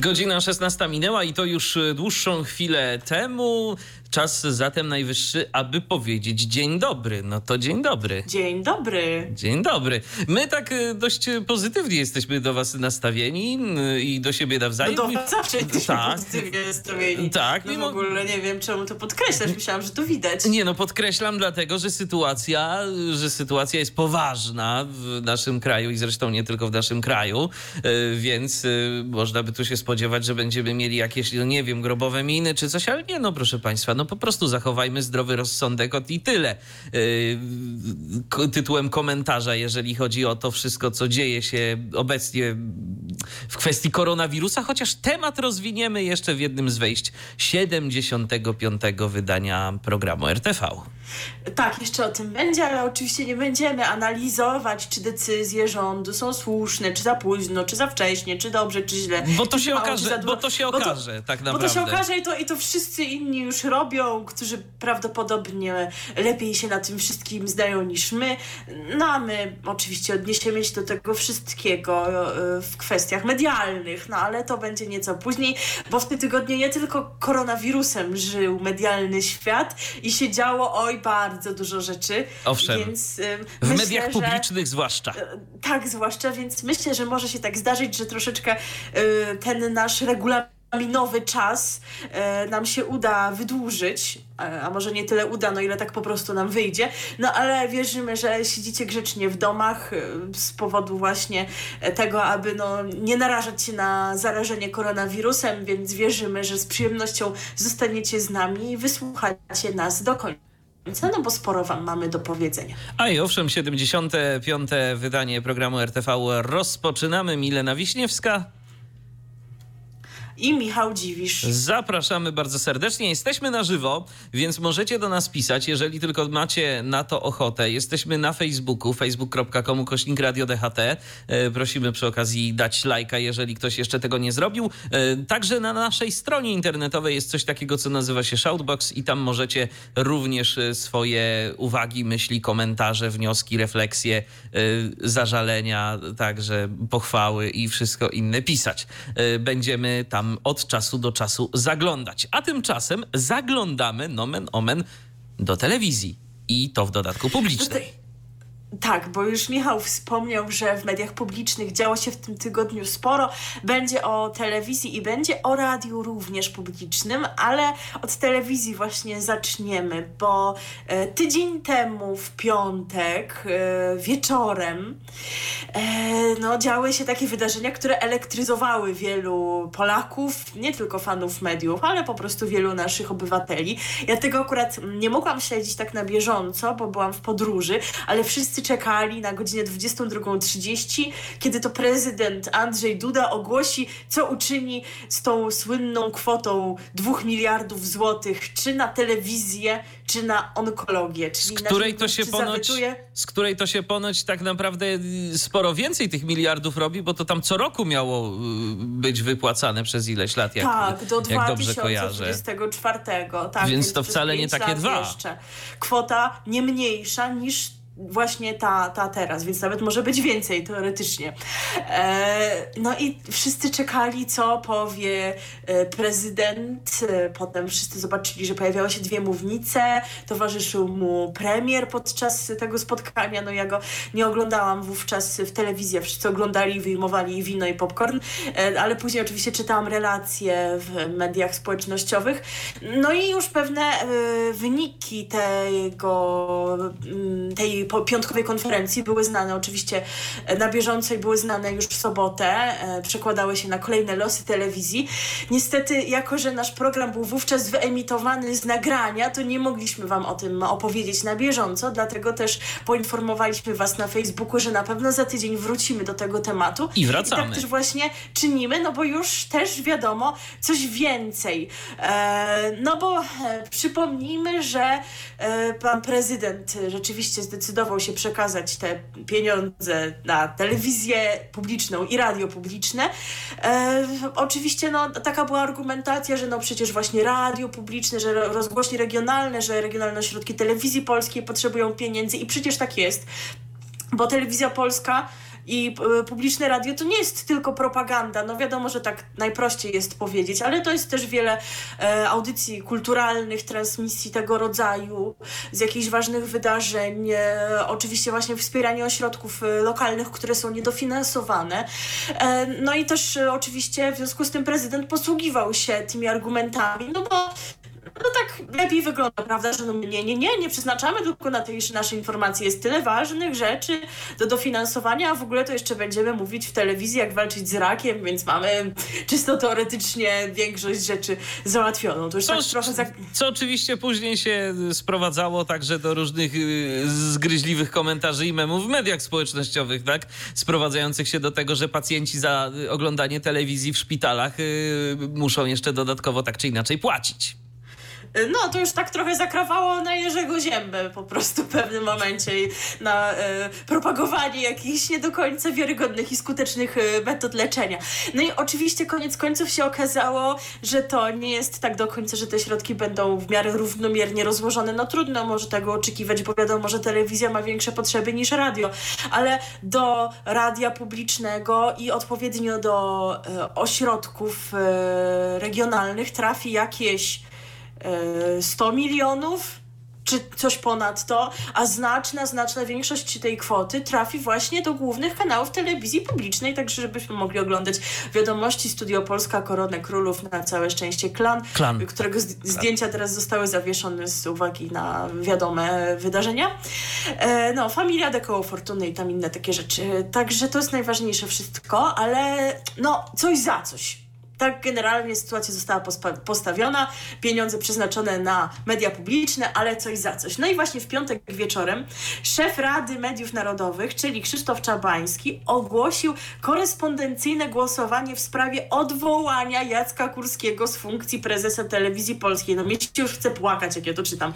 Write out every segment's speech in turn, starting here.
Godzina 16 minęła i to już dłuższą chwilę temu. Czas zatem najwyższy, aby powiedzieć dzień dobry. No to dzień dobry. Dzień dobry. Dzień dobry. My tak y, dość pozytywnie jesteśmy do was nastawieni y, i do siebie nawzajem. No do was zawsze jesteśmy Tak. pozytywnie nastawieni. Tak, No mimo- w ogóle nie wiem, czemu to podkreślasz. Myślałam, że to widać. Nie no, podkreślam dlatego, że sytuacja, że sytuacja jest poważna w naszym kraju i zresztą nie tylko w naszym kraju, y, więc y, można by tu się spodziewać, że będziemy mieli jakieś, no nie wiem, grobowe miny czy coś, ale nie no, proszę państwa, no po prostu zachowajmy zdrowy rozsądek od i tyle. Y, k- Tytułem komentarza, jeżeli chodzi o to wszystko, co dzieje się obecnie w kwestii koronawirusa, chociaż temat rozwiniemy jeszcze w jednym z wejść 75. wydania programu RTV. Tak, jeszcze o tym będzie, ale oczywiście nie będziemy analizować, czy decyzje rządu są słuszne, czy za późno, czy za wcześnie, czy dobrze, czy źle. Bo to czy się mało, okaże, bo to się Bo okaże, tak Bo naprawdę. to się okaże i to, i to wszyscy inni już robią, którzy prawdopodobnie lepiej się na tym wszystkim zdają niż my. No a my oczywiście odniesiemy się do tego wszystkiego e, w kwestiach medialnych, no ale to będzie nieco później, bo w tym tygodniu nie tylko koronawirusem żył medialny świat i się działo oj bardzo dużo rzeczy. Owszem. Więc e, W myślę, mediach że- publicznych zwłaszcza. tak, zwłaszcza, więc myślę, że może się tak zdarzyć, że troszeczkę y, ten nasz regulaminowy czas y, nam się uda wydłużyć, e, a może nie tyle uda, no ile tak po prostu nam wyjdzie, no ale wierzymy, że siedzicie grzecznie w domach y, z powodu właśnie tego, aby no, nie narażać się na zarażenie koronawirusem, więc wierzymy, że z przyjemnością zostaniecie z nami i wysłuchacie nas do końca. No bo sporo wam mamy do powiedzenia. A i owszem, 75. wydanie programu RTV rozpoczynamy. Milena Wiśniewska. I Michał Dziwisz. Zapraszamy bardzo serdecznie. Jesteśmy na żywo, więc możecie do nas pisać, jeżeli tylko macie na to ochotę. Jesteśmy na Facebooku, facebook.com kośnik radio DHT. E, Prosimy przy okazji dać lajka, jeżeli ktoś jeszcze tego nie zrobił. E, Także na naszej stronie internetowej jest coś takiego, co nazywa się Shoutbox i tam możecie również e, swoje uwagi, myśli, komentarze, wnioski, refleksje, zażalenia, także pochwały i wszystko inne pisać. Będziemy tam od czasu do czasu zaglądać. A tymczasem zaglądamy, nomen omen, do telewizji. I to w dodatku publicznej. Tak, bo już Michał wspomniał, że w mediach publicznych działo się w tym tygodniu sporo. Będzie o telewizji i będzie o radiu również publicznym, ale od telewizji właśnie zaczniemy, bo e, tydzień temu w piątek e, wieczorem e, no, działy się takie wydarzenia, które elektryzowały wielu Polaków, nie tylko fanów mediów, ale po prostu wielu naszych obywateli. Ja tego akurat nie mogłam śledzić tak na bieżąco, bo byłam w podróży, ale wszyscy czekali na godzinę 22.30, kiedy to prezydent Andrzej Duda ogłosi, co uczyni z tą słynną kwotą 2 miliardów złotych, czy na telewizję, czy na onkologię. Z Czyli której, na to się ponoć, z której to się ponoć tak naprawdę y, sporo więcej tych miliardów robi, bo to tam co roku miało y, być wypłacane przez ileś lat, jak, tak, do jak dobrze kojarzę. 2024. Tak, Więc to przez wcale nie takie dwa. Jeszcze. Kwota nie mniejsza niż właśnie ta, ta teraz, więc nawet może być więcej teoretycznie. E, no i wszyscy czekali, co powie e, prezydent. E, Potem wszyscy zobaczyli, że pojawiały się dwie mównice, towarzyszył mu premier podczas tego spotkania. No ja go nie oglądałam wówczas w telewizji, wszyscy oglądali wyjmowali wino i popcorn, ale później oczywiście czytałam relacje w mediach społecznościowych. No i już pewne wyniki tego, tej piątkowej konferencji były znane oczywiście na bieżąco i były znane już w sobotę, przekładały się na kolejne losy telewizji. Niestety, jako że nasz program był wówczas wyemitowany z nagrania, to nie mogliśmy Wam o tym opowiedzieć na bieżąco, dlatego też poinformowaliśmy Was na Facebooku, że na pewno za tydzień wrócimy do tego tematu. I wracamy. I tak też właśnie czynimy, no bo już też wiadomo coś więcej. E, no bo e, przypomnijmy, że e, pan prezydent rzeczywiście zdecydował się przekazać te pieniądze na telewizję publiczną i radio publiczne. E, oczywiście no, taka była argumentacja, że no przecież właśnie radio publiczne, że rozgłośnie regionalne, że regionalne ośrodki telewizji polskiej potrzebują pieniędzy i przecież tak jest, bo telewizja polska i e, publiczne radio to nie jest tylko propaganda. No wiadomo, że tak najprościej jest powiedzieć, ale to jest też wiele e, audycji kulturalnych, transmisji tego rodzaju, z jakichś ważnych wydarzeń. E, oczywiście właśnie wspieranie ośrodków e, lokalnych, które są niedofinansowane. E, no i też e, oczywiście w związku z tym prezydent posługiwał się tymi argumentami, no bo no tak lepiej wygląda, prawda, że no nie, nie, nie, nie przeznaczamy tylko na tej naszej informacji. Jest tyle ważnych rzeczy do dofinansowania, a w ogóle to jeszcze będziemy mówić w telewizji, jak walczyć z rakiem, więc mamy czysto teoretycznie większość rzeczy załatwioną. To już co, tak trochę za... co oczywiście później się sprowadzało także do różnych y, zgryźliwych komentarzy i memów w mediach społecznościowych, tak? Sprowadzających się do tego, że pacjenci za oglądanie telewizji w szpitalach y, muszą jeszcze dodatkowo tak czy inaczej płacić. No, to już tak trochę zakrawało na Jerzego Ziębę po prostu w pewnym momencie na e, propagowanie jakichś nie do końca wiarygodnych i skutecznych e, metod leczenia. No i oczywiście koniec końców się okazało, że to nie jest tak do końca, że te środki będą w miarę równomiernie rozłożone. No trudno może tego oczekiwać, bo wiadomo, że telewizja ma większe potrzeby niż radio, ale do radia publicznego i odpowiednio do e, ośrodków e, regionalnych trafi jakieś 100 milionów czy coś ponad to, a znaczna, znaczna większość tej kwoty trafi właśnie do głównych kanałów telewizji publicznej, tak żebyśmy mogli oglądać wiadomości Studio Polska, Koronę Królów, na całe szczęście Klan, Klan. którego zdjęcia teraz zostały zawieszone z uwagi na wiadome wydarzenia. E, no, Familia de Koło Fortuny i tam inne takie rzeczy. Także to jest najważniejsze wszystko, ale no, coś za coś tak generalnie sytuacja została postawiona, pieniądze przeznaczone na media publiczne, ale coś za coś. No i właśnie w piątek wieczorem szef Rady Mediów Narodowych, czyli Krzysztof Czabański, ogłosił korespondencyjne głosowanie w sprawie odwołania Jacka Kurskiego z funkcji prezesa telewizji polskiej. No mnie się już chce płakać, jak ja to czytam.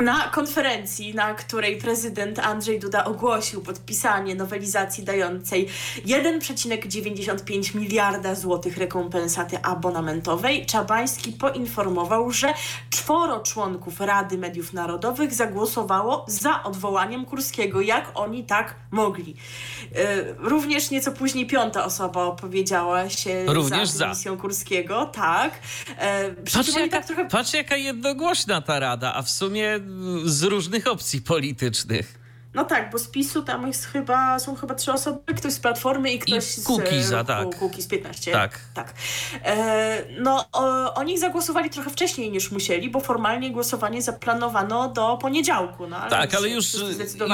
Na konferencji, na której prezydent Andrzej Duda ogłosił podpisanie nowelizacji dającej 1,95 miliarda złotych rekompensaty abonamentowej, Czabański poinformował, że czworo członków Rady Mediów Narodowych zagłosowało za odwołaniem Kurskiego. Jak oni tak mogli? E, również nieco później piąta osoba opowiedziała się Również za misją Kurskiego. Tak. E, patrz, jaka, tak trochę... patrz jaka jednogłośna ta rada, a w sumie z różnych opcji politycznych. No tak, bo z PiSu tam jest chyba, są chyba trzy osoby, ktoś z Platformy i ktoś I z Kukiza, tak. Kukiz 15. Tak. tak. E, no, o, oni zagłosowali trochę wcześniej niż musieli, bo formalnie głosowanie zaplanowano do poniedziałku. No, ale tak, ale już,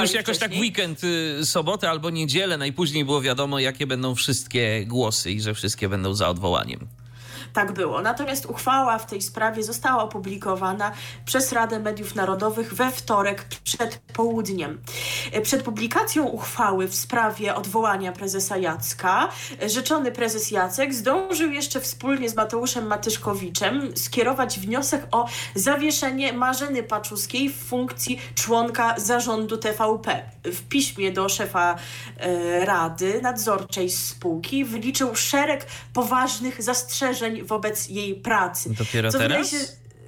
już jakoś tak w weekend, y, sobotę albo niedzielę najpóźniej było wiadomo, jakie będą wszystkie głosy i że wszystkie będą za odwołaniem tak było. Natomiast uchwała w tej sprawie została opublikowana przez Radę Mediów Narodowych we wtorek przed południem. Przed publikacją uchwały w sprawie odwołania prezesa Jacka, rzeczony prezes Jacek zdążył jeszcze wspólnie z Mateuszem Matyszkowiczem skierować wniosek o zawieszenie Marzeny Paczuskiej w funkcji członka zarządu TVP. W piśmie do szefa e, Rady Nadzorczej spółki wyliczył szereg poważnych zastrzeżeń wobec jej pracy. Dopiero co teraz? Się,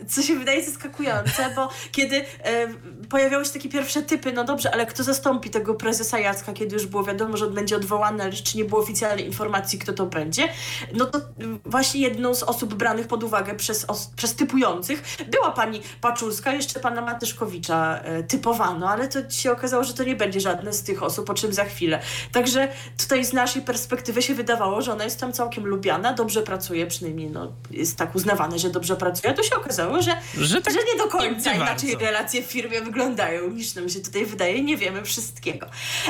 co się wydaje zaskakujące, bo kiedy e, pojawiały się takie pierwsze typy, no dobrze, ale kto zastąpi tego prezesa Jacka, kiedy już było wiadomo, że on będzie odwołany, ale jeszcze nie było oficjalnej informacji, kto to będzie, no to właśnie jedną z osób branych pod uwagę przez, przez typujących była pani Paczulska, jeszcze pana Matyszkowicza e, typowano, ale to się okazało, że to nie będzie żadne z tych osób, o czym za chwilę. Także tutaj z naszej perspektywy się wydawało, że ona jest tam całkiem lubiana, dobrze pracuje, przynajmniej no, jest tak uznawane, że dobrze pracuje, a to się okazało, okazało, że, że, tak, że nie do końca nie inaczej bardzo. relacje w firmie wyglądają niż nam się tutaj wydaje. Nie wiemy wszystkiego.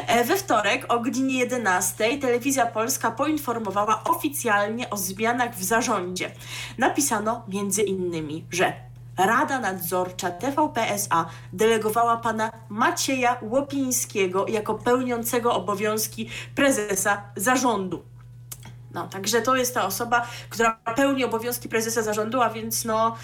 E, we wtorek o godzinie 11 Telewizja Polska poinformowała oficjalnie o zmianach w zarządzie. Napisano między innymi, że Rada Nadzorcza TVP SA delegowała pana Macieja Łopińskiego jako pełniącego obowiązki prezesa zarządu. No, także to jest ta osoba, która pełni obowiązki prezesa zarządu, a więc no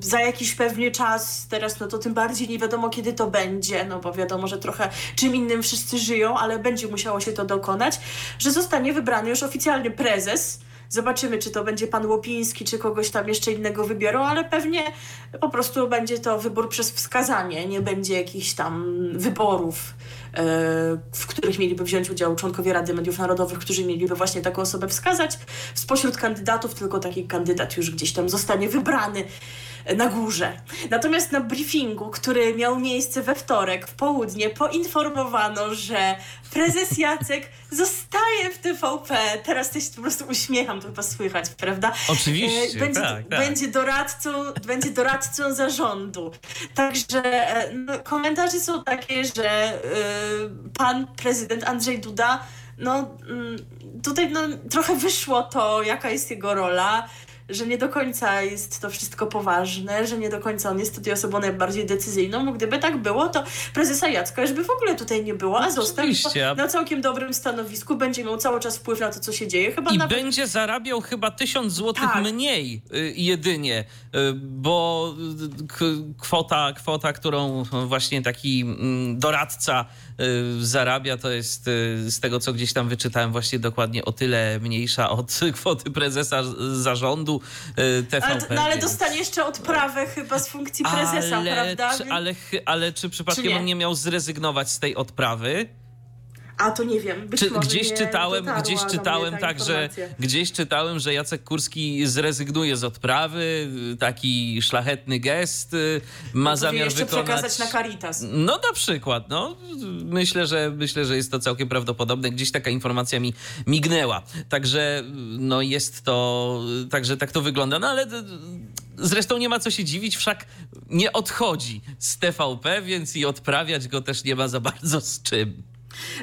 za jakiś pewny czas, teraz no to tym bardziej nie wiadomo kiedy to będzie, no bo wiadomo, że trochę czym innym wszyscy żyją, ale będzie musiało się to dokonać, że zostanie wybrany już oficjalny prezes. Zobaczymy, czy to będzie pan Łopiński, czy kogoś tam jeszcze innego wybiorą, ale pewnie po prostu będzie to wybór przez wskazanie, nie będzie jakichś tam wyborów w których mieliby wziąć udział członkowie Rady Mediów Narodowych, którzy mieliby właśnie taką osobę wskazać. Spośród kandydatów tylko taki kandydat już gdzieś tam zostanie wybrany na górze. Natomiast na briefingu, który miał miejsce we wtorek w południe, poinformowano, że prezes Jacek zostaje w TVP. Teraz też po prostu uśmiecham, to chyba słychać, prawda? Oczywiście, e, będzie, tak, tak. Będzie, doradcą, będzie doradcą zarządu. Także e, no, komentarze są takie, że y, pan prezydent Andrzej Duda no mm, tutaj no, trochę wyszło to, jaka jest jego rola że nie do końca jest to wszystko poważne, że nie do końca on jest tutaj osobą najbardziej decyzyjną. Bo gdyby tak było, to prezesa Jacka już by w ogóle tutaj nie było, a został na całkiem dobrym stanowisku, będzie miał cały czas wpływ na to, co się dzieje. Chyba I nawet... będzie zarabiał chyba tysiąc złotych tak. mniej y, jedynie, y, bo kwota, kwota, którą właśnie taki mm, doradca y, zarabia, to jest z tego, co gdzieś tam wyczytałem, właśnie dokładnie o tyle mniejsza od kwoty prezesa zarządu TVP. Ale, no ale dostanie jeszcze odprawę chyba z funkcji prezesa, ale, prawda? Czy, ale, ale czy przypadkiem nie? on nie miał zrezygnować z tej odprawy? A to nie wiem. Czy, gdzieś czytałem, gdzieś czytałem tak, że gdzieś czytałem, że Jacek Kurski zrezygnuje z odprawy, taki szlachetny gest ma no zamiar jeszcze wykonać. przekazać na Caritas. No na przykład, no myślę, że myślę, że jest to całkiem prawdopodobne. Gdzieś taka informacja mi mignęła. Także no jest to, także tak to wygląda. No ale Zresztą nie ma co się dziwić, wszak nie odchodzi z TVP, więc i odprawiać go też nie ma za bardzo z czym.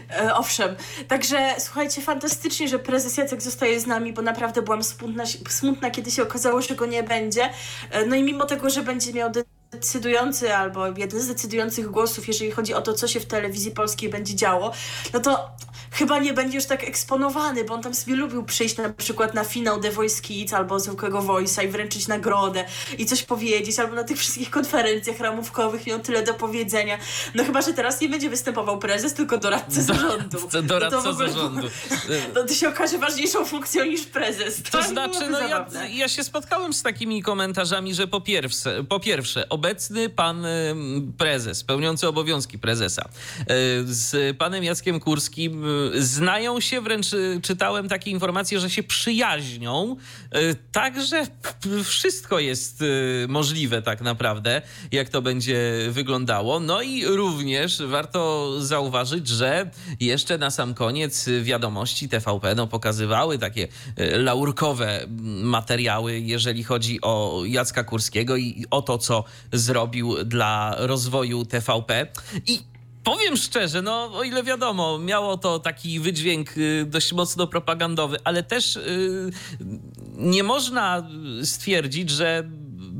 E, owszem, także słuchajcie, fantastycznie, że prezes Jacek zostaje z nami, bo naprawdę byłam smutna, smutna, kiedy się okazało, że go nie będzie. E, no i mimo tego, że będzie miał decydujący albo jeden z decydujących głosów, jeżeli chodzi o to, co się w telewizji polskiej będzie działo, no to chyba nie będzie już tak eksponowany, bo on tam sobie lubił przyjść na przykład na finał The Voice Kids albo zwykłego Voice'a i wręczyć nagrodę i coś powiedzieć, albo na tych wszystkich konferencjach ramówkowych miał tyle do powiedzenia. No chyba, że teraz nie będzie występował prezes, tylko doradca zarządu. Doradca no to ogóle, zarządu. No to się okaże ważniejszą funkcją niż prezes. To, to znaczy, no ja, ja się spotkałem z takimi komentarzami, że po pierwsze, po pierwsze obecny pan prezes, pełniący obowiązki prezesa, e, z panem Jackiem Kurskim e, znają się, wręcz czytałem takie informacje, że się przyjaźnią. Także wszystko jest możliwe tak naprawdę, jak to będzie wyglądało. No i również warto zauważyć, że jeszcze na sam koniec wiadomości TVP no, pokazywały takie laurkowe materiały, jeżeli chodzi o Jacka Kurskiego i o to, co zrobił dla rozwoju TVP. I powiem szczerze, no o ile wiadomo, miało to taki wydźwięk y, dość mocno propagandowy, ale też y, nie można stwierdzić, że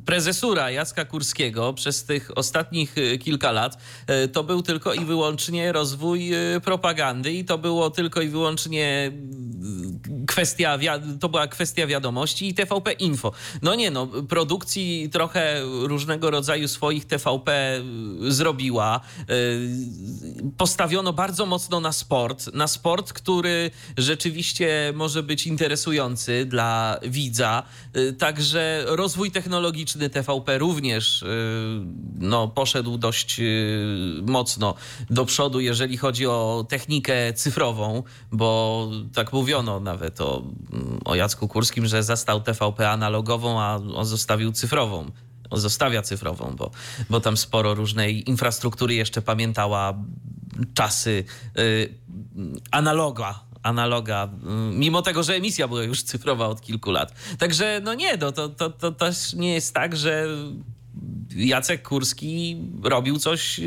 prezesura Jacka Kurskiego przez tych ostatnich e, kilka lat to był tylko i wyłącznie rozwój propagandy i to było tylko i wyłącznie kwestia, to była kwestia wiadomości i TVP Info. No nie no, produkcji trochę różnego rodzaju swoich TVP zrobiła. Postawiono bardzo mocno na sport, na sport, który rzeczywiście może być interesujący dla widza. Także rozwój technologiczny TVP również y, no, poszedł dość y, mocno do przodu, jeżeli chodzi o technikę cyfrową, bo tak mówiono nawet o, o Jacku Kurskim, że zastał TVP analogową, a on zostawił cyfrową. On zostawia cyfrową, bo, bo tam sporo różnej infrastruktury jeszcze pamiętała czasy y, analoga analoga, mimo tego, że emisja była już cyfrowa od kilku lat. Także no nie, no, to, to, to też nie jest tak, że Jacek Kurski robił coś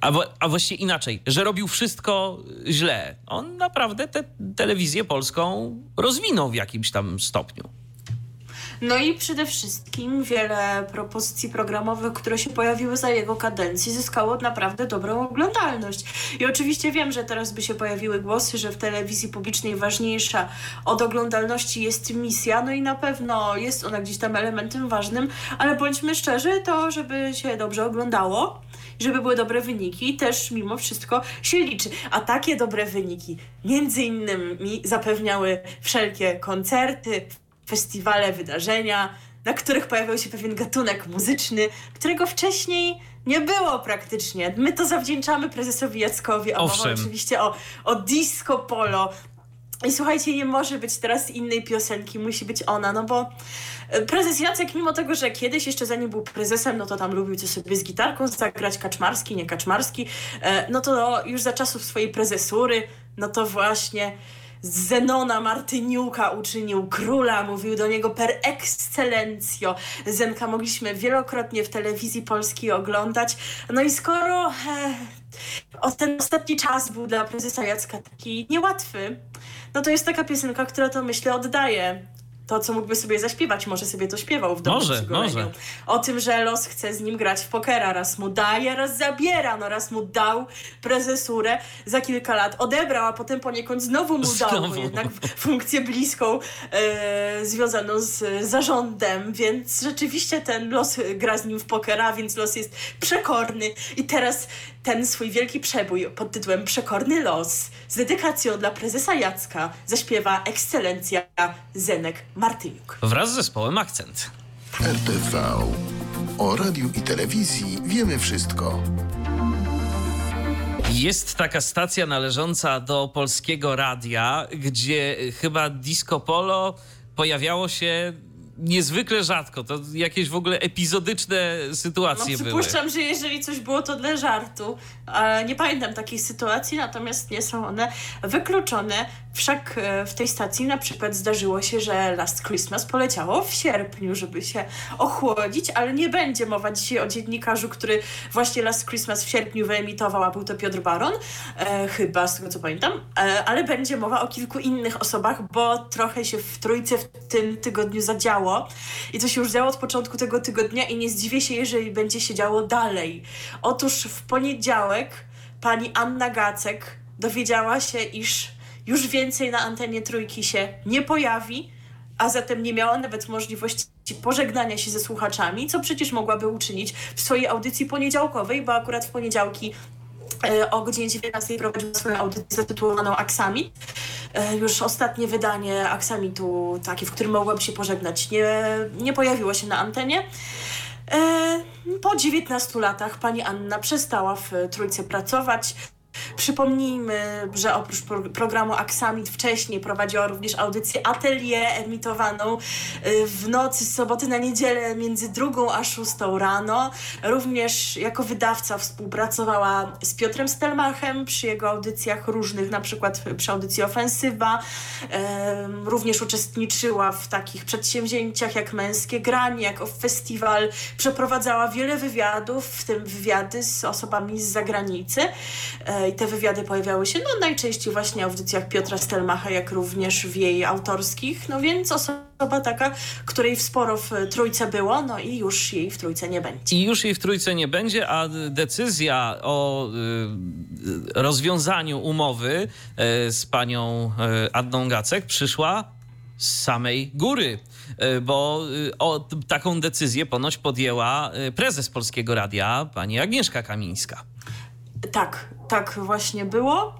a, a właściwie inaczej, że robił wszystko źle. On naprawdę tę telewizję polską rozwinął w jakimś tam stopniu. No i przede wszystkim wiele propozycji programowych, które się pojawiły za jego kadencji, zyskało naprawdę dobrą oglądalność. I oczywiście wiem, że teraz by się pojawiły głosy, że w telewizji publicznej ważniejsza od oglądalności jest misja, no i na pewno jest ona gdzieś tam elementem ważnym, ale bądźmy szczerzy, to żeby się dobrze oglądało, żeby były dobre wyniki, też mimo wszystko się liczy. A takie dobre wyniki między innymi zapewniały wszelkie koncerty, festiwale, wydarzenia, na których pojawiał się pewien gatunek muzyczny, którego wcześniej nie było praktycznie. My to zawdzięczamy prezesowi Jackowi, a mowa oczywiście o, o disco polo. I słuchajcie, nie może być teraz innej piosenki, musi być ona, no bo e, prezes Jacek, mimo tego, że kiedyś jeszcze zanim był prezesem, no to tam lubił coś sobie z gitarką zagrać, kaczmarski, nie kaczmarski, e, no to już za czasów swojej prezesury, no to właśnie Zenona Martyniuka uczynił króla, mówił do niego per excellencjo. Zenka mogliśmy wielokrotnie w telewizji polskiej oglądać. No i skoro e, ten ostatni czas był dla prezesa Jacka taki niełatwy, no to jest taka piosenka, która to myślę oddaje to, co mógłby sobie zaśpiewać. Może sobie to śpiewał w domu może, może. O tym, że los chce z nim grać w pokera. Raz mu daje, raz zabiera. No raz mu dał prezesurę, za kilka lat odebrał, a potem poniekąd znowu mu dał, bo jednak funkcję bliską e, związaną z zarządem, więc rzeczywiście ten los gra z nim w pokera, więc los jest przekorny i teraz ten swój wielki przebój pod tytułem Przekorny los z dedykacją dla prezesa Jacka zaśpiewa ekscelencja Zenek Martyniuk. Wraz z zespołem Akcent. RTV. O radiu i telewizji wiemy wszystko. Jest taka stacja należąca do polskiego radia, gdzie chyba disco polo pojawiało się niezwykle rzadko. To jakieś w ogóle epizodyczne sytuacje no, były. Przypuszczam, że jeżeli coś było, to dla żartu. Nie pamiętam takiej sytuacji, natomiast nie są one wykluczone. Wszak e, w tej stacji na przykład zdarzyło się, że Last Christmas poleciało w sierpniu, żeby się ochłodzić, ale nie będzie mowa dzisiaj o dziennikarzu, który właśnie Last Christmas w sierpniu wyemitował, a był to Piotr Baron, e, chyba z tego co pamiętam, e, ale będzie mowa o kilku innych osobach, bo trochę się w trójce w tym tygodniu zadziało i to się już działo od początku tego tygodnia i nie zdziwię się, jeżeli będzie się działo dalej. Otóż w poniedziałek pani Anna Gacek dowiedziała się, iż już więcej na antenie trójki się nie pojawi, a zatem nie miała nawet możliwości pożegnania się ze słuchaczami, co przecież mogłaby uczynić w swojej audycji poniedziałkowej, bo akurat w poniedziałki e, o godzinie 19 prowadziła swoją audycję zatytułowaną Aksamit. E, już ostatnie wydanie Aksamitu, takie, w którym mogłam się pożegnać, nie, nie pojawiło się na antenie. Po 19 latach pani Anna przestała w Trójce pracować. Przypomnijmy, że oprócz pro programu Aksamit wcześniej prowadziła również audycję Atelier emitowaną y, w nocy z soboty na niedzielę między drugą a szóstą rano. Również jako wydawca współpracowała z Piotrem Stelmachem przy jego audycjach różnych, na przykład przy audycji Ofensywa. Również uczestniczyła w takich przedsięwzięciach jak Męskie Granie, jak Festiwal. Przeprowadzała wiele wywiadów, w tym wywiady z osobami z zagranicy. E, i te wywiady pojawiały się no, najczęściej właśnie w audycjach Piotra Stelmacha, jak również w jej autorskich, no więc osoba taka, której sporo w Trójce było, no i już jej w Trójce nie będzie. I już jej w Trójce nie będzie, a decyzja o y, rozwiązaniu umowy y, z panią y, Adną Gacek przyszła z samej góry, bo o, taką decyzję ponoć podjęła prezes Polskiego Radia, pani Agnieszka Kamińska. Tak, tak właśnie było.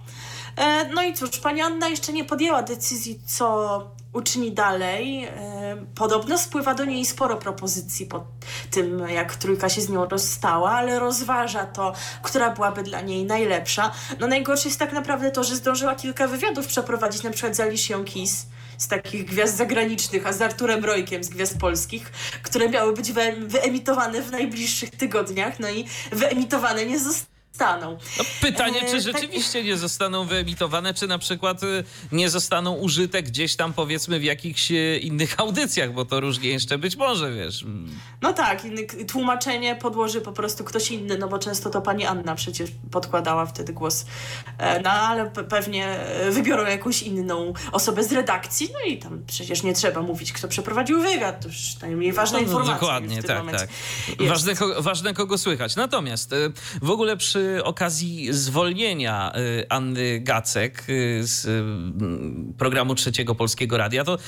E, no i cóż, pani Anna jeszcze nie podjęła decyzji, co uczyni dalej. E, podobno spływa do niej sporo propozycji po tym, jak trójka się z nią rozstała, ale rozważa to, która byłaby dla niej najlepsza. No najgorsze jest tak naprawdę to, że zdążyła kilka wywiadów przeprowadzić, na przykład z Alicią Keys z takich gwiazd zagranicznych, a z Arturem Rojkiem z gwiazd polskich, które miały być wyemitowane w najbliższych tygodniach, no i wyemitowane nie zostały zostaną. No, pytanie, czy E, rzeczywiście tak... nie zostaną wyemitowane, czy na przykład y, nie zostaną użyte gdzieś tam powiedzmy w jakichś y, innych audycjach, bo to różnie jeszcze być może, wiesz. No tak, tłumaczenie podłoży po prostu ktoś inny, no bo często to pani Anna przecież podkładała wtedy głos. E, no ale pewnie wybiorą jakąś inną osobę z redakcji, no i tam przecież nie trzeba mówić, kto przeprowadził wywiad, to już najmniej ważna no, informacja. Dokładnie, tak, tak. Ważne, ważne, kogo słychać. Natomiast y, w ogóle przy okazji zwolnienia y, Anny Gacek y, z y, programu Trzeciego Polskiego Radia, to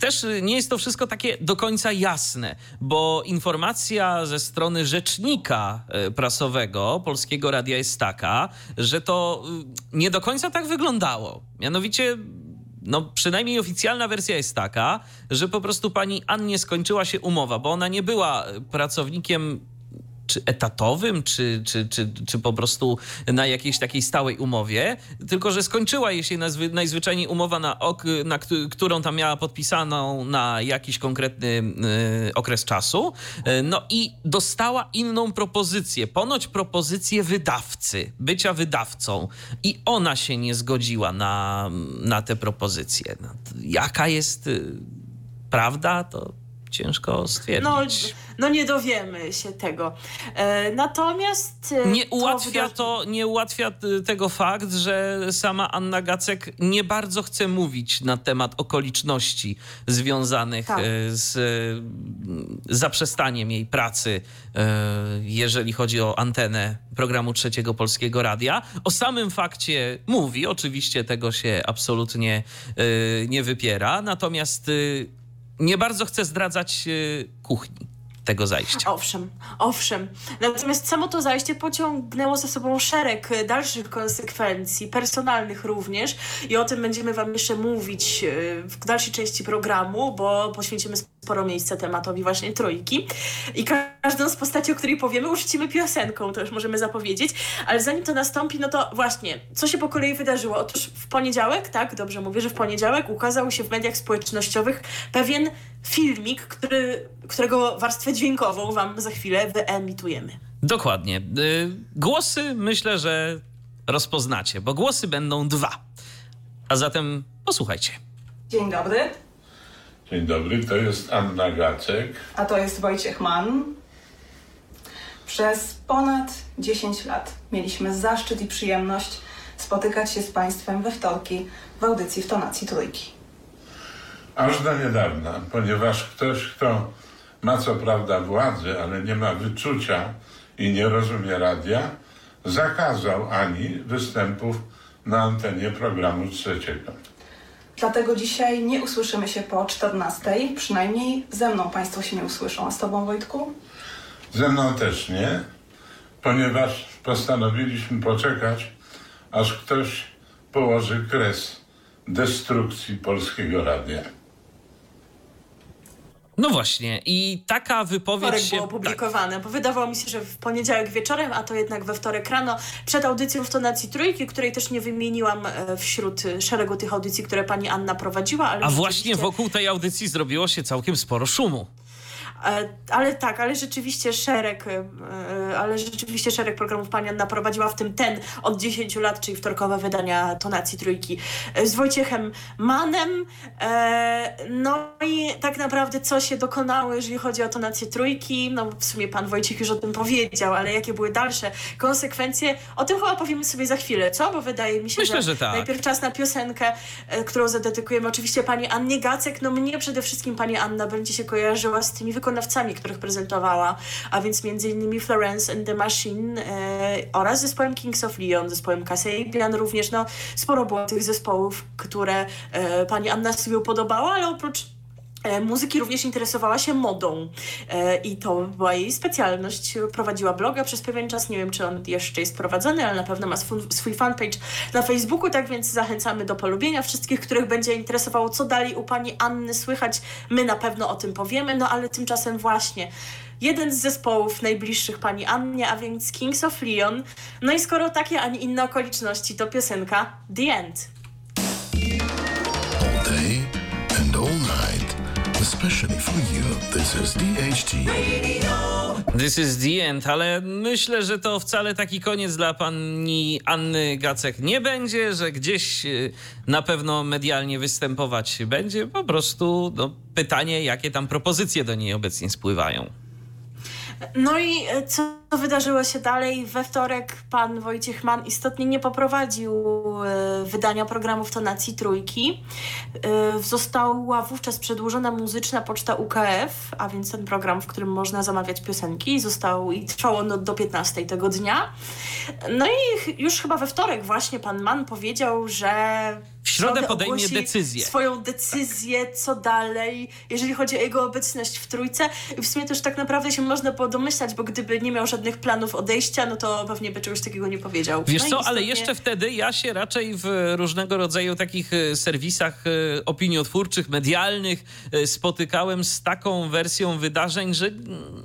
też nie jest to wszystko takie do końca jasne, bo informacja ze strony rzecznika prasowego Polskiego Radia jest taka, że to nie do końca tak wyglądało. Mianowicie no przynajmniej oficjalna wersja jest taka, że po prostu pani Annie skończyła się umowa, bo ona nie była pracownikiem czy etatowym, czy, czy, czy, czy po prostu na jakiejś takiej stałej umowie, tylko że skończyła jej się nazwy, najzwyczajniej umowa, na, ok, na którą tam miała podpisaną na jakiś konkretny y, okres czasu. Y, no i dostała inną propozycję, ponoć propozycję wydawcy, bycia wydawcą. I ona się nie zgodziła na, na te propozycje. No, jaka jest y, prawda, to ciężko stwierdzić. No, no nie dowiemy się tego. E, natomiast... E, nie ułatwia to, to, nie ułatwia tego fakt, że sama Anna Gacek nie bardzo chce mówić na temat okoliczności związanych tak. E, z zaprzestaniem jej pracy, jeżeli chodzi o antenę programu Trzeciego Polskiego Radia. O samym fakcie mówi, oczywiście tego się absolutnie nie wypiera, natomiast nie bardzo chce zdradzać kuchni tego zajścia. Owszem, owszem. Natomiast samo to zajście pociągnęło za sobą szereg dalszych konsekwencji, personalnych również i o tym będziemy Wam jeszcze mówić e, w dalszej części programu, bo poświęcimy sporo miejsca tematowi właśnie trójki. I każdą z postaci, o której powiemy, uczcimy piosenką, to już możemy zapowiedzieć. Ale zanim to nastąpi, no to właśnie, co się po kolei wydarzyło? Otóż w poniedziałek, tak, dobrze mówię, że w poniedziałek ukazał się w mediach społecznościowych pewien filmik, który, którego warstwę dźwiękową wam za chwilę wyemitujemy. Dokładnie. Y, głosy myślę, że rozpoznacie, bo głosy będą dwa. A zatem posłuchajcie. Dzień dobry. Dzień dobry, to jest Anna Gacek. A to jest Wojciech Mann. Przez ponad 10 lat mieliśmy zaszczyt i przyjemność spotykać się z Państwem we wtorki w audycji w tonacji trójki. Aż do niedawna, ponieważ ktoś, kto ma co prawda władzę, ale nie ma wyczucia i nie rozumie radia, zakazał Ani występów na antenie programu trzeciego. Dlatego dzisiaj nie usłyszymy się po 14. Przynajmniej ze mną Państwo się nie usłyszą. A z Tobą, Wojtku? Ze mną też nie, ponieważ postanowiliśmy poczekać, aż ktoś położy kres destrukcji polskiego radia. No właśnie, i taka wypowiedź wtorek się... było opublikowane, tak. bo wydawało mi się, że w poniedziałek wieczorem, a to jednak we wtorek rano, przed audycją w tonacji trójki, której też nie wymieniłam e, wśród szeregu tych audycji, które pani Anna prowadziła. Ale a właśnie wokół tej audycji zrobiło się całkiem sporo szumu. E, ale tak, ale rzeczywiście szereg, e, ale rzeczywiście szereg programów pani Anna prowadziła, w tym ten od 10 lat, czyli wtorkowe wydania Tonacji Trójki e, z Wojciechem Manem. No i tak naprawdę co się dokonało, jeżeli chodzi o Tonację Trójki, no w sumie pan Wojciech już o tym powiedział, ale jakie były dalsze konsekwencje, o tym chyba powiemy sobie za chwilę, co? Bo wydaje mi się, Myślę, że, że tak. najpierw czas na piosenkę, którą zadedykujemy oczywiście pani Annie Gacek. No mnie przede wszystkim pani Anna będzie się kojarzyła z tymi wykonaniami wykonawcami, których prezentowała, a więc m.in. Florence and the Machine e, oraz zespołem Kings of Leon, zespołem Kasabian również. No, sporo było tych zespołów, które e, pani Anna sobie podobała, ale oprócz muzyki również interesowała się modą e, i to była jej specjalność. Prowadziła bloga przez pewien czas, nie wiem czy on jeszcze jest prowadzony, ale na pewno ma swój fanpage na Facebooku, tak więc zachęcamy do polubienia wszystkich, których będzie interesowało, co dalej u pani Anny słychać. My na pewno o tym powiemy, no ale tymczasem właśnie jeden z zespołów najbliższych pani Annie, a więc Kings of Leon. No i skoro takie, a nie inne okoliczności, to piosenka The End. Especially for you. This is DHT. This is the end, ale myślę, że to wcale taki koniec dla pani Anny Gacek nie będzie, że gdzieś y, na pewno medialnie występować będzie. Po prostu no, pytanie, jakie tam propozycje do niej obecnie spływają. No i e, co wydarzyło się dalej? We wtorek pan Wojciech Mann istotnie nie poprowadził e, wydania programu w tonacji trójki. E, została wówczas przedłużona muzyczna poczta UKF, a więc ten program, w którym można zamawiać piosenki. Został i trwał on do 15 tego dnia. No i już chyba we wtorek właśnie pan Mann powiedział, że W środę podejmie decyzję. Swoją decyzję, co dalej, jeżeli chodzi o jego obecność w trójce. I w sumie to już tak naprawdę się można było domyślać, bo gdyby nie miał żadnych planów odejścia, no to pewnie by czegoś takiego nie powiedział. Wiesz no co, ale jeszcze wtedy ja się raczej w różnego rodzaju takich e, serwisach e, opiniotwórczych, medialnych e, spotykałem z taką wersją wydarzeń, że,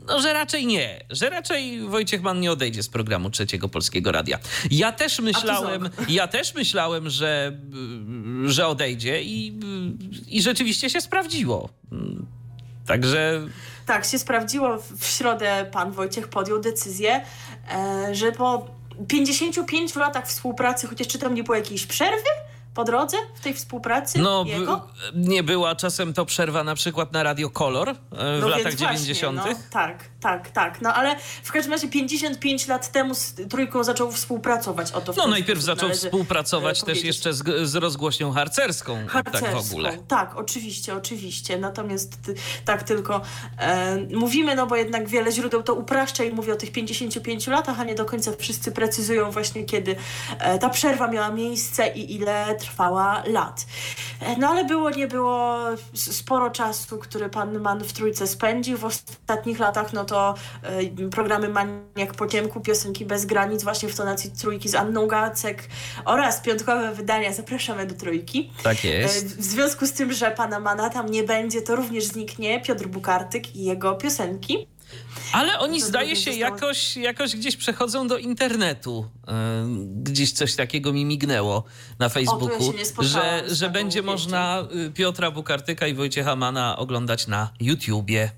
no, że raczej nie, że raczej Wojciech Mann nie odejdzie z programu Trzeciego Polskiego Radia. Ja też myślałem, ja też myślałem, że, że odejdzie i, i rzeczywiście się sprawdziło. Także Tak, się sprawdziło. W środę pan Wojciech podjął decyzję, e, że po 55 latach współpracy, chociaż czy tam nie było jakiejś przerwy po drodze w tej współpracy no, nie była czasem to przerwa na przykład na Radio Kolor e, w No latach więc właśnie, 90. No, tak, tak, tak. No ale w każdym razie 55 lat temu z trójką zaczął współpracować. O to No najpierw zaczął należy, współpracować e, też powiedzieć. jeszcze z, z rozgłośnią harcerską, tak w Harcerską. ogóle. Tak, oczywiście, oczywiście. Natomiast tak tylko e, mówimy, no bo jednak wiele źródeł to upraszcza i mówi o tych 55 latach, a nie do końca wszyscy precyzują właśnie, kiedy e, ta przerwa miała miejsce i ile trwała lat. E, no ale było, nie było sporo czasu, który pan Mann w Trójce spędził. W ostatnich latach, no to e, programy Maniak po ciemku, piosenki bez granic, właśnie w tonacji Trójki z Anną Gacek oraz piątkowe wydania Zapraszamy do Trójki. Tak E, jest. W związku z tym, że pana Mana tam nie będzie, to również zniknie Piotr Bukartyk i jego piosenki. Ale oni to zdaje się zostało- jakoś, jakoś gdzieś przechodzą do internetu. E, Gdzieś coś takiego mi mignęło na Facebooku, się nie spotkałam że, że taką będzie można y, Piotra Bukartyka i Wojciecha Mana oglądać na YouTubie.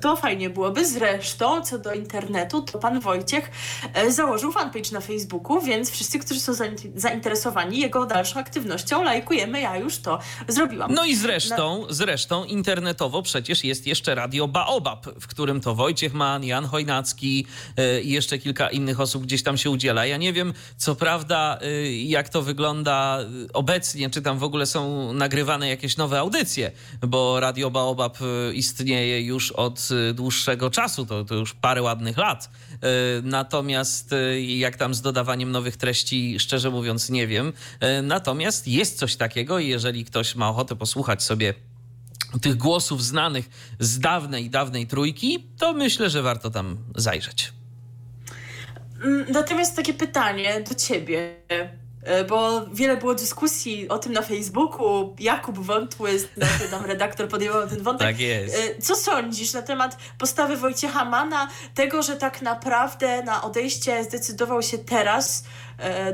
To fajnie byłoby. Zresztą, co do internetu, to pan Wojciech e, założył fanpage na Facebooku, więc wszyscy, którzy są zain- zainteresowani jego dalszą aktywnością, lajkujemy. Ja już to zrobiłam. No i zresztą, zresztą internetowo przecież jest jeszcze Radio Baobab, w którym to Wojciech Mann, Jan Chojnacki e, i jeszcze kilka innych osób gdzieś tam się udziela. Ja nie wiem, co prawda, e, jak to wygląda obecnie, czy tam w ogóle są nagrywane jakieś nowe audycje, bo Radio Baobab istnieje już od e, dłuższego czasu, to, to już parę ładnych lat. E, Natomiast e, jak tam z dodawaniem nowych treści, szczerze mówiąc, nie wiem. Natomiast jest coś takiego i jeżeli ktoś ma ochotę posłuchać sobie tych głosów znanych z dawnej, dawnej trójki, to myślę, że warto tam zajrzeć. Mm, Natomiast takie pytanie do ciebie, bo wiele było dyskusji o tym na Facebooku. Jakub Wątły, znaczy nam redaktor podejmował ten wątek. Tak jest. E, Co sądzisz na temat postawy Wojciecha Mana, tego, że tak naprawdę na odejście zdecydował się teraz, e,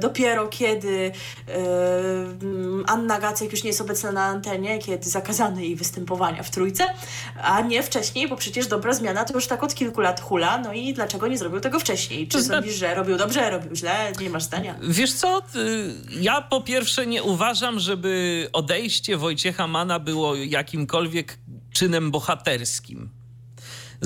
dopiero kiedy e, Anna Gacek już nie jest obecna na antenie, kiedy zakazano jej występowania w trójce, a nie wcześniej, bo przecież dobra zmiana to już tak od kilku lat hula, no i dlaczego nie zrobił tego wcześniej? Czy sądzisz, że robił dobrze, robił źle? Nie masz zdania. Wiesz co, y, ja po pierwsze nie uważam, żeby odejście Wojciecha Mana było jakimkolwiek czynem bohaterskim.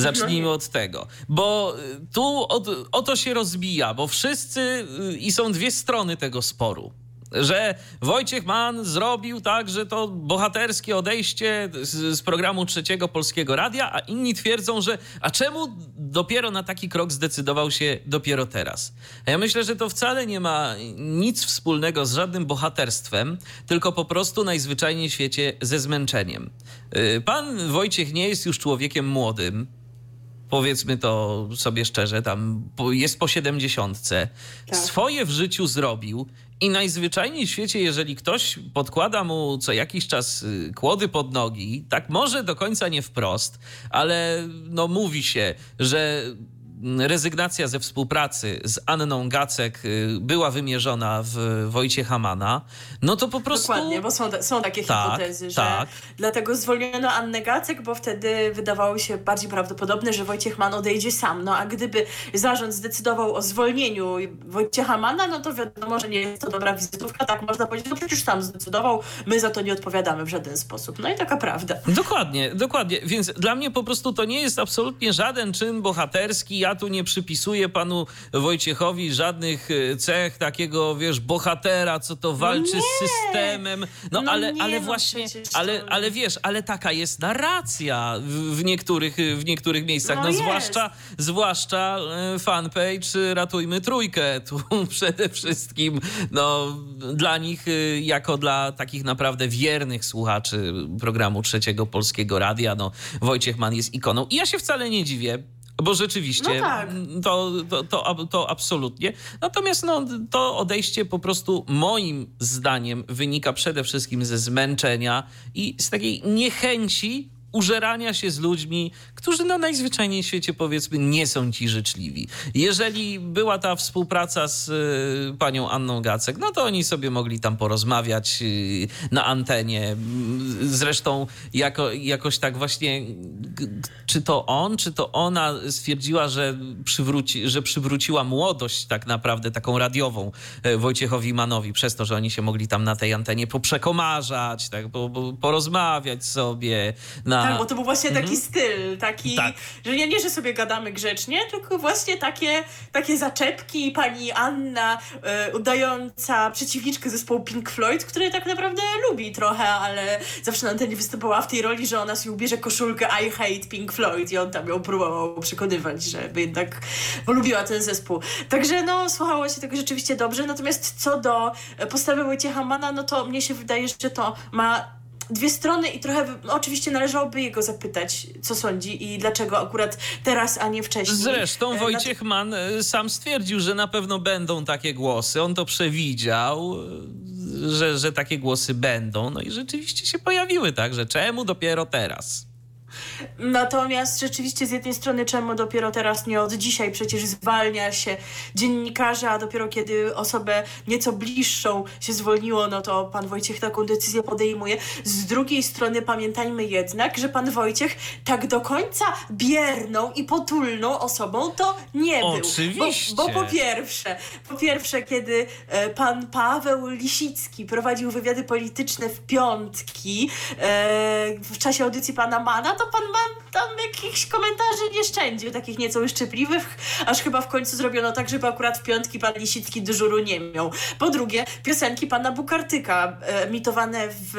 Zacznijmy od tego, bo y, tu o, o to się rozbija, bo wszyscy y, i są dwie strony tego sporu. Że Wojciech Mann zrobił tak, że to bohaterskie odejście z, z programu Trzeciego Polskiego Radia, a inni twierdzą, że a czemu dopiero na taki krok zdecydował się dopiero teraz? A ja myślę, że to wcale nie ma nic wspólnego z żadnym bohaterstwem, tylko po prostu najzwyczajniej w świecie ze zmęczeniem. Y, Pan Wojciech nie jest już człowiekiem młodym, powiedzmy to sobie szczerze, tam jest po siedemdziesiątce, Tak. swoje w życiu zrobił i najzwyczajniej w świecie, jeżeli ktoś podkłada mu co jakiś czas y, kłody pod nogi, tak może do końca nie wprost, ale no mówi się, że rezygnacja ze współpracy z Anną Gacek y, była wymierzona w Wojciecha Mana, no to po prostu... Dokładnie, bo są, są takie Tak, hipotezy, że tak. dlatego zwolniono Annę Gacek, bo wtedy wydawało się bardziej prawdopodobne, że Wojciech Mann odejdzie sam. No a gdyby zarząd zdecydował o zwolnieniu Wojciecha Mana, no to wiadomo, że nie jest to dobra wizytówka. Tak można powiedzieć, no przecież sam zdecydował, my za to nie odpowiadamy w żaden sposób. No i taka prawda. Dokładnie, dokładnie. Więc dla mnie po prostu to nie jest absolutnie żaden czyn bohaterski. Ja tu nie przypisuję panu Wojciechowi żadnych e, cech takiego, wiesz, bohatera, co to walczy nie. z systemem. No, No ale, nie, ale no właśnie, ale, ale wiesz, ale taka jest narracja w, niektórych, w niektórych miejscach. No, No zwłaszcza, zwłaszcza e, fanpage Ratujmy Trójkę. Tu przede wszystkim, no, dla nich, e, jako dla takich naprawdę wiernych słuchaczy programu Trzeciego Polskiego Radia, no, Wojciech Mann jest ikoną. I ja się wcale nie dziwię, bo rzeczywiście No tak. to, to, to, to absolutnie. Natomiast no, to odejście po prostu moim zdaniem wynika przede wszystkim ze zmęczenia i z takiej niechęci użerania się z ludźmi, którzy no najzwyczajniej w świecie powiedzmy nie są ci życzliwi. Jeżeli była ta współpraca z y, panią Anną Gacek, no to oni sobie mogli tam porozmawiać y, na antenie. Zresztą jako, jakoś tak właśnie, czy to on, czy to ona stwierdziła, że, przywróci, że przywróciła młodość tak naprawdę taką radiową e, Wojciechowi Manowi, przez to, że oni się mogli tam na tej antenie poprzekomarzać, tak, po, po, porozmawiać sobie. Na... Tak, bo to był właśnie taki styl, taki, Tak. że nie, nie, że sobie gadamy grzecznie, tylko właśnie takie, takie zaczepki. Pani Anna e, udająca przeciwniczkę zespołu Pink Floyd, który tak naprawdę lubi trochę, ale zawsze na antenie występowała w tej roli, że ona sobie ubierze koszulkę I hate Pink Floyd i on tam ją próbował przekonywać, żeby jednak polubiła ten zespół. Także no, słuchało się tego rzeczywiście dobrze, natomiast co do postawy Wojciecha Mana, no to mnie się wydaje, że to ma dwie strony i trochę no, oczywiście należałoby jego zapytać, co sądzi i dlaczego akurat teraz, a nie wcześniej. Zresztą E, Wojciech Mann e, sam stwierdził, że na pewno będą takie głosy. On to przewidział, e, że, że takie głosy będą. No i rzeczywiście się pojawiły, tak? Że czemu dopiero teraz? Natomiast rzeczywiście z jednej strony czemu dopiero teraz, nie od dzisiaj przecież zwalnia się dziennikarza, a dopiero kiedy osobę nieco bliższą się zwolniło, no to pan Wojciech taką decyzję podejmuje. Z drugiej strony pamiętajmy jednak, że pan Wojciech tak do końca bierną i potulną osobą to nie był. Oczywiście. Bo, bo po pierwsze, po pierwsze, kiedy e, pan Paweł Lisicki prowadził wywiady polityczne w piątki e, w czasie audycji pana Mana, to pan Man tam jakichś komentarzy nie szczędził, takich nieco uszczypliwych, aż chyba w końcu zrobiono tak, żeby akurat w piątki pan Lisicki dyżuru nie miał. Po drugie, piosenki pana Bukartyka, emitowane w,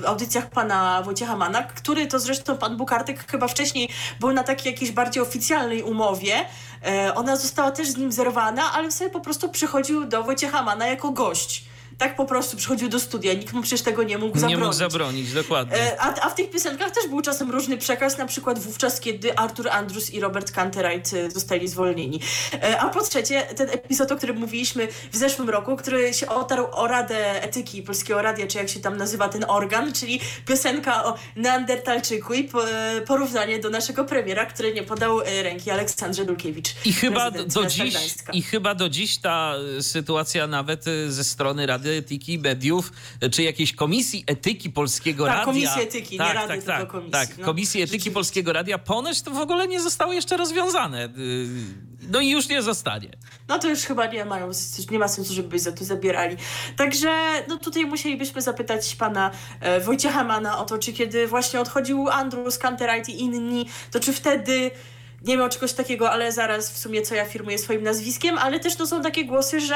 w audycjach pana Wojciecha Mana, który to zresztą pan Bukartyk chyba wcześniej był na takiej jakiejś bardziej oficjalnej umowie. E, ona została też z nim zerwana, ale sobie po prostu przychodził do Wojciecha Mana jako gość. Tak po prostu przychodził do studia, nikt mu przecież tego nie mógł zabronić. Nie mógł zabronić, dokładnie. E, A, a w tych piosenkach też był czasem różny przekaz, na przykład wówczas, kiedy Arthur Andrews i Robert Canterite e, zostali zwolnieni. E, A po trzecie, ten epizod, o którym mówiliśmy w zeszłym roku, który się otarł o Radę Etyki Polskiego Radia, czy jak się tam nazywa ten organ, czyli piosenka o Neandertalczyku i po, porównanie do naszego premiera, który nie podał ręki Aleksandrze Dulkiewicz. I chyba do dziś. I chyba do dziś ta sytuacja nawet ze strony Rady Etyki Mediów, czy jakiejś Komisji Etyki Polskiego Tak, Radia. Komisji Etyki, nie tak, Rady, tak, tylko tak, Komisji, Tak, no. Komisji Etyki. Polskiego Radia ponoć to w ogóle nie zostało jeszcze rozwiązane. Y, No i już nie zostanie. No to już chyba nie mają, nie ma sensu, żeby za to zabierali. Także no tutaj musielibyśmy zapytać pana e, Wojciecha Mana o to, czy kiedy właśnie odchodził Andrew, Canterite i inni, to czy wtedy nie miał czegoś takiego, ale zaraz w sumie co ja firmuję swoim nazwiskiem, ale też to są takie głosy, że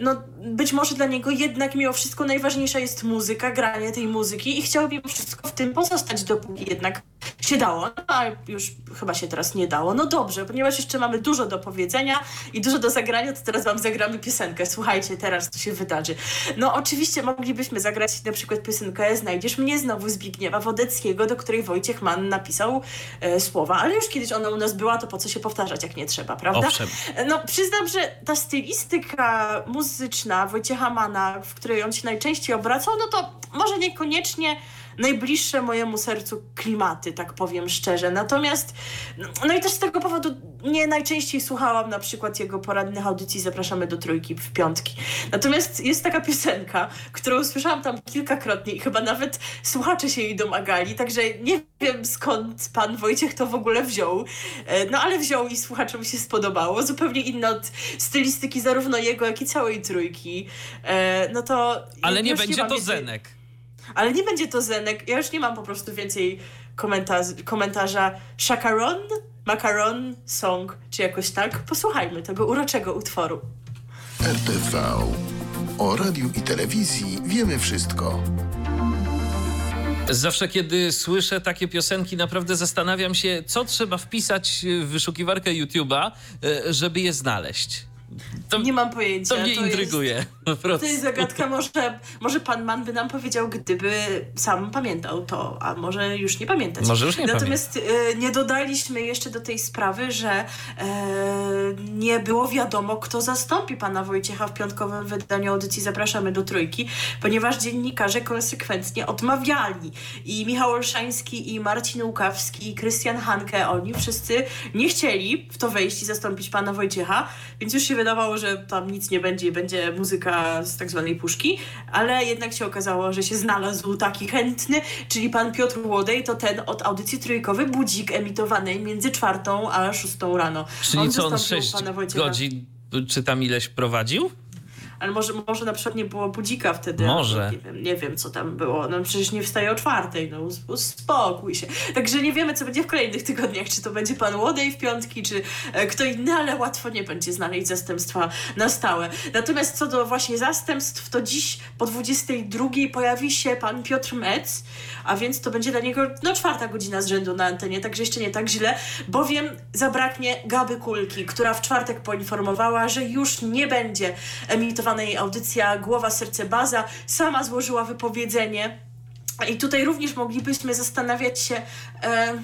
no być może dla niego jednak mimo wszystko najważniejsza jest muzyka, granie tej muzyki i chciałby wszystko w tym pozostać, dopóki jednak się dało. No a już chyba się teraz nie dało. No dobrze, ponieważ jeszcze mamy dużo do powiedzenia i dużo do zagrania, to teraz wam zagramy piosenkę. Słuchajcie, teraz to się wydarzy. No oczywiście moglibyśmy zagrać na przykład piosenkę Znajdziesz mnie znowu Zbigniewa Wodeckiego, do której Wojciech Mann napisał e, słowa, ale już kiedyś ona u nas była, to po co się powtarzać, jak nie trzeba, prawda? Owszem. No przyznam, że ta stylistyka muzyczna Wojciecha Mana, w której on się najczęściej obracał, no to może niekoniecznie najbliższe mojemu sercu klimaty, tak powiem szczerze. Natomiast, no i też z tego powodu nie najczęściej słuchałam na przykład jego poradnych audycji Zapraszamy do Trójki w piątki. Natomiast jest taka piosenka, którą słyszałam tam kilkakrotnie i chyba nawet słuchacze się jej domagali, także nie wiem skąd pan Wojciech to w ogóle wziął, e, no ale wziął i słuchaczom się spodobało. Zupełnie inna od stylistyki zarówno jego, jak i całej Trójki. E, no to... Ale nie będzie to. Zenek. Ale nie będzie to Zenek. Ja już nie mam po prostu więcej komentarza, komentarza Shakaron, Macaron Song, czy jakoś tak. Posłuchajmy tego uroczego utworu. RTV. O radiu i telewizji wiemy wszystko. Zawsze, kiedy słyszę takie piosenki, naprawdę zastanawiam się, co trzeba wpisać w wyszukiwarkę YouTube'a, e, żeby je znaleźć. To, nie mam pojęcia. To mnie to intryguje. Jest, po prostu. To jest zagadka. Może, może pan Mann by nam powiedział, gdyby sam pamiętał to, a może już nie pamiętać. Może już nie Natomiast e, nie dodaliśmy jeszcze do tej sprawy, że e, nie było wiadomo, kto zastąpi pana Wojciecha w piątkowym wydaniu audycji Zapraszamy do Trójki, ponieważ dziennikarze konsekwentnie odmawiali. I Michał Olszański, i Marcin Łukawski, i Krystian Hanke, oni wszyscy nie chcieli w to wejść i zastąpić pana Wojciecha, więc już się wydawało, że tam nic nie będzie, będzie muzyka z tak zwanej puszki, ale jednak się okazało, że się znalazł taki chętny, czyli pan Piotr Łodej, to ten od audycji trójkowej Budzik emitowanej między czwartą a szóstą rano. Czyli on co on sześć godzin czy tam ileś prowadził? Ale może, może na przykład nie było budzika wtedy. Może. Nie wiem, nie wiem, co tam było. No przecież nie wstaje o czwartej, no uspokój się. Także nie wiemy, co będzie w kolejnych tygodniach, czy to będzie pan Łodej w piątki, czy e, kto inny, ale łatwo nie będzie znaleźć zastępstwa na stałe. Natomiast co do właśnie zastępstw, to dziś po 22 pojawi się pan Piotr Metz, a więc to będzie dla niego no czwarta godzina z rzędu na antenie, także jeszcze nie tak źle, bowiem zabraknie Gaby Kulki, która w czwartek poinformowała, że już nie będzie emitowana audycja Głowa, Serce, Baza. Sama złożyła wypowiedzenie i tutaj również moglibyśmy zastanawiać się, e,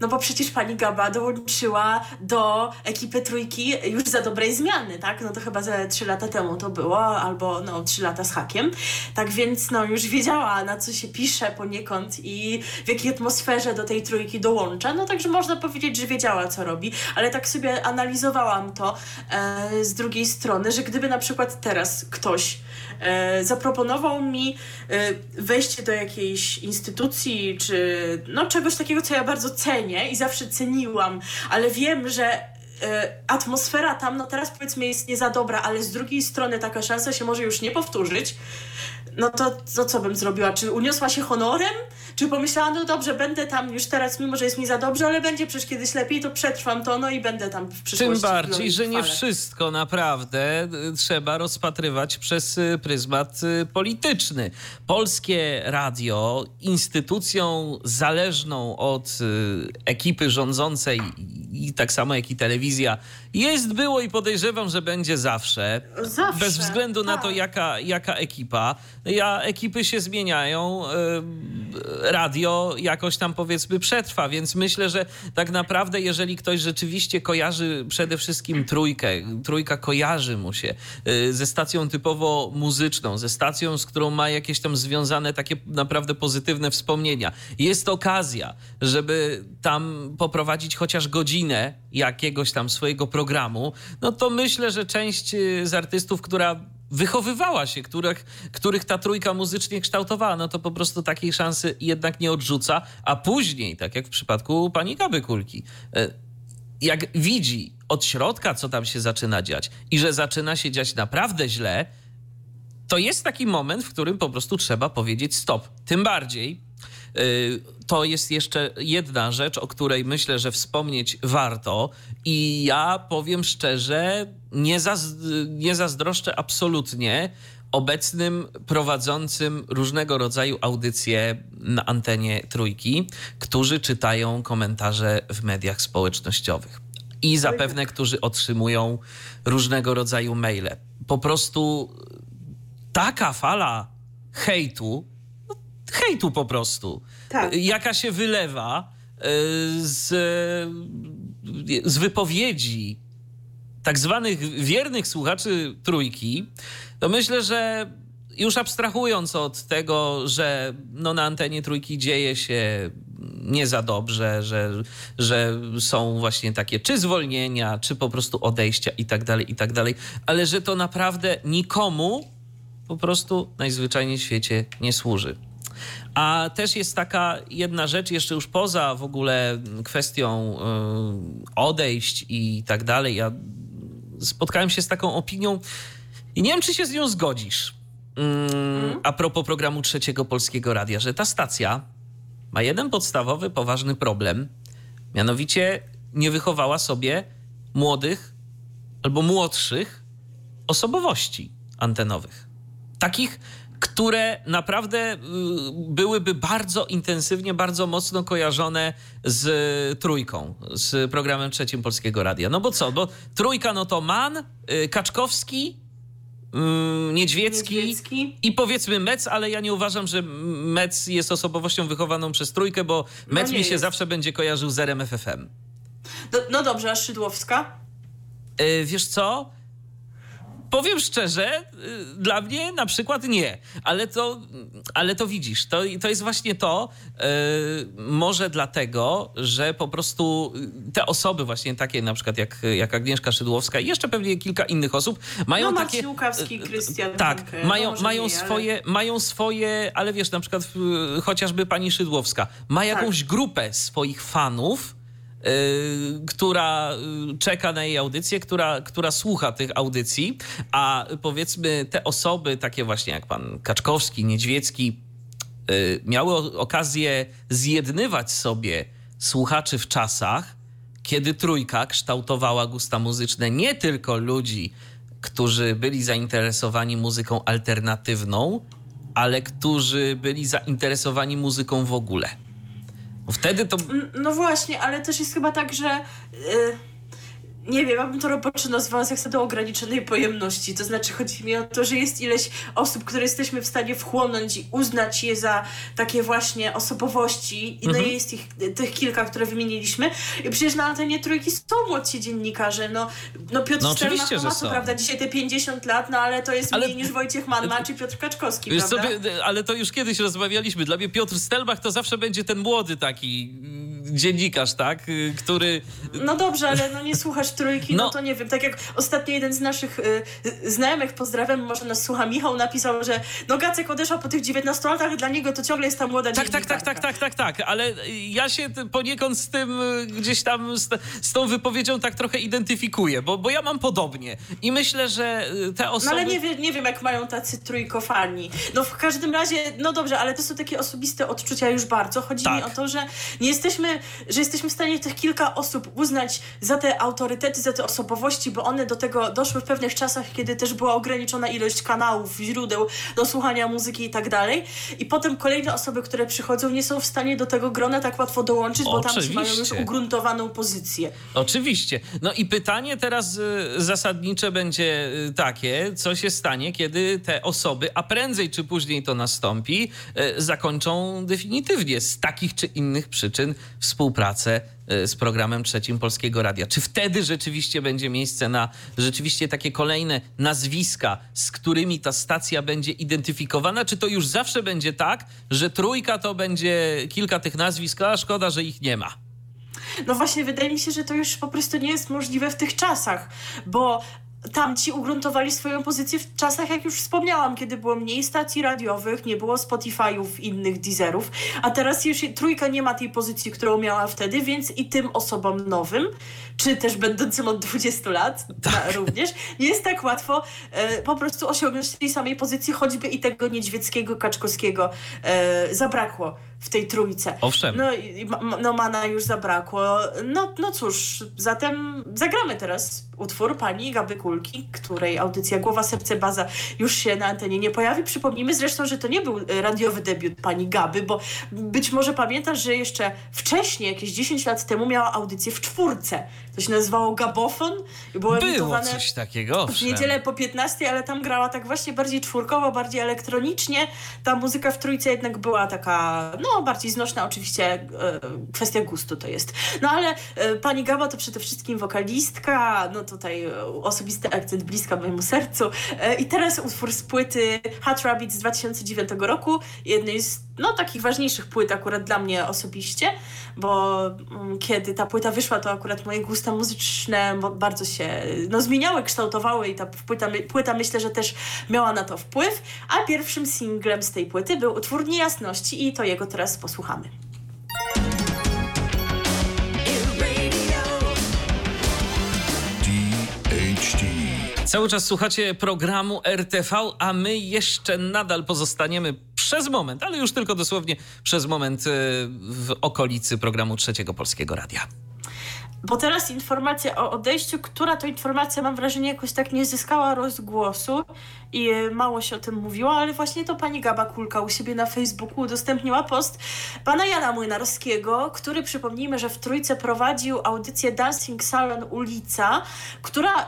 no bo przecież pani Gaba dołączyła do ekipy trójki już za dobrej zmiany, tak? No to chyba ze trzy lata temu to było, albo no trzy lata z hakiem. Tak więc no już wiedziała, na co się pisze poniekąd i w jakiej atmosferze do tej trójki dołącza. No także można powiedzieć, że wiedziała, co robi, ale tak sobie analizowałam to e, z drugiej strony, że gdyby na przykład teraz ktoś e, zaproponował mi e, wejście do jakiejś instytucji, czy no czegoś takiego, co ja bardzo cenię i zawsze ceniłam, ale wiem, że e, atmosfera tam, no teraz powiedzmy jest nie za dobra, ale z drugiej strony taka szansa się może już nie powtórzyć, no to, to co bym zrobiła? Czy uniosła się honorem? Czy pomyślała, no dobrze, będę tam już teraz, mimo że jest mi za dobrze, ale będzie przecież kiedyś lepiej, to przetrwam to, no i będę tam w przyszłości. Tym bardziej, że nie wszystko naprawdę y, trzeba rozpatrywać przez y, pryzmat y, polityczny. Polskie radio, instytucją zależną od ekipy rządzącej i tak samo jak i telewizja, jest, było i podejrzewam, że będzie zawsze. Zawsze. Bez względu tak. na to, jaka, jaka ekipa. Ja, ekipy się zmieniają, radio jakoś tam powiedzmy przetrwa, więc myślę, że tak naprawdę, jeżeli ktoś rzeczywiście kojarzy przede wszystkim trójkę, trójka kojarzy mu się ze stacją typowo muzyczną, ze stacją, z którą ma jakieś tam związane takie naprawdę pozytywne wspomnienia. Jest okazja, żeby tam poprowadzić chociaż godzinę jakiegoś tam swojego programu, no to myślę, że część z artystów, która wychowywała się, których, których ta trójka muzycznie kształtowała, no to po prostu takiej szansy jednak nie odrzuca, a później, tak jak w przypadku pani Gaby Kulki, jak widzi od środka, co tam się zaczyna dziać i że zaczyna się dziać naprawdę źle, to jest taki moment, w którym po prostu trzeba powiedzieć stop. Tym bardziej, to jest jeszcze jedna rzecz, o której myślę, że wspomnieć warto. I ja powiem szczerze, nie, zaz- nie zazdroszczę absolutnie obecnym prowadzącym różnego rodzaju audycje na antenie trójki, którzy czytają komentarze w mediach społecznościowych. I zapewne, którzy otrzymują różnego rodzaju maile. Po prostu taka fala hejtu, hejtu po prostu, tak. jaka się wylewa z, z wypowiedzi tak zwanych wiernych słuchaczy trójki, to myślę, że już abstrahując od tego, że no na antenie trójki dzieje się nie za dobrze, że, że są właśnie takie czy zwolnienia, czy po prostu odejścia i tak dalej, i tak dalej, ale że to naprawdę nikomu po prostu najzwyczajniej w świecie nie służy. A też jest taka jedna rzecz, jeszcze już poza w ogóle kwestią y, odejść i tak dalej. Ja spotkałem się z taką opinią i nie wiem, czy się z nią zgodzisz. Mm, a propos programu Trzeciego Polskiego Radia, że ta stacja ma jeden podstawowy, poważny problem. Mianowicie nie wychowała sobie młodych albo młodszych osobowości antenowych. Takich, które naprawdę y, byłyby bardzo intensywnie, bardzo mocno kojarzone z trójką, z programem trzecim Polskiego Radia. No bo co? Bo trójka no to Man, y, Kaczkowski, y, Niedźwiecki, Niedźwiecki. i powiedzmy Mec, ale ja nie uważam, że Mec jest osobowością wychowaną przez trójkę, bo Mec nie mi się jest. zawsze będzie kojarzył z RMFFM. No, no dobrze, a Szydłowska? Yy, wiesz co? Powiem szczerze, yy, dla mnie na przykład nie, ale to, ale to widzisz, to, to jest właśnie to, yy, może dlatego, że po prostu te osoby właśnie takie na przykład jak, jak Agnieszka Szydłowska i jeszcze pewnie kilka innych osób mają No, takie... Marcin Łukawski, Krystian Tak, no mają, mają, ale- swoje, mają swoje, ale wiesz, na przykład chociażby pani Szydłowska ma jakąś grupę swoich fanów, y, która y, czeka na jej audycję, która, która słucha tych audycji, a powiedzmy te osoby, takie właśnie jak pan Kaczkowski, Niedźwiecki, y, miały okazję zjednywać sobie słuchaczy w czasach, kiedy trójka kształtowała gusta muzyczne nie tylko ludzi, którzy byli zainteresowani muzyką alternatywną, ale którzy byli zainteresowani muzyką w ogóle. Wtedy to No właśnie, ale też jest chyba tak, że. y, nie wiem, ja bym to roboczo nazwała sekcją ograniczonej pojemności. To znaczy, chodzi mi o to, że jest ileś osób, które jesteśmy w stanie wchłonąć i uznać je za takie właśnie osobowości. I no i jest ich, tych kilka, które wymieniliśmy. I przecież na antenie trójki są młodsi dziennikarze. No, no Piotr No oczywiście, no ma są. prawda dzisiaj te 50 lat, no ale to jest Ale- mniej niż Wojciech Mann ma, czy Piotr Kaczkowski, prawda? sobie, ale to już kiedyś rozmawialiśmy. Dla mnie Piotr Stelbach to zawsze będzie ten młody taki mm, dziennikarz, tak? Y, Który... No dobrze, ale no nie słuchasz trójki, no, No. to nie wiem. Tak jak ostatnio jeden z naszych y, y, znajomych, pozdrawiam, może nas słucha, Michał napisał, że no Gacek odeszła po tych 19 latach, dla niego to ciągle jest ta młoda Tak, tak, tak, tak, tak, tak, tak, ale ja się poniekąd z tym y, gdzieś tam, z, z tą wypowiedzią tak trochę identyfikuję, bo, bo ja mam podobnie i myślę, że y, te No osoby... ale nie, wie, nie wiem, jak mają tacy trójkofani. No w każdym razie, no dobrze, ale to są takie osobiste odczucia już bardzo. Chodzi mi Tak. o to, że nie jesteśmy, że jesteśmy w stanie tych kilka osób uznać za te autorytety, za te osobowości, bo one do tego doszły w pewnych czasach, kiedy też była ograniczona ilość kanałów, źródeł do słuchania muzyki i tak dalej. I potem kolejne osoby, które przychodzą, nie są w stanie do tego grona tak łatwo dołączyć, bo tam mają już Oczywiście. ugruntowaną pozycję. Oczywiście. No i pytanie teraz y, zasadnicze będzie y, takie, co się stanie, kiedy te osoby, a prędzej czy później to nastąpi, y, zakończą definitywnie z takich czy innych przyczyn współpracę z programem trzecim Polskiego Radia. Czy wtedy rzeczywiście będzie miejsce na rzeczywiście takie kolejne nazwiska, z którymi ta stacja będzie identyfikowana, czy to już zawsze będzie tak, że trójka to będzie kilka tych nazwisk, a szkoda, że ich nie ma. No właśnie, wydaje mi się, że to już po prostu nie jest możliwe w tych czasach, bo tamci ugruntowali swoją pozycję w czasach, jak już wspomniałam, kiedy było mniej stacji radiowych, nie było Spotify'ów, innych Deezerów, a teraz już trójka nie ma tej pozycji, którą miała wtedy, więc i tym osobom nowym, czy też będącym od 20 lat na, również, nie jest tak łatwo e, po prostu osiągnąć tej samej pozycji, choćby i tego niedźwieckiego, kaczkowskiego e, zabrakło w tej trójce. Owszem. No, i no mana już zabrakło. No, no cóż, zatem zagramy teraz utwór pani Gaby Kulki, której audycja Głowa, Serce, Baza już się na antenie nie pojawi. Przypomnijmy zresztą, że to nie był radiowy debiut pani Gaby, bo być może pamiętasz, że jeszcze wcześniej, jakieś 10 lat temu miała audycję w czwórce. To się nazywało Gabofon i było, Było emitowane coś takiego, w owszem. niedzielę po 15, ale tam grała tak właśnie bardziej czwórkowo, bardziej elektronicznie. Ta muzyka w trójce jednak była taka, no bardziej znośna, oczywiście e, kwestia gustu to jest. No ale e, pani Gaba to przede wszystkim wokalistka, no tutaj osobisty akcent bliska mojemu sercu. I teraz utwór z płyty Hot Rabbit z 2009 roku, jednej z no, takich ważniejszych płyt akurat dla mnie osobiście, bo mm, kiedy ta płyta wyszła, to akurat moje gusta muzyczne bardzo się no, zmieniały, kształtowały i ta płyta, płyta myślę, że też miała na to wpływ, a pierwszym singlem z tej płyty był utwór Niejasności i to jego teraz posłuchamy. Cały czas słuchacie programu RTV, a my jeszcze nadal pozostaniemy przez moment, ale już tylko dosłownie przez moment e, w okolicy programu Trzeciego Polskiego Radia. Bo teraz informacja o odejściu, która to informacja mam wrażenie jakoś tak nie zyskała rozgłosu i mało się o tym mówiło, ale właśnie to pani Gaba Kulka u siebie na Facebooku udostępniła post pana Jana Młynarskiego, który przypomnijmy, że w Trójce prowadził audycję Dancing Salon Ulica, która y,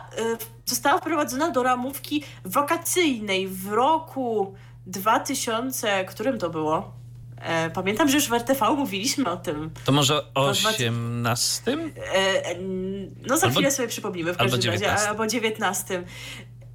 została wprowadzona do ramówki wakacyjnej w roku 2000, którym to było? E, pamiętam, że już w RTV mówiliśmy o tym. To może o 18? E, no za albo, chwilę sobie przypomnimy w każdym razie, albo 19.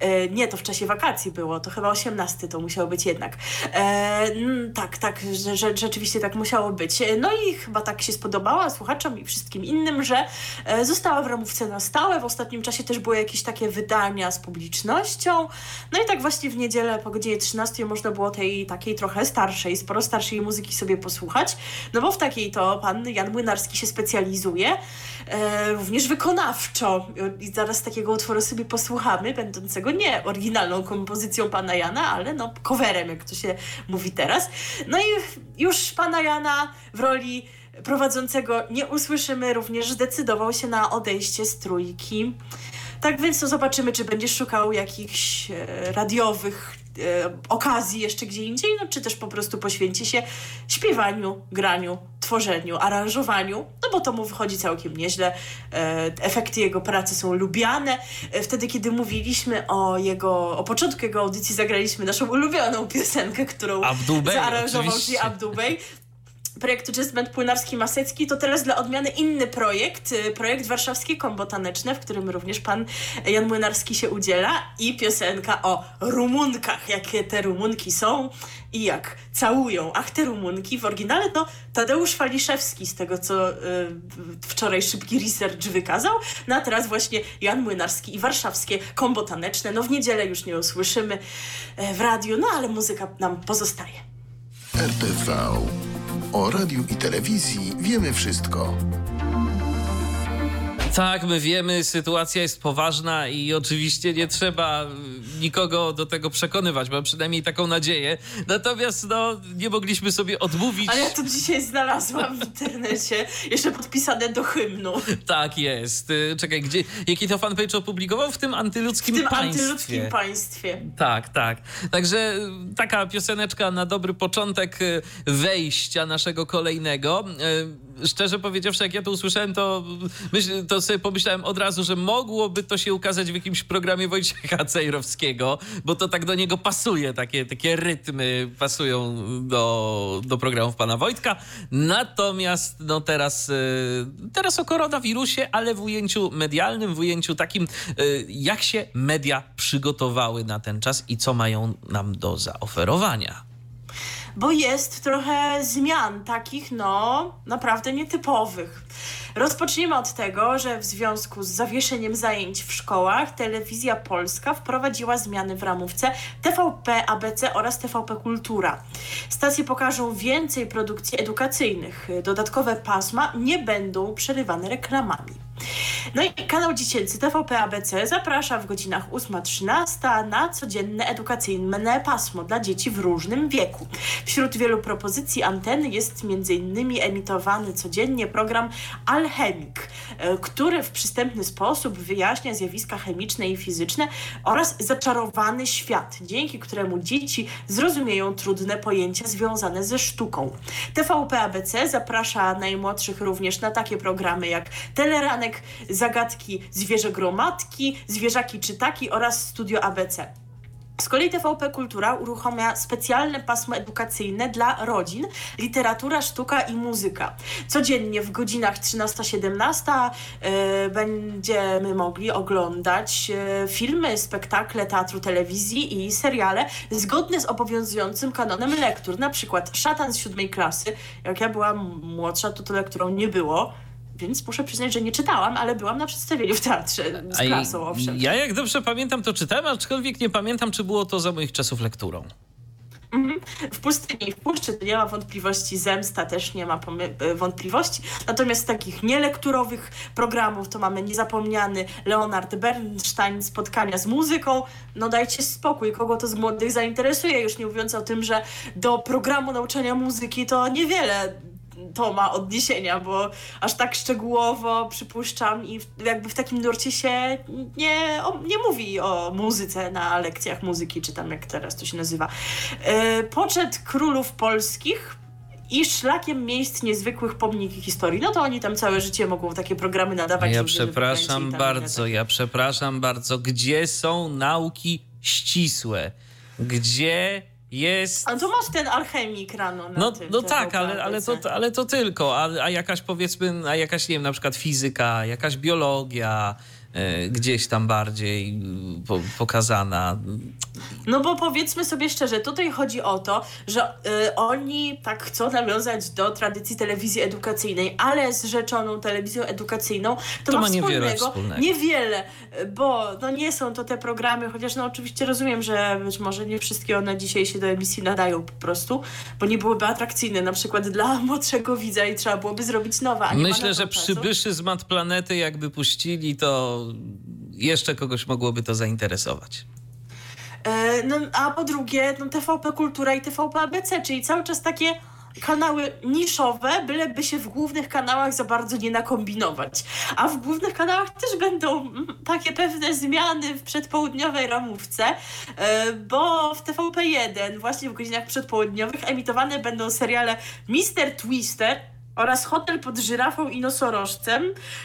E, nie, to w czasie wakacji było, to chyba 18 to musiało być jednak. E, tak, tak, że, rzeczywiście tak musiało być. No i chyba tak się spodobała słuchaczom i wszystkim innym, że e, została w ramówce na stałe. W ostatnim czasie też były jakieś takie wydania z publicznością. No i tak właśnie w niedzielę po godzinie 13 można było tej takiej trochę starszej, sporo starszej muzyki sobie posłuchać. No bo w takiej to pan Jan Młynarski się specjalizuje, e, również wykonawczo. I zaraz takiego utworu sobie posłuchamy, będącego nie oryginalną kompozycją pana Jana, ale no coverem, jak to się mówi teraz. No i już pana Jana w roli prowadzącego nie usłyszymy, również zdecydował się na odejście z trójki. Tak więc to zobaczymy, czy będzie szukał jakichś e, radiowych e, okazji jeszcze gdzie indziej, no, czy też po prostu poświęci się śpiewaniu, graniu, tworzeniu, aranżowaniu, no bo to mu wychodzi całkiem nieźle. E, efekty jego pracy są lubiane. Wtedy, kiedy mówiliśmy o jego, o początku jego audycji, zagraliśmy naszą ulubioną piosenkę, którą Abdul zaaranżował ci Abdul Bey projektu Jazz Band Płynarski-Masecki, to teraz dla odmiany inny projekt, y, projekt Warszawskie Kombo Taneczne, w którym również pan Jan Młynarski się udziela i piosenka o Rumunkach, jakie te Rumunki są i jak całują. Ach, te Rumunki w oryginale to Tadeusz Waliszewski, z tego co y, wczoraj szybki research wykazał, no a teraz właśnie Jan Młynarski i Warszawskie Kombo Taneczne. No w niedzielę już nie usłyszymy y, w radiu, no ale muzyka nam pozostaje. RTV o radiu i telewizji wiemy wszystko. Tak, my wiemy, sytuacja jest poważna i oczywiście nie trzeba nikogo do tego przekonywać, mam przynajmniej taką nadzieję. Natomiast no, nie mogliśmy sobie odmówić. Ale ja to dzisiaj znalazłam w internecie, jeszcze podpisane do hymnu. Tak jest. Y, czekaj, gdzie, jaki to fanpage opublikował? W tym antyludzkim w tym państwie. antyludzkim państwie. Tak, tak. Także y, taka pioseneczka na dobry początek y, wejścia naszego kolejnego szczerze powiedziawszy, jak ja to usłyszałem, to, myśl, to sobie pomyślałem od razu, że mogłoby to się ukazać w jakimś programie Wojciecha Cejrowskiego, bo to tak do niego pasuje, takie, takie rytmy pasują do, do programów pana Wojtka. Natomiast no teraz, y, teraz o koronawirusie, ale w ujęciu medialnym, w ujęciu takim, y, jak się media przygotowały na ten czas i co mają nam do zaoferowania bo jest trochę zmian takich, no, naprawdę nietypowych. Rozpoczniemy od tego, że w związku z zawieszeniem zajęć w szkołach Telewizja Polska wprowadziła zmiany w ramówce TVP ABC oraz TVP Kultura. Stacje pokażą więcej produkcji edukacyjnych. Dodatkowe pasma nie będą przerywane reklamami. No i kanał dziecięcy TVP ABC zaprasza w godzinach 8.13 na codzienne edukacyjne pasmo dla dzieci w różnym wieku. Wśród wielu propozycji anteny jest m.in. emitowany codziennie program Alchemik, e, który w przystępny sposób wyjaśnia zjawiska chemiczne i fizyczne oraz zaczarowany świat, dzięki któremu dzieci zrozumieją trudne pojęcia związane ze sztuką. TVP ABC zaprasza najmłodszych również na takie programy jak Teleranek, Zagadki Zwierzę Gromadki, Zwierzaki Czytaki oraz Studio ABC. Z kolei TVP Kultura uruchamia specjalne pasmo edukacyjne dla rodzin, literatura, sztuka i muzyka. Codziennie w godzinach 13-17 e, będziemy mogli oglądać e, filmy, spektakle teatru, telewizji i seriale zgodne z obowiązującym kanonem lektur. Na przykład Szatan z siódmej klasy. Jak ja byłam młodsza, to to lekturą nie było więc muszę przyznać, że nie czytałam, ale byłam na przedstawieniu w teatrze z A klasą, owszem. Ja jak dobrze pamiętam, to czytałem, aczkolwiek nie pamiętam, czy było to za moich czasów lekturą. W pustyni i w puszczy nie ma wątpliwości, zemsta też nie ma e, wątpliwości. Natomiast z takich nielekturowych programów to mamy niezapomniany Leonard Bernstein, spotkania z muzyką. No dajcie spokój, kogo to z młodych zainteresuje, już nie mówiąc o tym, że do programu nauczania muzyki to niewiele to ma odniesienia, bo aż tak szczegółowo przypuszczam i jakby w takim nurcie się nie, o, nie mówi o muzyce na lekcjach muzyki, czy tam jak teraz to się nazywa. E, Poczet królów polskich i szlakiem miejsc niezwykłych pomniki historii. No to oni tam całe życie mogą takie programy nadawać. Ja przepraszam tam bardzo, ja przepraszam bardzo. Gdzie są nauki ścisłe? Gdzie jest... takie. A to masz ten alchemik rano na No, tym. no tak, ale, ale, to, ale to tylko. A, a jakaś powiedzmy, a jakaś, nie wiem, na przykład fizyka, jakaś biologia, gdzieś tam bardziej y, po, pokazana. No bo powiedzmy sobie szczerze, tutaj chodzi o to, że y, oni tak chcą nawiązać do tradycji telewizji edukacyjnej, ale z rzeczoną telewizją edukacyjną to, To ma, ma niewiele wspólnego, wspólnego. Niewiele, bo no nie są to te programy, chociaż no oczywiście rozumiem, że być może nie wszystkie one dzisiaj się do emisji nadają po prostu, bo nie byłyby atrakcyjne na przykład dla młodszego widza i trzeba byłoby zrobić nowe. Myślę, że czasu. przybyszy z mat planety, jakby puścili, to jeszcze kogoś mogłoby to zainteresować. E, No, a po drugie, no, TVP Kultura i TVP ABC, czyli cały czas takie kanały niszowe, byleby się w głównych kanałach za bardzo nie nakombinować. A w głównych kanałach też będą mm, takie pewne zmiany w przedpołudniowej ramówce, e, bo w TVP1 właśnie w godzinach przedpołudniowych emitowane będą seriale Mister Twister, oraz Hotel pod żyrafą i nosorożcem,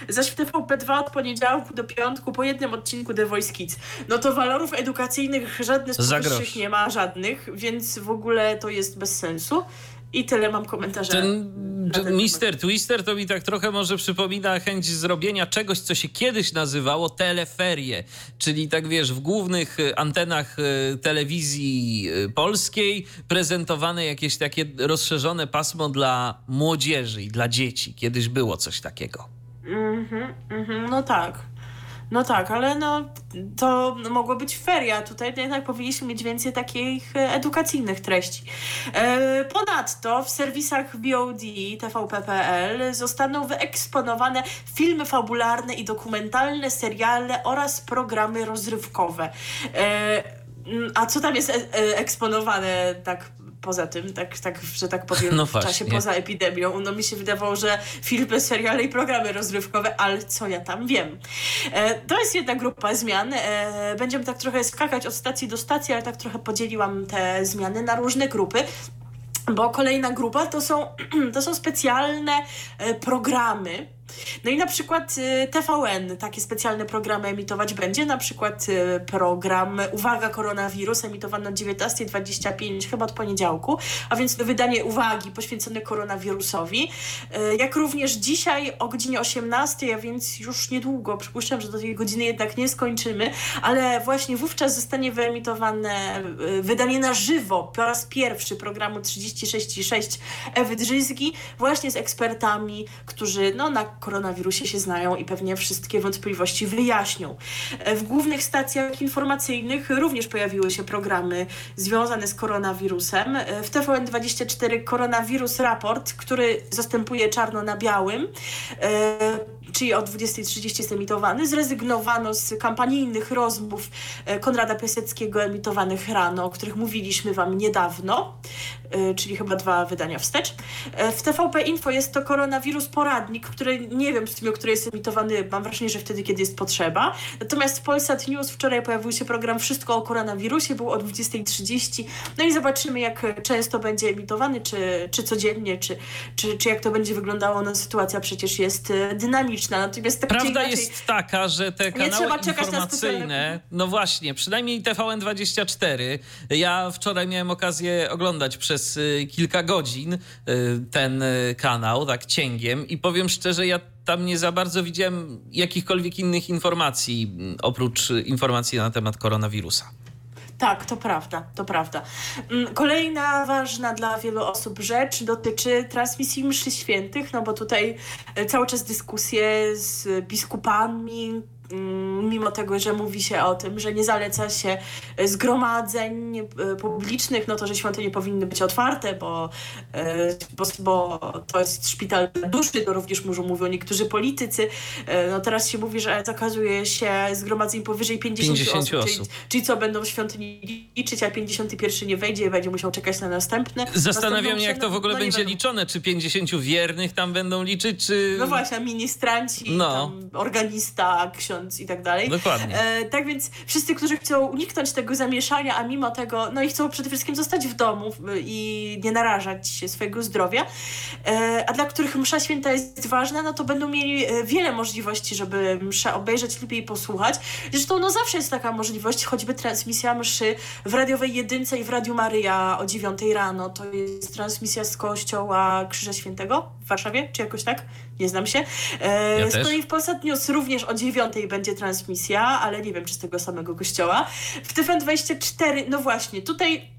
zaś w TVP2 od poniedziałku do piątku po jednym odcinku The Voice Kids. No to walorów edukacyjnych żadne z nie ma żadnych, więc w ogóle to jest bez sensu. I tyle mam komentarza. Ten ten Mister Twister to mi tak trochę może przypomina chęć zrobienia czegoś, co się kiedyś nazywało teleferie. Czyli tak wiesz, w głównych y, antenach y, telewizji y, polskiej prezentowane jakieś takie rozszerzone pasmo dla młodzieży i dla dzieci. Kiedyś było coś takiego. Mhm, mhm, no tak. No tak, ale no to mogło być feria. Tutaj jednak powinniśmy mieć więcej takich e, edukacyjnych treści. E, ponadto w serwisach VOD, TVP.pl zostaną wyeksponowane filmy fabularne i dokumentalne, seriale oraz programy rozrywkowe. E, a co tam jest eksponowane tak poza tym, tak, tak, że tak powiem, No w czasie właśnie. poza epidemią. No mi się wydawało, że filmy, seriale i programy rozrywkowe, ale co ja tam wiem. E, to jest jedna grupa zmian. E, będziemy tak trochę skakać od stacji do stacji, ale tak trochę podzieliłam te zmiany na różne grupy. Bo kolejna grupa to są, to są specjalne e, programy. No i na przykład e, TVN takie specjalne programy emitować będzie. Na przykład e, program Uwaga Koronawirus emitowany o 19.25 chyba od poniedziałku, a więc wydanie Uwagi poświęcone koronawirusowi. E, Jak również dzisiaj o godzinie 18, a więc już niedługo, przypuszczam, że do tej godziny jednak nie skończymy, ale właśnie wówczas zostanie wyemitowane wydanie na żywo po raz pierwszy programu 36,6 Ewy Drzyzgi właśnie z ekspertami, którzy no, na koronawirusie się znają i pewnie wszystkie wątpliwości wyjaśnią. E, W głównych stacjach informacyjnych również pojawiły się programy związane z koronawirusem. E, W TVN24 Koronawirus Raport, który zastępuje czarno na białym, e, czyli o 20.30 jest emitowany. Zrezygnowano z kampanijnych rozmów e, Konrada Piaseckiego emitowanych rano, o których mówiliśmy Wam niedawno, e, czyli chyba dwa wydania wstecz. E, W TVP Info jest to koronawirus poradnik, który nie wiem tym, o której jest emitowany, mam wrażenie, że wtedy, kiedy jest potrzeba. Natomiast w Polsat News wczoraj pojawił się program Wszystko o koronawirusie, był o 20.30. No i zobaczymy, jak często będzie emitowany, czy, czy codziennie, czy, czy, czy jak to będzie wyglądało. No sytuacja przecież jest e, dynamiczna. Natomiast tak Prawda inaczej, jest taka, że te kanały informacyjne, no właśnie, przynajmniej TVN24. Ja wczoraj miałem okazję oglądać przez y, kilka godzin y, ten y, kanał, tak cięgiem i powiem szczerze, ja tam nie za bardzo widziałem jakichkolwiek innych informacji, mm, oprócz informacji na temat koronawirusa. Tak, to prawda, to prawda. Mm, Kolejna ważna dla wielu osób rzecz dotyczy transmisji mszy świętych, no bo tutaj e, cały czas dyskusje z biskupami, mimo tego, że mówi się o tym, że nie zaleca się e, zgromadzeń e, publicznych, no to, że świątynie powinny być otwarte, bo, e, bo, bo to jest szpital duszy, to również mówią, mówią niektórzy politycy. No teraz się mówi, że zakazuje się zgromadzeń powyżej 50, 50 osób, czyli, osób. czyli co, będą świątyni liczyć, a 51 nie wejdzie i będzie musiał czekać na następne. Zastanawiam się, jak to w ogóle no będzie liczone. Czy 50 wiernych tam będą liczyć, czy... No właśnie, ministranci, No. organista, ksiądz i tak dalej. Dokładnie. E, tak więc wszyscy, którzy chcą uniknąć tego zamieszania, a mimo tego, no i chcą przede wszystkim zostać w domu i nie narażać się swojego zdrowia, e, a dla których msza święta jest ważna, no to będą mieli e, wiele możliwości, żeby mszę obejrzeć lub jej posłuchać. Zresztą no zawsze jest taka możliwość, choćby transmisja mszy w radiowej jedynce i w Radiu Maryja o 9 rano. To jest transmisja z kościoła Krzyża Świętego w Warszawie, czy jakoś tak? Nie znam się. E, Ja z też. kolei w Polsat News również o 9 będzie transmisja, ale nie wiem, czy z tego samego kościoła. W TVN24, no właśnie, tutaj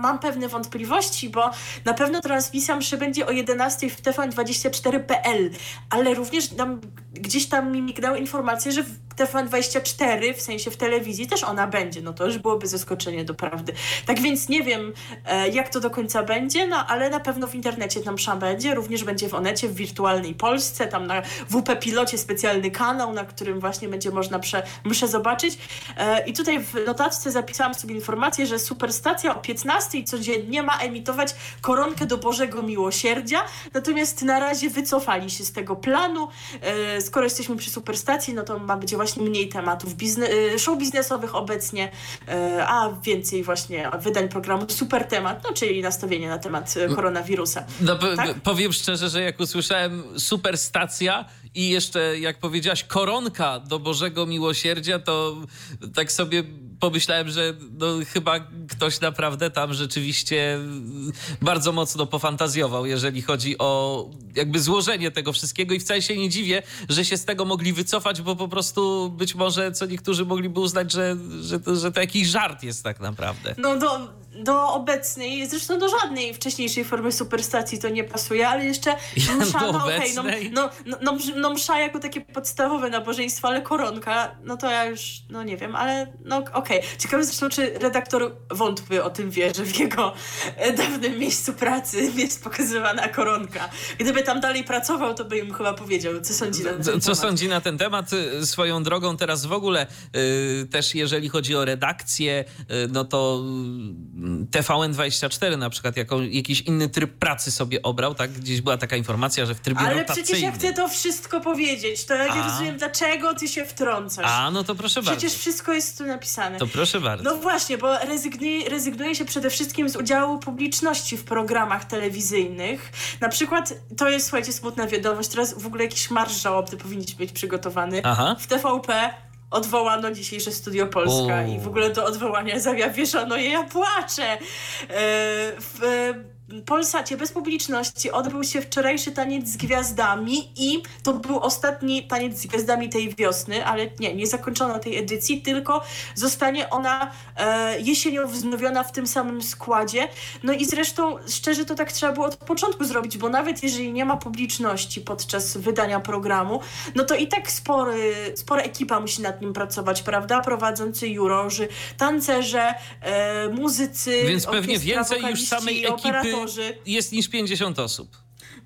mam pewne wątpliwości, bo na pewno transmisja mszy będzie o 11 w TVN24.pl, ale również tam, gdzieś tam mi mignęły informacje, że w TVN24, w sensie w telewizji też ona będzie, no to już byłoby zaskoczenie doprawdy. Tak więc nie wiem, e, jak to do końca będzie, no ale na pewno w internecie tam msza będzie, również będzie w Onecie, w Wirtualnej Polsce, tam na WP Pilocie specjalny kanał, na którym właśnie będzie można prze, mszę zobaczyć. E, I tutaj w notatce zapisałam sobie informację, że Superstacja o 15 codziennie ma emitować koronkę do Bożego Miłosierdzia, natomiast na razie wycofali się z tego planu. E, Skoro jesteśmy przy Superstacji, no to ma być właśnie mniej tematów bizne- e, show biznesowych obecnie, e, a więcej właśnie wydań programu Super Temat, no czyli nastawienie na temat e, koronawirusa. No, Tak? powiem szczerze, że jak usłyszałem superstacja i jeszcze, jak powiedziałaś, koronka do Bożego Miłosierdzia, to tak sobie pomyślałem, że no, chyba ktoś naprawdę tam rzeczywiście bardzo mocno pofantazjował, jeżeli chodzi o jakby złożenie tego wszystkiego i wcale się nie dziwię, że się z tego mogli wycofać, bo po prostu być może co niektórzy mogliby uznać, że, że, to, że to jakiś żart jest tak naprawdę. No do, do obecnej, zresztą do żadnej wcześniejszej formy superstacji to nie pasuje, ale jeszcze msza, no okej, obecnej? no, no, no, no msza jako takie podstawowe nabożeństwo, ale koronka, no to ja już, no nie wiem, ale no okej. Ciekawe zresztą, czy redaktor wątły o tym wie, że w jego e, dawnym miejscu pracy jest pokazywana koronka. Gdyby tam dalej pracował, to by im chyba powiedział, co sądzi na ten Co, co temat. sądzi na ten temat? Y, Swoją drogą teraz w ogóle y, też jeżeli chodzi o redakcję, y, no to TVN24 na przykład jako, jakiś inny tryb pracy sobie obrał, tak? Gdzieś była taka informacja, że w trybie Ale rotacyjnym. przecież ja chcę to wszystko powiedzieć, to ja nie rozumiem, dlaczego ty się wtrącasz. A, no to proszę Przecież bardzo. wszystko jest tu napisane. To proszę bardzo. No właśnie, bo rezygnuje, rezygnuje się przede wszystkim z udziału publiczności w programach telewizyjnych. Na przykład, to jest, słuchajcie, smutna wiadomość, teraz w ogóle jakiś marsz żałobny powinnić być przygotowany. Aha. W TVP odwołano dzisiejsze Studio Polska O. i w ogóle do odwołania zawieszono je, ja płaczę. E, W Polsacie bez publiczności odbył się wczorajszy taniec z gwiazdami i to był ostatni taniec z gwiazdami tej wiosny, ale nie, nie zakończono tej edycji, tylko zostanie ona e, jesienią wznowiona w tym samym składzie. No i zresztą szczerze to tak trzeba było od początku zrobić, bo nawet jeżeli nie ma publiczności podczas wydania programu, no to i tak spory, spora ekipa musi nad nim pracować, prawda? Prowadzący jurorzy, tancerze, e, muzycy, Więc pewnie więcej już samej ekipy operatorzy. jest niż 50 osób.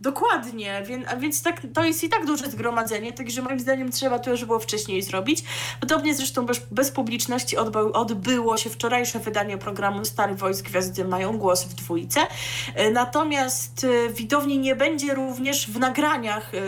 Dokładnie, więc, więc tak, to jest i tak duże zgromadzenie, także moim zdaniem trzeba to już było wcześniej zrobić. Podobnie zresztą bez, bez publiczności odby, odbyło się wczorajsze wydanie programu Stary Wojsk Gwiazdy Mają Głos w dwójce. E, natomiast e, widowni nie będzie również w nagraniach e,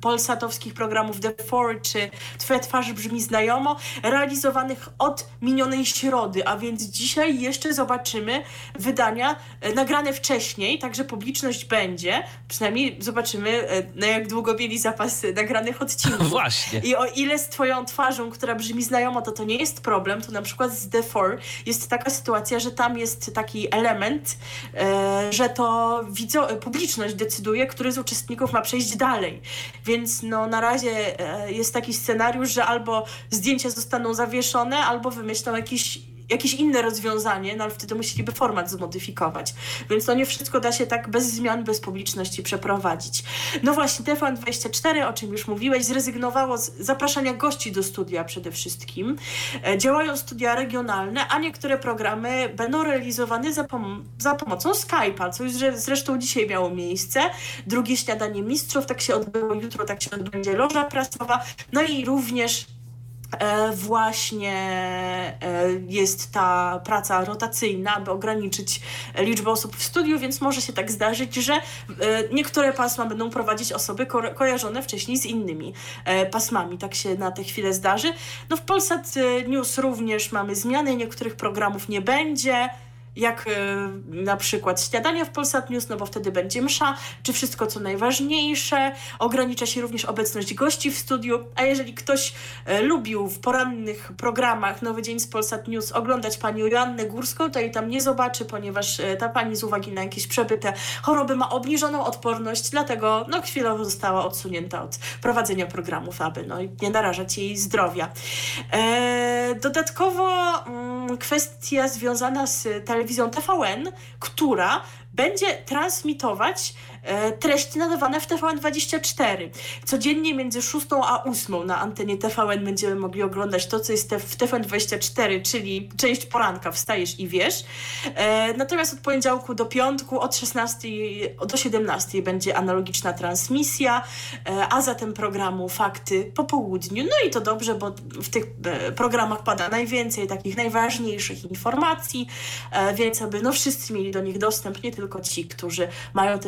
polsatowskich programów The Four czy Twoja twarz brzmi znajomo, realizowanych od minionej środy, a więc dzisiaj jeszcze zobaczymy wydania nagrane wcześniej, także publiczność będzie przynajmniej zobaczymy, e, na jak długo mieli zapas nagranych odcinków. Właśnie. I o ile z twoją twarzą, która brzmi znajomo, to to nie jest problem, to na przykład z The Four jest taka sytuacja, że tam jest taki element, e, że to widzo, publiczność decyduje, który z uczestników ma przejść dalej. Więc no, na razie e, jest taki scenariusz, że albo zdjęcia zostaną zawieszone, albo wymyślą jakiś jakieś inne rozwiązanie, no ale wtedy musieliby format zmodyfikować. Więc to nie wszystko da się tak bez zmian, bez publiczności przeprowadzić. No właśnie, TVN24, o czym już mówiłeś, zrezygnowało z zapraszania gości do studia przede wszystkim. E, działają studia regionalne, a niektóre programy będą realizowane za, pom za pomocą Skype'a, co już zresztą dzisiaj miało miejsce. Drugie śniadanie mistrzów, tak się odbyło jutro, tak się odbędzie loża prasowa, no i również właśnie e, jest ta praca rotacyjna, aby ograniczyć liczbę osób w studiu, więc może się tak zdarzyć, że e, niektóre pasma będą prowadzić osoby ko kojarzone wcześniej z innymi pasmami. Tak się na tę chwilę zdarzy. No w Polsat News również mamy zmiany, niektórych programów nie będzie jak y, na przykład śniadania w Polsat News, no bo wtedy będzie msza, czy wszystko co najważniejsze. Ogranicza się również obecność gości w studiu, a jeżeli ktoś y, lubił w porannych programach Nowy Dzień z Polsat News oglądać panią Joannę Górską, to jej tam nie zobaczy, ponieważ y, ta pani z uwagi na jakieś przebyte choroby ma obniżoną odporność, dlatego no chwilowo została odsunięta od prowadzenia programów, aby no, nie narażać jej zdrowia. E, dodatkowo mm, kwestia związana z telewizją telewizją TVN, która będzie transmitować treści nadawane w TVN24. Codziennie między 6 a 8 na antenie TVN będziemy mogli oglądać to, co jest w TVN24, czyli część poranka, wstajesz i wiesz. E, natomiast od poniedziałku do piątku od 16 do 17 będzie analogiczna transmisja, e, a zatem programu Fakty po południu. No i to dobrze, bo w tych e, programach pada najwięcej takich najważniejszych informacji, e, więc aby no wszyscy mieli do nich dostęp, nie tylko ci, którzy mają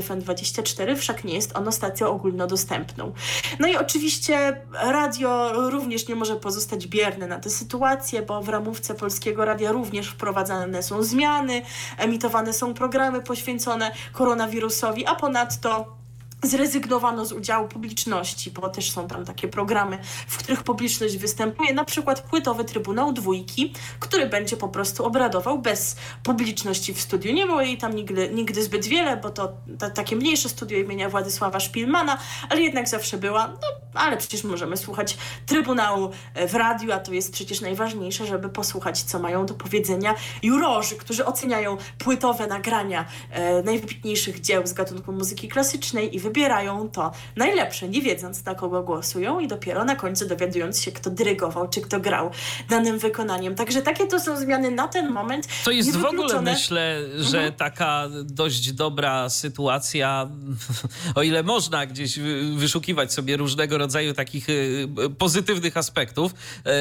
TFN24, wszak nie jest ono stacją ogólnodostępną. No i oczywiście radio również nie może pozostać bierne na tę sytuację, bo w ramówce Polskiego Radia również wprowadzane są zmiany, emitowane są programy poświęcone koronawirusowi, a ponadto zrezygnowano z udziału publiczności, bo też są tam takie programy, w których publiczność występuje, na przykład płytowy Trybunał Dwójki, który będzie po prostu obradował bez publiczności w studiu. Nie było jej tam nigdy, nigdy zbyt wiele, bo to, to takie mniejsze studio imienia Władysława Szpilmana, ale jednak zawsze była, no ale przecież możemy słuchać Trybunału e, w radiu, a to jest przecież najważniejsze, żeby posłuchać, co mają do powiedzenia jurorzy, którzy oceniają płytowe nagrania e, najwybitniejszych dzieł z gatunku muzyki klasycznej i wybierają to najlepsze, nie wiedząc na kogo głosują i dopiero na końcu dowiadując się, kto dyrygował, czy kto grał danym wykonaniem. Także takie to są zmiany na ten moment. To jest w ogóle, myślę, że mhm. taka dość dobra sytuacja, o ile można gdzieś wyszukiwać sobie różnego rodzaju takich y, pozytywnych aspektów,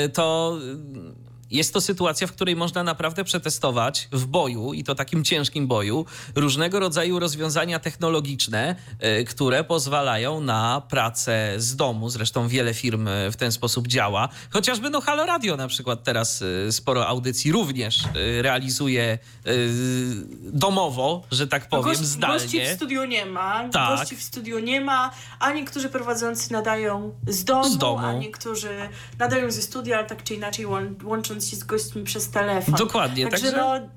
y, to jest to sytuacja, w której można naprawdę przetestować w boju i to takim ciężkim boju różnego rodzaju rozwiązania technologiczne, e, które pozwalają na pracę z domu. Zresztą wiele firm e, w ten sposób działa. Chociażby no Halo Radio na przykład teraz e, sporo audycji również realizuje domowo, że tak powiem, Gość, zdalnie. Gości w studiu nie ma. Tak. Gości w studiu nie ma, a niektórzy prowadzący nadają z domu, z domu. a niektórzy nadają ze studia, ale tak czy inaczej łącząc się z gośćmi przez telefon. Dokładnie. Także, także... no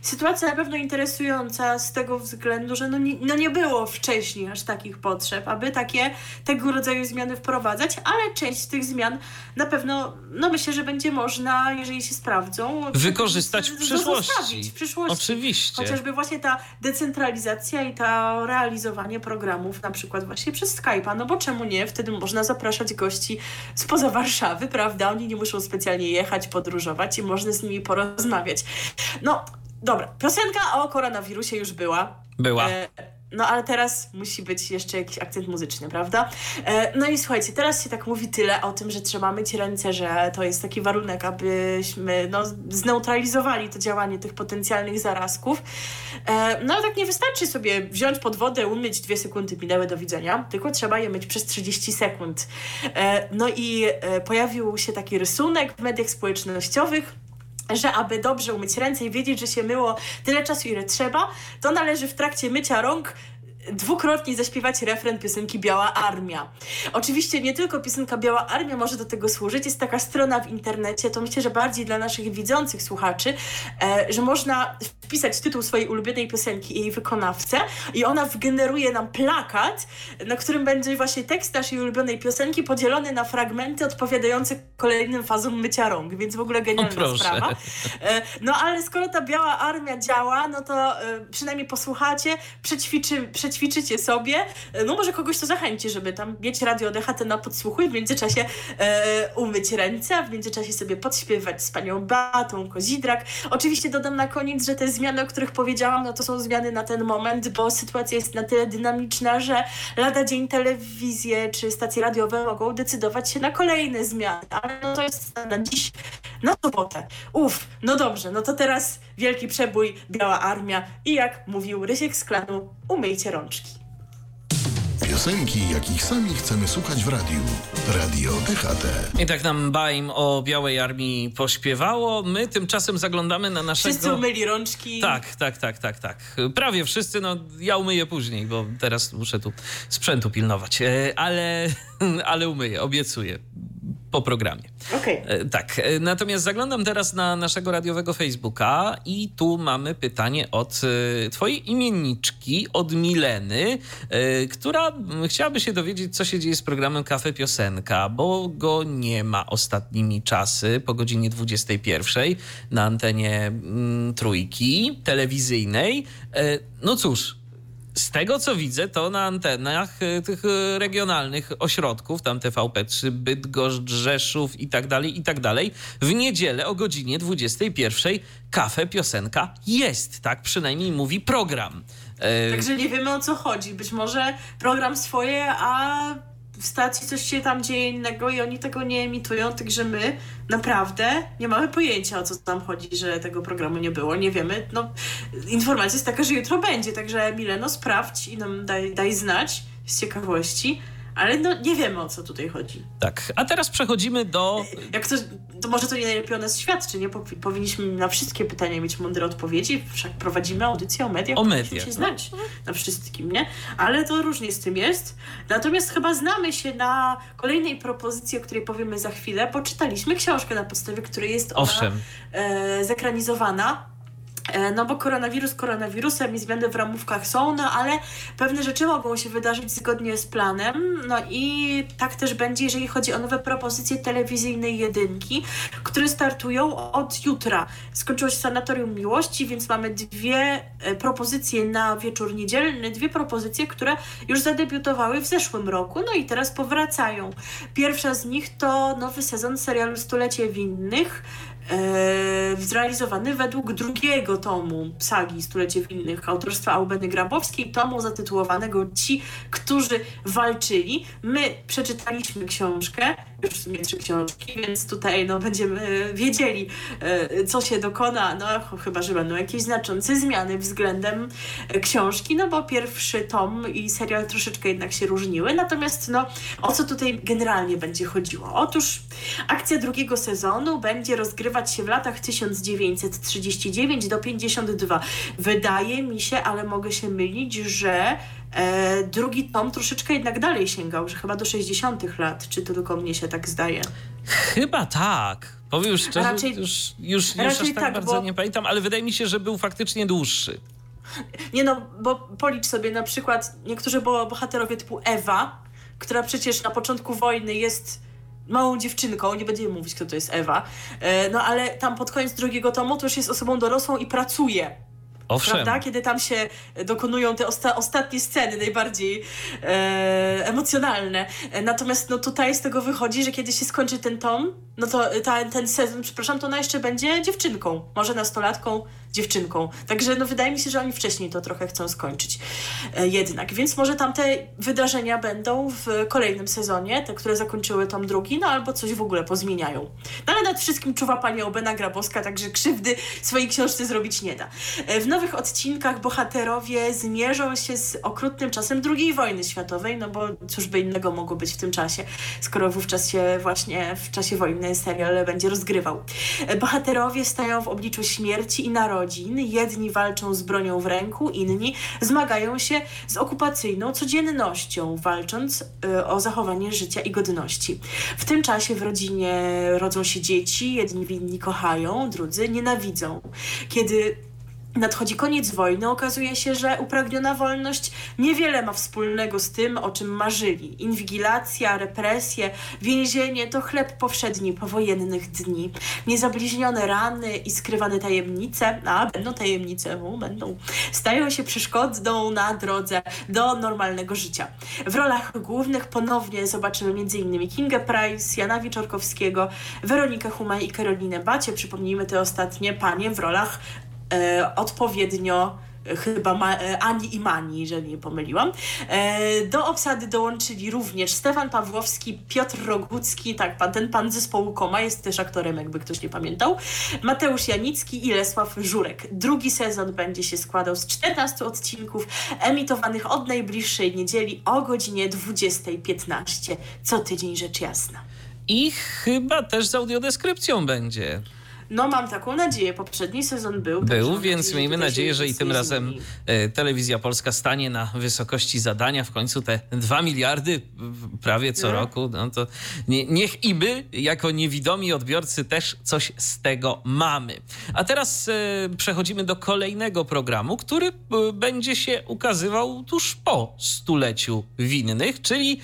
sytuacja na pewno interesująca z tego względu, że no nie, no nie było wcześniej aż takich potrzeb, aby takie tego rodzaju zmiany wprowadzać, ale część tych zmian na pewno, no myślę, że będzie można, jeżeli się sprawdzą, wykorzystać w przyszłości. w przyszłości. Oczywiście. Chociażby właśnie ta decentralizacja i to realizowanie programów na przykład właśnie przez Skype'a, no bo czemu nie? Wtedy można zapraszać gości spoza Warszawy, prawda? Oni nie muszą specjalnie jechać, podróżować i można z nimi porozmawiać. No, Dobra, piosenka o koronawirusie już była. Była. E, no ale teraz musi być jeszcze jakiś akcent muzyczny, prawda? E, no i słuchajcie, teraz się tak mówi tyle o tym, że trzeba myć ręce, że to jest taki warunek, abyśmy no, zneutralizowali to działanie tych potencjalnych zarazków. E, no ale tak nie wystarczy sobie wziąć pod wodę, umyć dwie sekundy, minęły do widzenia, tylko trzeba je myć przez 30 sekund. E, no i pojawił się taki rysunek w mediach społecznościowych, że aby dobrze umyć ręce i wiedzieć, że się myło tyle czasu, ile trzeba, to należy w trakcie mycia rąk dwukrotnie zaśpiewać refren piosenki Biała Armia. Oczywiście nie tylko piosenka Biała Armia może do tego służyć, jest taka strona w internecie, to myślę, że bardziej dla naszych widzących słuchaczy, e, że można wpisać tytuł swojej ulubionej piosenki i jej wykonawcę i ona wygeneruje nam plakat, na którym będzie właśnie tekst naszej ulubionej piosenki podzielony na fragmenty odpowiadające kolejnym fazom mycia rąk, więc w ogóle genialna sprawa. E, no ale skoro ta Biała Armia działa, no to e, przynajmniej posłuchacie, przećwiczy, przećwiczycie sobie, e, no może kogoś to zachęci, żeby tam mieć radio DHT na podsłuchu i w międzyczasie e, umyć ręce, a w międzyczasie sobie podśpiewać z panią Batą Kozidrak. Oczywiście dodam na koniec, że te zmiany, o których powiedziałam, no to są zmiany na ten moment, bo sytuacja jest na tyle dynamiczna, że lada dzień telewizje czy stacje radiowe mogą decydować się na kolejne zmiany, ale no to jest na dziś, na sobotę. Uf, no dobrze, no to teraz wielki przebój, Biała Armia i jak mówił Rysiek z klanu, umyjcie rączki. Piosenki, jakich sami chcemy słuchać w radiu. Radio DHT. I tak nam Baim o Białej Armii pośpiewało. My tymczasem zaglądamy na naszego... Wszyscy umyli rączki. Tak, tak, tak, tak, tak. Prawie wszyscy, no ja umyję później, bo teraz muszę tu sprzętu pilnować. E, ale, ale umyję, obiecuję po programie. Okay. E, tak, e, natomiast zaglądam teraz na naszego radiowego Facebooka i tu mamy pytanie od e, twojej imienniczki, od Mileny, która chciałaby się dowiedzieć, co się dzieje z programem Kafe Piosenka, bo go nie ma ostatnimi czasy po godzinie 21 na antenie mm, trójki telewizyjnej. No cóż, z tego co widzę, to na antenach e, tych e, regionalnych ośrodków, tam TVP3, Bydgoszcz, Rzeszów i tak dalej, i tak dalej, w niedzielę o godzinie 21 kafe piosenka jest, tak przynajmniej mówi program. E, Także nie wiemy o co chodzi. Być może program swoje, a w stacji coś się tam dzieje innego i oni tego nie emitują, także my naprawdę nie mamy pojęcia o co tam chodzi, że tego programu nie było, nie wiemy. No, informacja jest taka, że jutro będzie, także Mileno sprawdź i nam daj, daj znać z ciekawości. Ale no, nie wiemy o co tutaj chodzi. Tak, a teraz przechodzimy do. Jak to, to może to nie najlepiej o nas świadczy, nie? Powinniśmy na wszystkie pytania mieć mądre odpowiedzi, wszak prowadzimy audycję o mediach. O mediach. się no. znać na wszystkim, nie? Ale to różnie z tym jest. Natomiast chyba znamy się na kolejnej propozycji, o której powiemy za chwilę. Poczytaliśmy książkę, na podstawie której jest ona Owszem. E, zekranizowana. E, no bo koronawirus koronawirusem i zmiany w ramówkach są, no ale pewne rzeczy mogą się wydarzyć zgodnie z planem. No i tak też będzie, jeżeli chodzi o nowe propozycje telewizyjnej jedynki, które startują od jutra. Skończyło się Sanatorium Miłości, więc mamy dwie e, propozycje na wieczór niedzielny, dwie propozycje, które już zadebiutowały w zeszłym roku, no i teraz powracają. Pierwsza z nich to nowy sezon serialu Stulecie Winnych, zrealizowany według drugiego tomu sagi Stulecie Winnych autorstwa Aubeny Grabowskiej, tomu zatytułowanego Ci, którzy walczyli. My przeczytaliśmy książkę, już sumie trzy książki, więc tutaj no, będziemy wiedzieli, e, co się dokona, no chyba, że będą jakieś znaczące zmiany względem książki, no bo pierwszy tom i serial troszeczkę jednak się różniły, natomiast no, o co tutaj generalnie będzie chodziło? Otóż akcja drugiego sezonu będzie rozgrywać się w latach 1939 do 52. Wydaje mi się, ale mogę się mylić, że E, drugi tom troszeczkę jednak dalej sięgał, że chyba do 60 lat. Czy to tylko mnie się tak zdaje? Chyba tak. Powiem szczerze, raczej, już, już, już aż tak, tak bardzo bo... nie pamiętam, ale wydaje mi się, że był faktycznie dłuższy. Nie no, bo policz sobie na przykład niektórzy bohaterowie typu Ewa, która przecież na początku wojny jest małą dziewczynką, nie będziemy mówić, kto to jest Ewa, e, no ale tam pod koniec drugiego tomu to już jest osobą dorosłą i pracuje Owszem. Prawda? Kiedy tam się dokonują te osta ostatnie sceny, najbardziej e, emocjonalne. Natomiast no, tutaj z tego wychodzi, że kiedy się skończy ten tom, no to ta, ten sezon, przepraszam, to ona jeszcze będzie dziewczynką, może nastolatką, dziewczynką. Także no, wydaje mi się, że oni wcześniej to trochę chcą skończyć e, jednak. Więc może tamte wydarzenia będą w kolejnym sezonie, te, które zakończyły tom drugi, no albo coś w ogóle pozmieniają. No ale nad wszystkim czuwa pani Obena Grabowska, także krzywdy swojej książce zrobić nie da. E, w nowych odcinkach bohaterowie zmierzą się z okrutnym czasem II wojny światowej, no bo cóż by innego mogło być w tym czasie, skoro wówczas się właśnie w czasie wojny serial będzie rozgrywał. E, bohaterowie stają w obliczu śmierci i narodzin. Jedni walczą z bronią w ręku, inni zmagają się z okupacyjną codziennością, walcząc y, o zachowanie życia i godności. W tym czasie w rodzinie rodzą się dzieci, jedni winni kochają, drudzy nienawidzą. Kiedy nadchodzi koniec wojny, okazuje się, że upragniona wolność niewiele ma wspólnego z tym, o czym marzyli. Inwigilacja, represje, więzienie to chleb powszedni powojennych dni. Niezabliźnione rany i skrywane tajemnice, a będą tajemnice, będą, stają się przeszkodą na drodze do normalnego życia. W rolach głównych ponownie zobaczymy m.in. Kinga Price, Jana Wiczorkowskiego, Weronikę Humaj i Karolinę Bacie. Przypomnijmy te ostatnie panie w rolach odpowiednio e, chyba ma, e, Ani i Mani, jeżeli nie pomyliłam. E, do obsady dołączyli również Stefan Pawłowski, Piotr Rogucki, tak, pan, ten pan zespołu Koma jest też aktorem, jakby ktoś nie pamiętał, Mateusz Janicki i Lesław Żurek. Drugi sezon będzie się składał z 14 odcinków emitowanych od najbliższej niedzieli o godzinie 20.15. Co tydzień rzecz jasna. I chyba też z audiodeskrypcją będzie. No mam taką nadzieję. Poprzedni sezon był. Był, więc nadzieję, miejmy nadzieję, że i tym razem e, Telewizja Polska stanie na wysokości zadania. W końcu te 2 miliardy prawie co no. roku, no to nie, niech i my, jako niewidomi odbiorcy, też coś z tego mamy. A teraz e, przechodzimy do kolejnego programu, który e, będzie się ukazywał tuż po stuleciu winnych, czyli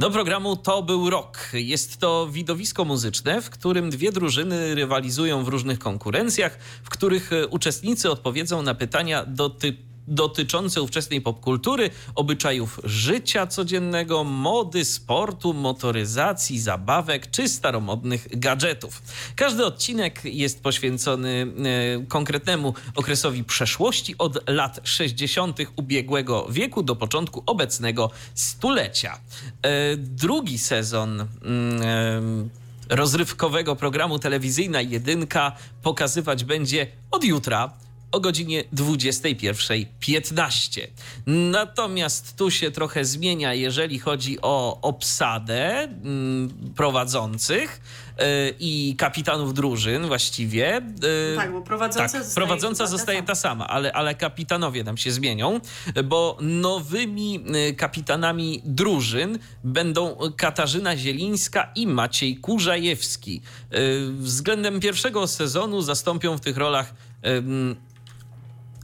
do programu To był rok. Jest to widowisko muzyczne, w którym dwie drużyny rywalizują w różnych konkurencjach, w których e, uczestnicy odpowiedzą na pytania dotyczące dotyczące ówczesnej popkultury, obyczajów życia codziennego, mody, sportu, motoryzacji, zabawek czy staromodnych gadżetów. Każdy odcinek jest poświęcony e, konkretnemu okresowi przeszłości od lat 60. ubiegłego wieku do początku obecnego stulecia. E, drugi sezon mm, e, rozrywkowego programu telewizyjna Jedynka pokazywać będzie od jutra o godzinie 21.15. Natomiast tu się trochę zmienia, jeżeli chodzi o obsadę mm, prowadzących e, i kapitanów drużyn właściwie. E, tak, bo prowadząca tak, zostaje, prowadząca zostaje ta sama, ale, ale kapitanowie nam się zmienią, bo nowymi e, kapitanami drużyn będą Katarzyna Zielińska i Maciej Kurzajewski. Względem pierwszego sezonu zastąpią w tych rolach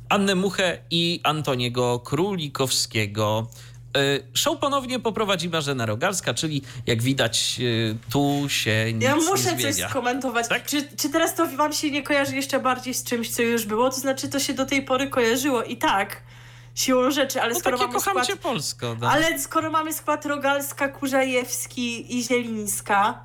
Annę Muchę i Antoniego Królikowskiego. E, show ponownie poprowadzi Marzena Rogalska, czyli jak widać e, tu się nic Ja muszę nie coś skomentować. Tak? Czy, czy teraz to wam się nie kojarzy jeszcze bardziej z czymś, co już było? To znaczy to się do tej pory kojarzyło i tak siłą rzeczy, ale no skoro mamy kocham skład... cię Polsko. No. Ale skoro mamy skład Rogalska, Kurzajewski i Zielińska,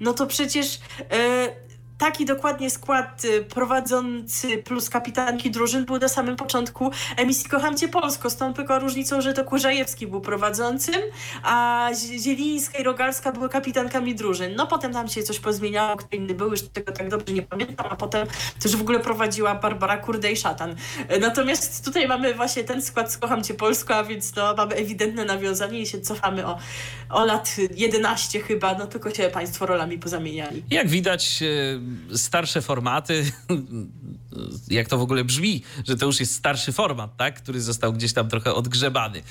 no to przecież... Yy taki dokładnie skład y, prowadzący plus kapitanki drużyn był na samym początku emisji Kocham Cię Polsko, z tą tylko różnicą, że to Kurzajewski był prowadzącym, a Zielińska i Rogalska były kapitankami drużyn. No potem tam się coś pozmieniało, kto inny był, już tego tak dobrze nie pamiętam, a potem też w ogóle prowadziła Barbara Kurdej-Szatan. Natomiast tutaj mamy właśnie ten skład z Kocham Cię Polsko, a więc no, mamy ewidentne nawiązanie i się cofamy o, o lat 11 chyba, no tylko się Państwo rolami pozamieniali. Jak widać y, starsze formaty, jak to w ogóle brzmi, że to już jest starszy format, tak, który został gdzieś tam trochę odgrzebany,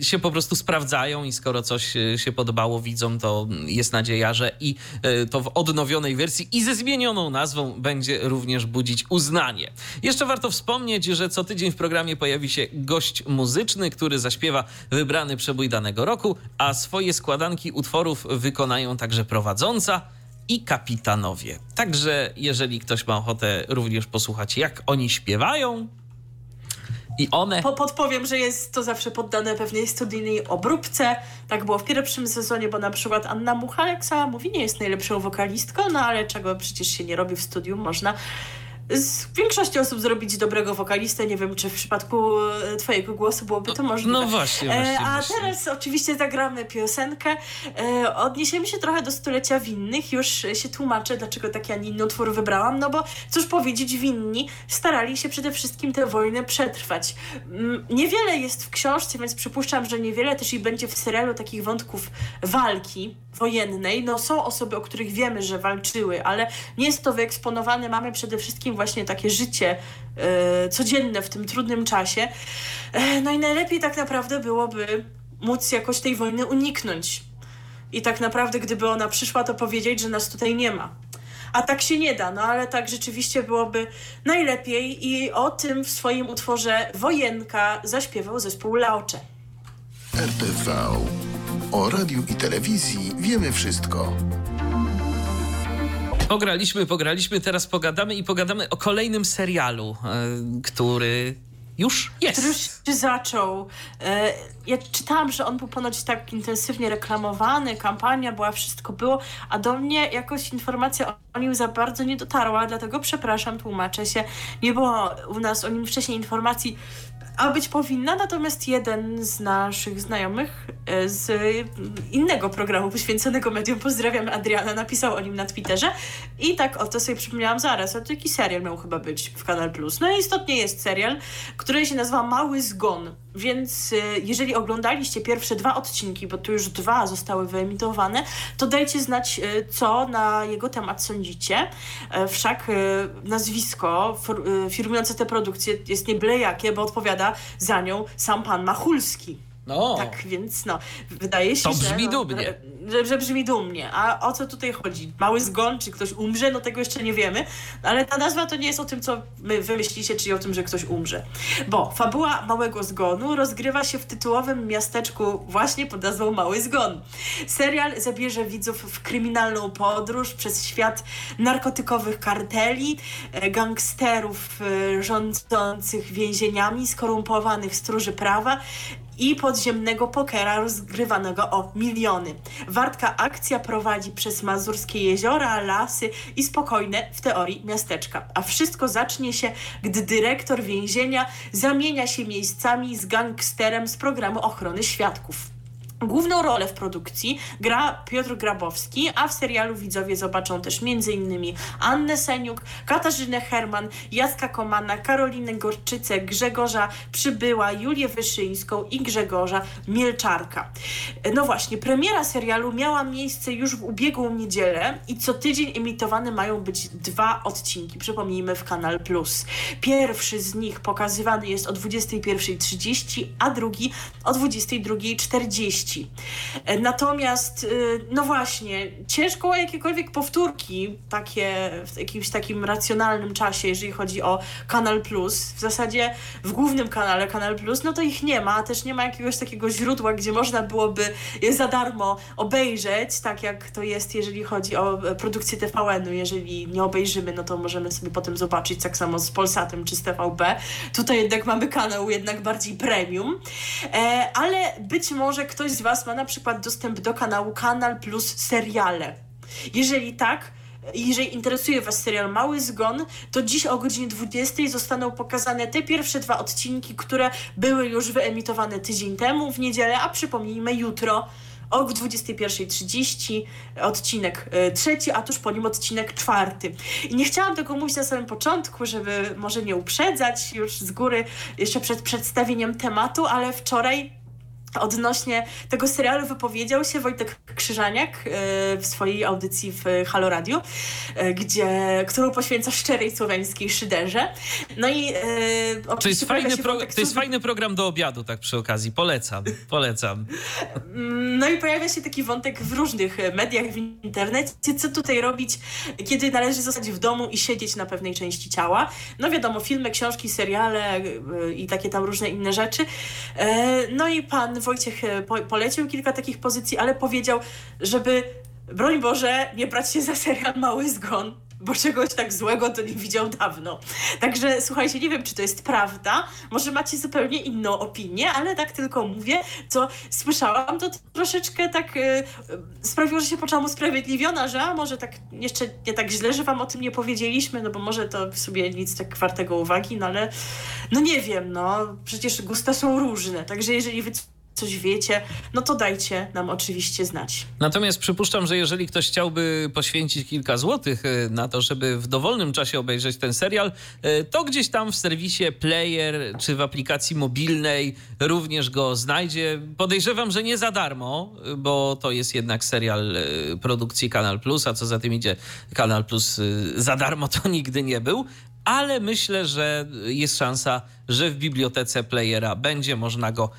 e, się po prostu sprawdzają i skoro coś e, się podobało widzom, to jest nadzieja, że i e, to w odnowionej wersji i ze zmienioną nazwą będzie również budzić uznanie. Jeszcze warto wspomnieć, że co tydzień w programie pojawi się gość muzyczny, który zaśpiewa wybrany przebój danego roku, a swoje składanki utworów wykonają także prowadząca, i kapitanowie. Także jeżeli ktoś ma ochotę również posłuchać, jak oni śpiewają, i one. Po, podpowiem, że jest to zawsze poddane pewnej studyjnej obróbce. Tak było w pierwszym sezonie, bo na przykład Anna Mucha, jak sama mówi, nie jest najlepszą wokalistką, no ale czego przecież się nie robi w studium, można z większości osób zrobić dobrego wokalistę. Nie wiem, czy w przypadku e, twojego głosu byłoby to możliwe. No właśnie, właśnie, A właśnie. teraz oczywiście zagramy piosenkę. E, odniesiemy się trochę do stulecia winnych. Już się tłumaczę, dlaczego taki, a nie inny utwór wybrałam. No bo cóż powiedzieć, winni starali się przede wszystkim tę wojnę przetrwać. Mm, Niewiele jest w książce, więc przypuszczam, że niewiele też i będzie w serialu takich wątków walki wojennej. No są osoby, o których wiemy, że walczyły, ale nie jest to wyeksponowane. Mamy przede wszystkim właśnie takie życie e, codzienne w tym trudnym czasie. E, no i najlepiej tak naprawdę byłoby móc jakoś tej wojny uniknąć. I tak naprawdę, gdyby ona przyszła, to powiedzieć, że nas tutaj nie ma. A tak się nie da, no ale tak rzeczywiście byłoby najlepiej i o tym w swoim utworze Wojenka zaśpiewał zespół Laocze. RTV. O radiu i telewizji wiemy wszystko. Pograliśmy, pograliśmy, teraz pogadamy i pogadamy o kolejnym serialu, e, który już jest. który już się zaczął. E, Ja czytałam, że on był ponoć tak intensywnie reklamowany, kampania była, wszystko było, a do mnie jakoś informacja o nim za bardzo nie dotarła, dlatego przepraszam, tłumaczę się. Nie było u nas o nim wcześniej informacji, a być powinna, natomiast jeden z naszych znajomych e, z innego programu poświęconego mediom, pozdrawiam Adriana, napisał o nim na Twitterze i tak o to sobie przypomniałam zaraz, a to taki serial miał chyba być w Kanal Plus. No i istotnie jest serial, który się nazywa Mały Zgon, więc e, jeżeli oglądaliście pierwsze dwa odcinki, bo tu już dwa zostały wyemitowane, to dajcie znać, e, co na jego temat sądzicie. E, Wszak e, nazwisko firmujące tę produkcję jest nie byle jakie, bo odpowiada za nią sam pan Machulski. No, Tak, więc no, wydaje się, To że... brzmi no, dumnie. Że, że brzmi dumnie. A o co tutaj chodzi? Mały zgon, czy ktoś umrze? No tego jeszcze nie wiemy. Ale ta nazwa to nie jest o tym, co my wymyślicie, czyli o tym, że ktoś umrze. Bo fabuła Małego Zgonu rozgrywa się w tytułowym miasteczku właśnie pod nazwą Mały Zgon. Serial zabierze widzów w kryminalną podróż przez świat narkotykowych karteli, e, gangsterów e, rządzących więzieniami, skorumpowanych stróży prawa i podziemnego pokera rozgrywanego o miliony. Wartka akcja prowadzi przez mazurskie jeziora, lasy i spokojne, w teorii, miasteczka. A wszystko zacznie się, gdy dyrektor więzienia zamienia się miejscami z gangsterem z programu ochrony świadków. Główną rolę w produkcji gra Piotr Grabowski, a w serialu widzowie zobaczą też m.in. Annę Seniuk, Katarzynę Herman, Jacka Komana, Karolinę Gorczycę, Grzegorza Przybyła, Julię Wyszyńską i Grzegorza Mielczarka. No właśnie, premiera serialu miała miejsce już w ubiegłą niedzielę i co tydzień emitowane mają być dwa odcinki, przypomnijmy w Kanal Plus. Pierwszy z nich pokazywany jest o 21.30, a drugi o 22.40. E, Natomiast, y, no właśnie, ciężko o jakiekolwiek powtórki takie w jakimś takim racjonalnym czasie, jeżeli chodzi o Kanal Plus. W zasadzie w głównym kanale Kanal Plus, no to ich nie ma, też nie ma jakiegoś takiego źródła, gdzie można byłoby je za darmo obejrzeć, tak jak to jest, jeżeli chodzi o e, produkcję TVN-u. Jeżeli nie obejrzymy, no to możemy sobie potem zobaczyć, tak samo z Polsatem czy z TVP. Tutaj jednak mamy kanał jednak bardziej premium, e, ale być może ktoś z Was ma na przykład dostęp do kanału Kanal Plus Seriale. Jeżeli tak, jeżeli interesuje Was serial Mały Zgon, to dziś o godzinie 20 zostaną pokazane te pierwsze dwa odcinki, które były już wyemitowane tydzień temu w niedzielę, a przypomnijmy jutro o 21.30 odcinek e, trzeci, a tuż po nim odcinek czwarty. I nie chciałam tego mówić na samym początku, żeby może nie uprzedzać już z góry, jeszcze przed przedstawieniem tematu, ale wczoraj Odnośnie tego serialu wypowiedział się Wojtek Krzyżaniak e, w swojej audycji w Halo Radio, e, gdzie, którą poświęca szczerej słowiańskiej szyderze. No i e, to jest, fajny pro, to jest fajny program do obiadu, tak przy okazji. Polecam, polecam. No i pojawia się taki wątek w różnych mediach, w internecie, co tutaj robić, kiedy należy zostać w domu i siedzieć na pewnej części ciała. No wiadomo, filmy, książki, seriale i takie tam różne inne rzeczy. E, No i pan Wojciech e, po- polecił kilka takich pozycji, ale powiedział, żeby broń Boże nie brać się za serial Mały Zgon, bo czegoś tak złego to nie widział dawno. Także słuchajcie, nie wiem, czy to jest prawda, może macie zupełnie inną opinię, ale tak tylko mówię, co słyszałam, to troszeczkę tak yy, sprawiło, że się poczułam usprawiedliwiona, że a może tak jeszcze nie tak źle, że wam o tym nie powiedzieliśmy, no bo może to w sobie nic tak wartego uwagi, no ale no nie wiem, no przecież gusta są różne, także jeżeli wy coś wiecie, no to dajcie nam oczywiście znać. Natomiast przypuszczam, że jeżeli ktoś chciałby poświęcić kilka złotych e, na to, żeby w dowolnym czasie obejrzeć ten serial, e, to gdzieś tam w serwisie Player czy w aplikacji mobilnej również go znajdzie. Podejrzewam, że nie za darmo, bo to jest jednak serial e, produkcji Kanal Plus, a co za tym idzie, Kanal Plus za darmo to nigdy nie był ale myślę, że jest szansa, że w bibliotece playera będzie można go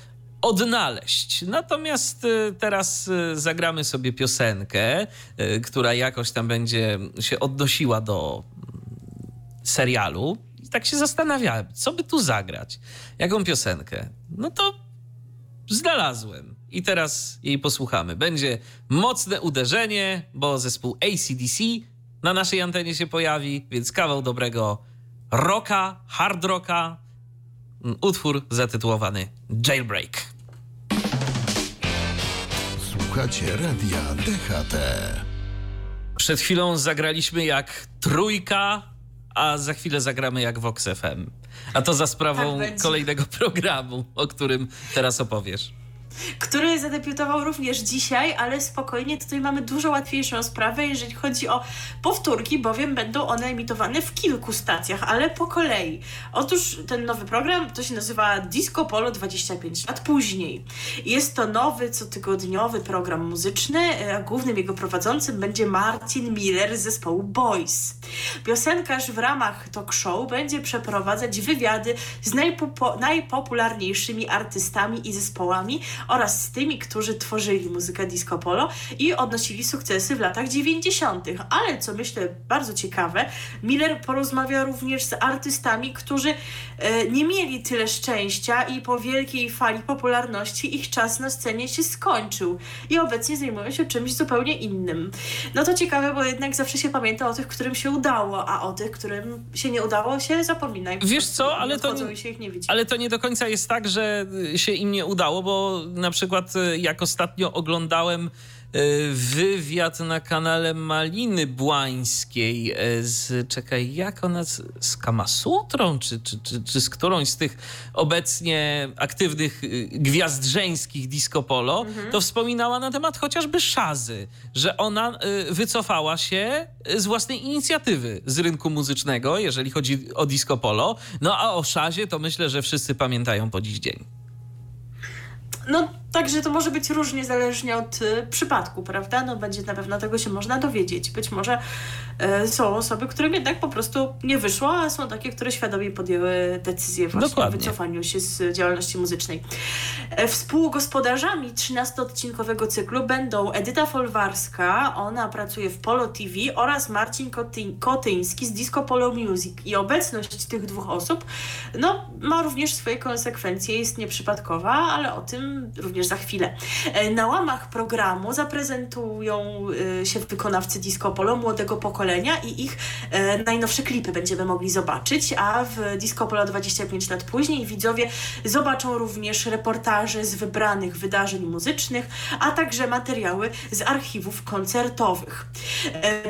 odnaleźć. Natomiast y, teraz y, zagramy sobie piosenkę, y, która jakoś tam będzie się odnosiła do mm, serialu. I tak się zastanawiałem, co by tu zagrać? Jaką piosenkę? No to znalazłem. I teraz jej posłuchamy. Będzie mocne uderzenie, bo zespół ACDC na naszej antenie się pojawi, więc kawał dobrego rocka, hard rocka, mm, utwór zatytułowany Jailbreak. Słuchacie radia DHT. Przed chwilą zagraliśmy jak trójka, a za chwilę zagramy jak Vox FM. A to za sprawą tak kolejnego programu, o którym teraz opowiesz który zadebiutował również dzisiaj, ale spokojnie, tutaj mamy dużo łatwiejszą sprawę, jeżeli chodzi o powtórki, bowiem będą one emitowane w kilku stacjach, ale po kolei. Otóż ten nowy program to się nazywa Disco Polo 25 lat później. Jest to nowy, cotygodniowy program muzyczny, a głównym jego prowadzącym będzie Martin Miller z zespołu Boys. Piosenkarz w ramach talk show będzie przeprowadzać wywiady z najpopularniejszymi artystami i zespołami oraz z tymi, którzy tworzyli muzykę disco polo i odnosili sukcesy w latach 90. Ale co myślę bardzo ciekawe, Miller porozmawia również z artystami, którzy e, nie mieli tyle szczęścia i po wielkiej fali popularności ich czas na scenie się skończył i obecnie zajmują się czymś zupełnie innym. No to ciekawe, bo jednak zawsze się pamięta o tych, którym się udało, a o tych, którym się nie udało, się zapomina. Wiesz co, ale to, nie, ale to nie do końca jest tak, że się im nie udało, bo na przykład e, jak ostatnio oglądałem e, wywiad na kanale Maliny Błańskiej e, z, czekaj, jak ona, z Kamasutrą, czy, czy, czy, czy z którąś z tych obecnie aktywnych gwiazd żeńskich disco polo, mhm. to wspominała na temat chociażby Szazy, że ona wycofała się z własnej inicjatywy z rynku muzycznego, jeżeli chodzi o disco polo, no a o Szazie to myślę, że wszyscy pamiętają po dziś dzień. No, także to może być różnie zależnie od y, przypadku, prawda? No, będzie na pewno tego się można dowiedzieć. Być może y, są osoby, którym jednak po prostu nie wyszło, a są takie, które świadomie podjęły decyzję właśnie Dokładnie. o wycofaniu się z działalności muzycznej. E, współgospodarzami 13-odcinkowego cyklu będą Edyta Folwarska, ona pracuje w Polo TV oraz Marcin Koty Kotyński z Disco Polo Music. I obecność tych dwóch osób no, ma również swoje konsekwencje, jest nieprzypadkowa, ale o tym również za chwilę. E, na łamach programu zaprezentują e, się wykonawcy disco polo młodego pokolenia i ich e, najnowsze klipy będziemy mogli zobaczyć, a w disco polo 25 lat później widzowie zobaczą również reportaże z wybranych wydarzeń muzycznych, a także materiały z archiwów koncertowych.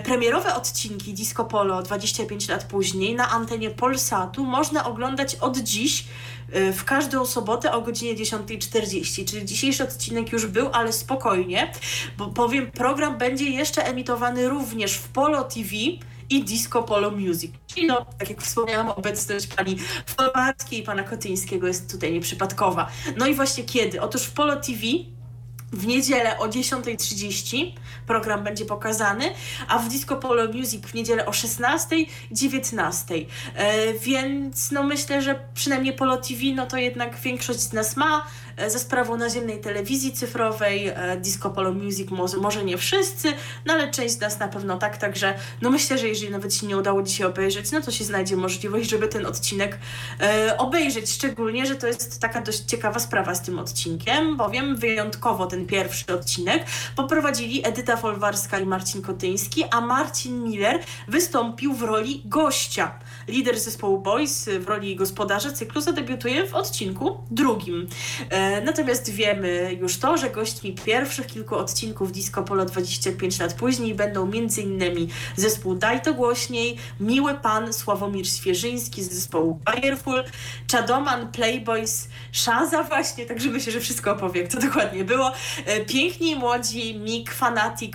Premierowe odcinki disco polo 25 lat później na antenie Polsatu można oglądać od dziś w każdą sobotę o godzinie 10.40, czyli dzisiejszy odcinek już był, ale spokojnie, bo powiem, program będzie jeszcze emitowany również w Polo TV i Disco Polo Music. Czyli no, tak jak wspomniałam, obecność pani Folwarskiej i pana Kotyńskiego jest tutaj nieprzypadkowa. No i właśnie kiedy? Otóż w Polo TV w niedzielę o 10.30 program będzie pokazany, a w Disco Polo Music w niedzielę o 16.00 19.00. E, więc no myślę, że przynajmniej Polo TV, no to jednak większość z nas ma e, za sprawą naziemnej telewizji cyfrowej, e, Disco Polo Music może, nie wszyscy, no ale część z nas na pewno tak, także no myślę, że jeżeli nawet się nie udało dzisiaj obejrzeć, no to się znajdzie możliwość, żeby ten odcinek obejrzeć, szczególnie, że to jest taka dość ciekawa sprawa z tym odcinkiem, bowiem wyjątkowo ten pierwszy odcinek poprowadzili Edyta Folwarska i Marcin Kotyński, a Marcin Miller wystąpił w roli gościa. Lider zespołu Boys w roli gospodarza cyklu zadebiutuje w odcinku drugim. E, natomiast wiemy już to, że gośćmi pierwszych kilku odcinków Disco Polo 25 lat później będą m.in. zespół Daj to głośniej, Miły Pan Sławomir Świeżyński z zespołu Fireful, Chadoman, Playboys, Shaza właśnie, tak żeby się, że wszystko opowie, jak to dokładnie było. E, piękni młodzi, Mik,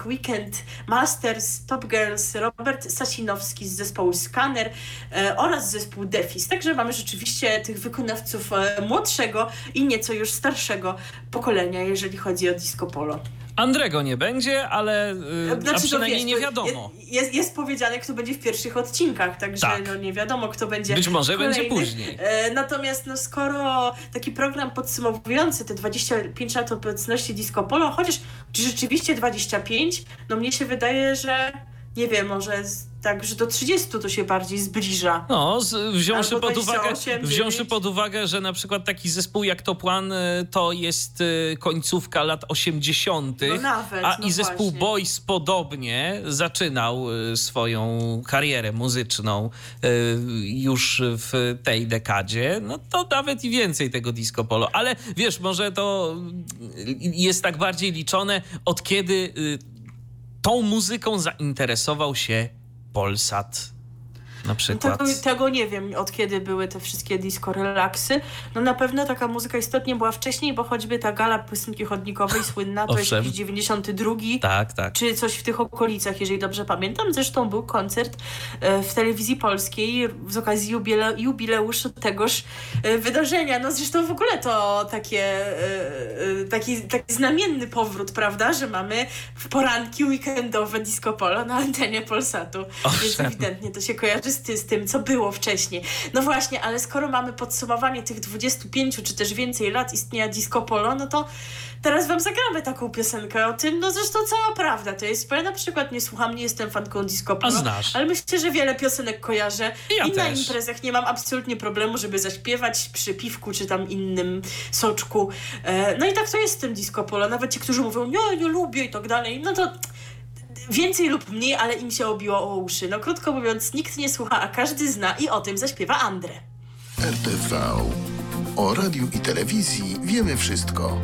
Weekend, Masters, Top Girls, Robert Sasinowski z zespołu Scanner e, oraz zespół Defis. Także mamy rzeczywiście tych wykonawców e, młodszego i nieco już starszego pokolenia, jeżeli chodzi o disco polo. Andrego nie będzie, ale yy, Znaczy, a przynajmniej wiesz, nie wiadomo. Jest, jest, jest powiedziane, kto będzie w pierwszych odcinkach, także Tak. no nie wiadomo, kto będzie. Być może kolejnych. będzie później. E, natomiast no, skoro taki program podsumowujący te 25 lat obecności Disco Polo, chociaż czy rzeczywiście 25, no mnie się wydaje, że nie wiem, może tak, że do 30 to się bardziej zbliża. No, z, wziąwszy, Albo pod uwagę, 28, wziąwszy 9. pod uwagę, że na przykład taki zespół jak Top One y, to jest y, końcówka lat 80., No nawet, a no i zespół właśnie. Boys podobnie zaczynał y, swoją karierę muzyczną już w tej dekadzie, no to nawet i więcej tego disco polo. Ale wiesz, może to jest tak bardziej liczone, od kiedy tą muzyką zainteresował się Polsat. Na No przykład. Tego, tego nie wiem, od kiedy były te wszystkie disco relaksy. No na pewno taka muzyka istotnie była wcześniej, bo choćby ta gala piosenki chodnikowej słynna, to jest Owszem. jakiś 92, Tak, tak. czy coś w tych okolicach, jeżeli dobrze pamiętam. Zresztą był koncert e, w telewizji polskiej z okazji jubile, jubileuszu tegoż e, wydarzenia. No zresztą w ogóle to takie, e, taki, taki znamienny powrót, prawda, że mamy w poranki weekendowe disco polo na antenie Polsatu. Więc Owszem. ewidentnie to się kojarzy z, ty, z tym, co było wcześniej. No właśnie, ale skoro mamy podsumowanie tych 25 czy też więcej lat istnienia disco polo, no to teraz wam zagramy taką piosenkę o tym. No zresztą cała prawda to jest, bo ja na przykład nie słucham, nie jestem fanką disco polo, znasz. ale myślę, że wiele piosenek kojarzę Ja i na też. imprezach nie mam absolutnie problemu, żeby zaśpiewać przy piwku czy tam innym soczku. E, no i tak to jest z tym disco polo. Nawet ci, którzy mówią, nie, nie lubię i tak dalej, no to więcej lub mniej, ale im się obiło o uszy. No krótko mówiąc, nikt nie słucha, a każdy zna i o tym zaśpiewa Andre. RTV. O radiu i telewizji wiemy wszystko.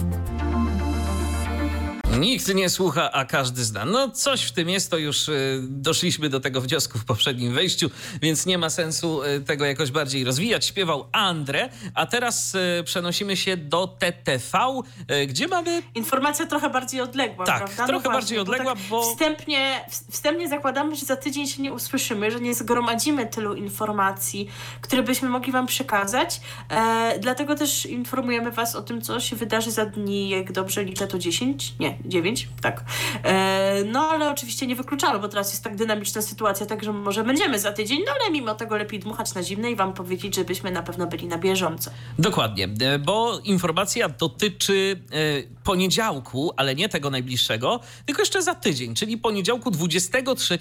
Nikt nie słucha, a każdy zna. No coś w tym jest, to już y, doszliśmy do tego wniosku w poprzednim wejściu, więc nie ma sensu y, tego jakoś bardziej rozwijać. Śpiewał Andre, a teraz y, przenosimy się do TTV, gdzie mamy... Informacja trochę bardziej odległa, Tak, prawda? No trochę bardziej odległa, tak bo- Wstępnie, wstępnie zakładamy, że za tydzień się nie usłyszymy, że nie zgromadzimy tylu informacji, które byśmy mogli wam przekazać. E, dlatego też informujemy was o tym, co się wydarzy za dni, jak dobrze liczę, to 10? Nie, 9, tak. E, no ale oczywiście nie wykluczamy, bo teraz jest tak dynamiczna sytuacja, także może będziemy za tydzień, no ale mimo tego lepiej dmuchać na zimne i wam powiedzieć, żebyśmy na pewno byli na bieżąco. Dokładnie, e, bo informacja dotyczy e, poniedziałku, ale nie tego najbliższego, tylko jeszcze za tydzień, czyli poniedziałku 23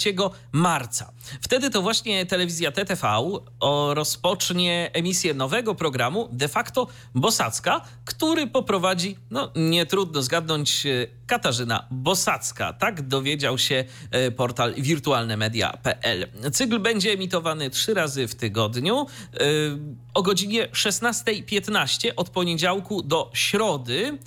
marca. Wtedy to właśnie telewizja TTV rozpocznie emisję nowego programu, de facto Bosacka, który poprowadzi, no nie trudno zgadnąć, Katarzyna Bosacka. Tak dowiedział się e, portal wirtualnemedia.pl. Cykl będzie emitowany trzy razy w tygodniu e, o godzinie 16.15 od poniedziałku do środy.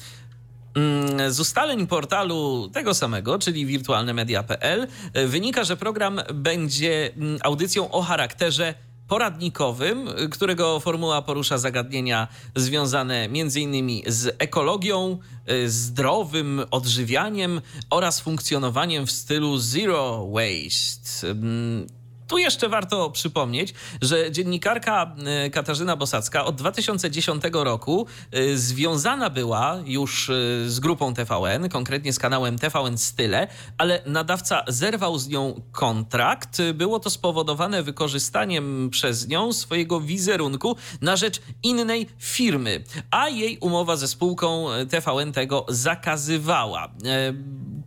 Mm, Z ustaleń portalu tego samego, czyli wirtualnemedia.pl, e, wynika, że program będzie mm, audycją o charakterze poradnikowym, którego formuła porusza zagadnienia związane m.in. z ekologią, y, zdrowym odżywianiem oraz funkcjonowaniem w stylu zero waste. Tu jeszcze warto przypomnieć, że dziennikarka e, Katarzyna Bosacka od 2010 roku e, związana była już e, z grupą TVN, konkretnie z kanałem TVN Style, ale nadawca zerwał z nią kontrakt. Było to spowodowane wykorzystaniem przez nią swojego wizerunku na rzecz innej firmy, a jej umowa ze spółką TVN tego zakazywała.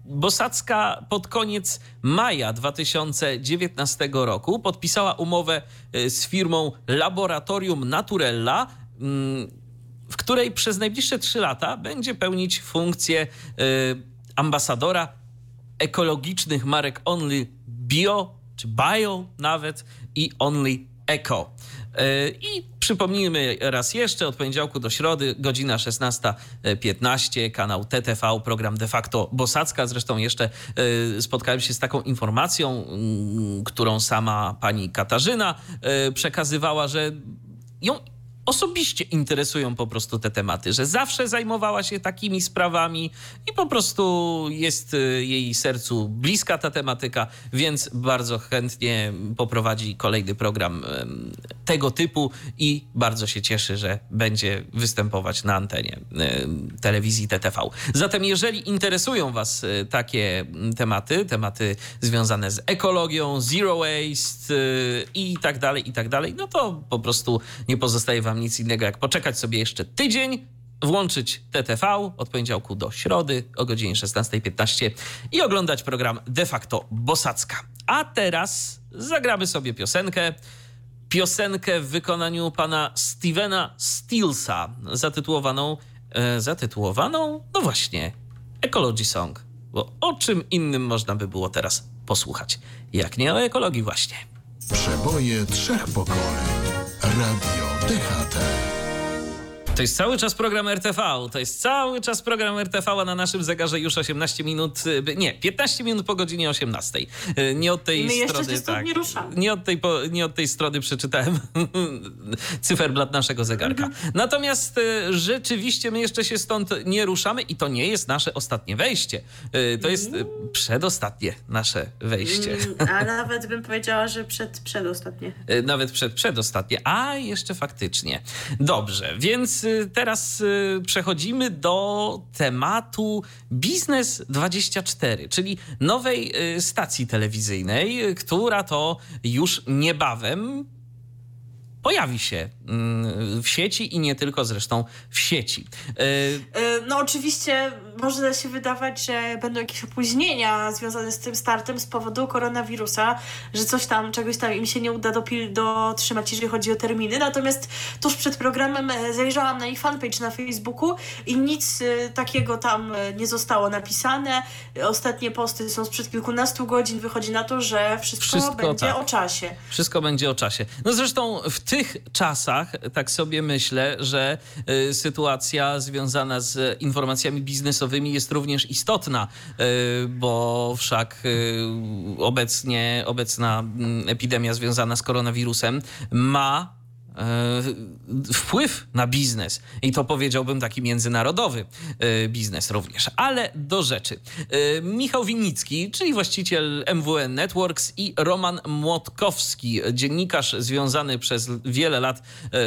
Bosacka pod koniec maja 2019 roku podpisała umowę y, z firmą Laboratorium Naturella, mm, w której przez najbliższe trzy lata będzie pełnić funkcję y, ambasadora ekologicznych marek Only Bio, czy Bio nawet i Only Eco. E, I przypomnijmy raz jeszcze, od poniedziałku do środy, godzina 16.15, kanał TTV, program de facto Bosacka. Zresztą jeszcze e, spotkałem się z taką informacją, mm, którą sama pani Katarzyna e, przekazywała, że ją osobiście interesują po prostu te tematy, że zawsze zajmowała się takimi sprawami i po prostu jest y, jej sercu bliska ta tematyka, więc bardzo chętnie poprowadzi kolejny program tego typu i bardzo się cieszy, że będzie występować na antenie telewizji TTV. Zatem jeżeli interesują Was y, takie tematy, tematy związane z ekologią, zero waste y, i tak dalej, i tak dalej, no to po prostu nie pozostaje Wam nic innego, jak poczekać sobie jeszcze tydzień, włączyć TTV od poniedziałku do środy o godzinie 16.15 i oglądać program de facto Bosacka. A teraz zagramy sobie piosenkę. Piosenkę w wykonaniu pana Stevena Stilsa, zatytułowaną, e, zatytułowaną, no właśnie, Ecology Song. Bo o czym innym można by było teraz posłuchać, jak nie o ekologii właśnie. Przeboje trzech pokoleń. Radio DHT. To jest cały czas program RTV. To jest cały czas program RTV, a na naszym zegarze już 18 minut, y, nie, 15 minut po godzinie 18. Y, nie od tej My strony. tak, nie ruszamy. Nie od tej, nie od tej strony przeczytałem cyferblat naszego zegarka. Mhm. Natomiast y, rzeczywiście my jeszcze się stąd nie ruszamy i to nie jest nasze ostatnie wejście. To jest mhm. przedostatnie nasze wejście. Mm, a nawet bym powiedziała, że przed, przedostatnie. Nawet przed przedostatnie. A jeszcze faktycznie. Dobrze, więc teraz y, przechodzimy do tematu Biznes 24, czyli nowej y, stacji telewizyjnej, która to już niebawem pojawi się mm, w sieci i nie tylko zresztą w sieci. Y, no oczywiście może się wydawać, że będą jakieś opóźnienia związane z tym startem z powodu koronawirusa, że coś tam, czegoś tam im się nie uda dopil, dotrzymać, jeżeli chodzi o terminy. Natomiast tuż przed programem e, zajrzałam na ich fanpage na Facebooku i nic e, takiego tam e, nie zostało napisane. Ostatnie posty są sprzed kilkunastu godzin. Wychodzi na to, że wszystko, wszystko będzie tak. o czasie. Wszystko będzie o czasie. No zresztą w tych czasach, tak sobie myślę, że y, sytuacja związana z informacjami biznesowymi jest również istotna, y, bo wszak y, obecnie, obecna mm, epidemia związana z koronawirusem ma E, wpływ na biznes i to powiedziałbym taki międzynarodowy e, biznes również. Ale do rzeczy. E, Michał Winnicki, czyli właściciel MWN Networks i Roman Młotkowski, dziennikarz związany przez wiele lat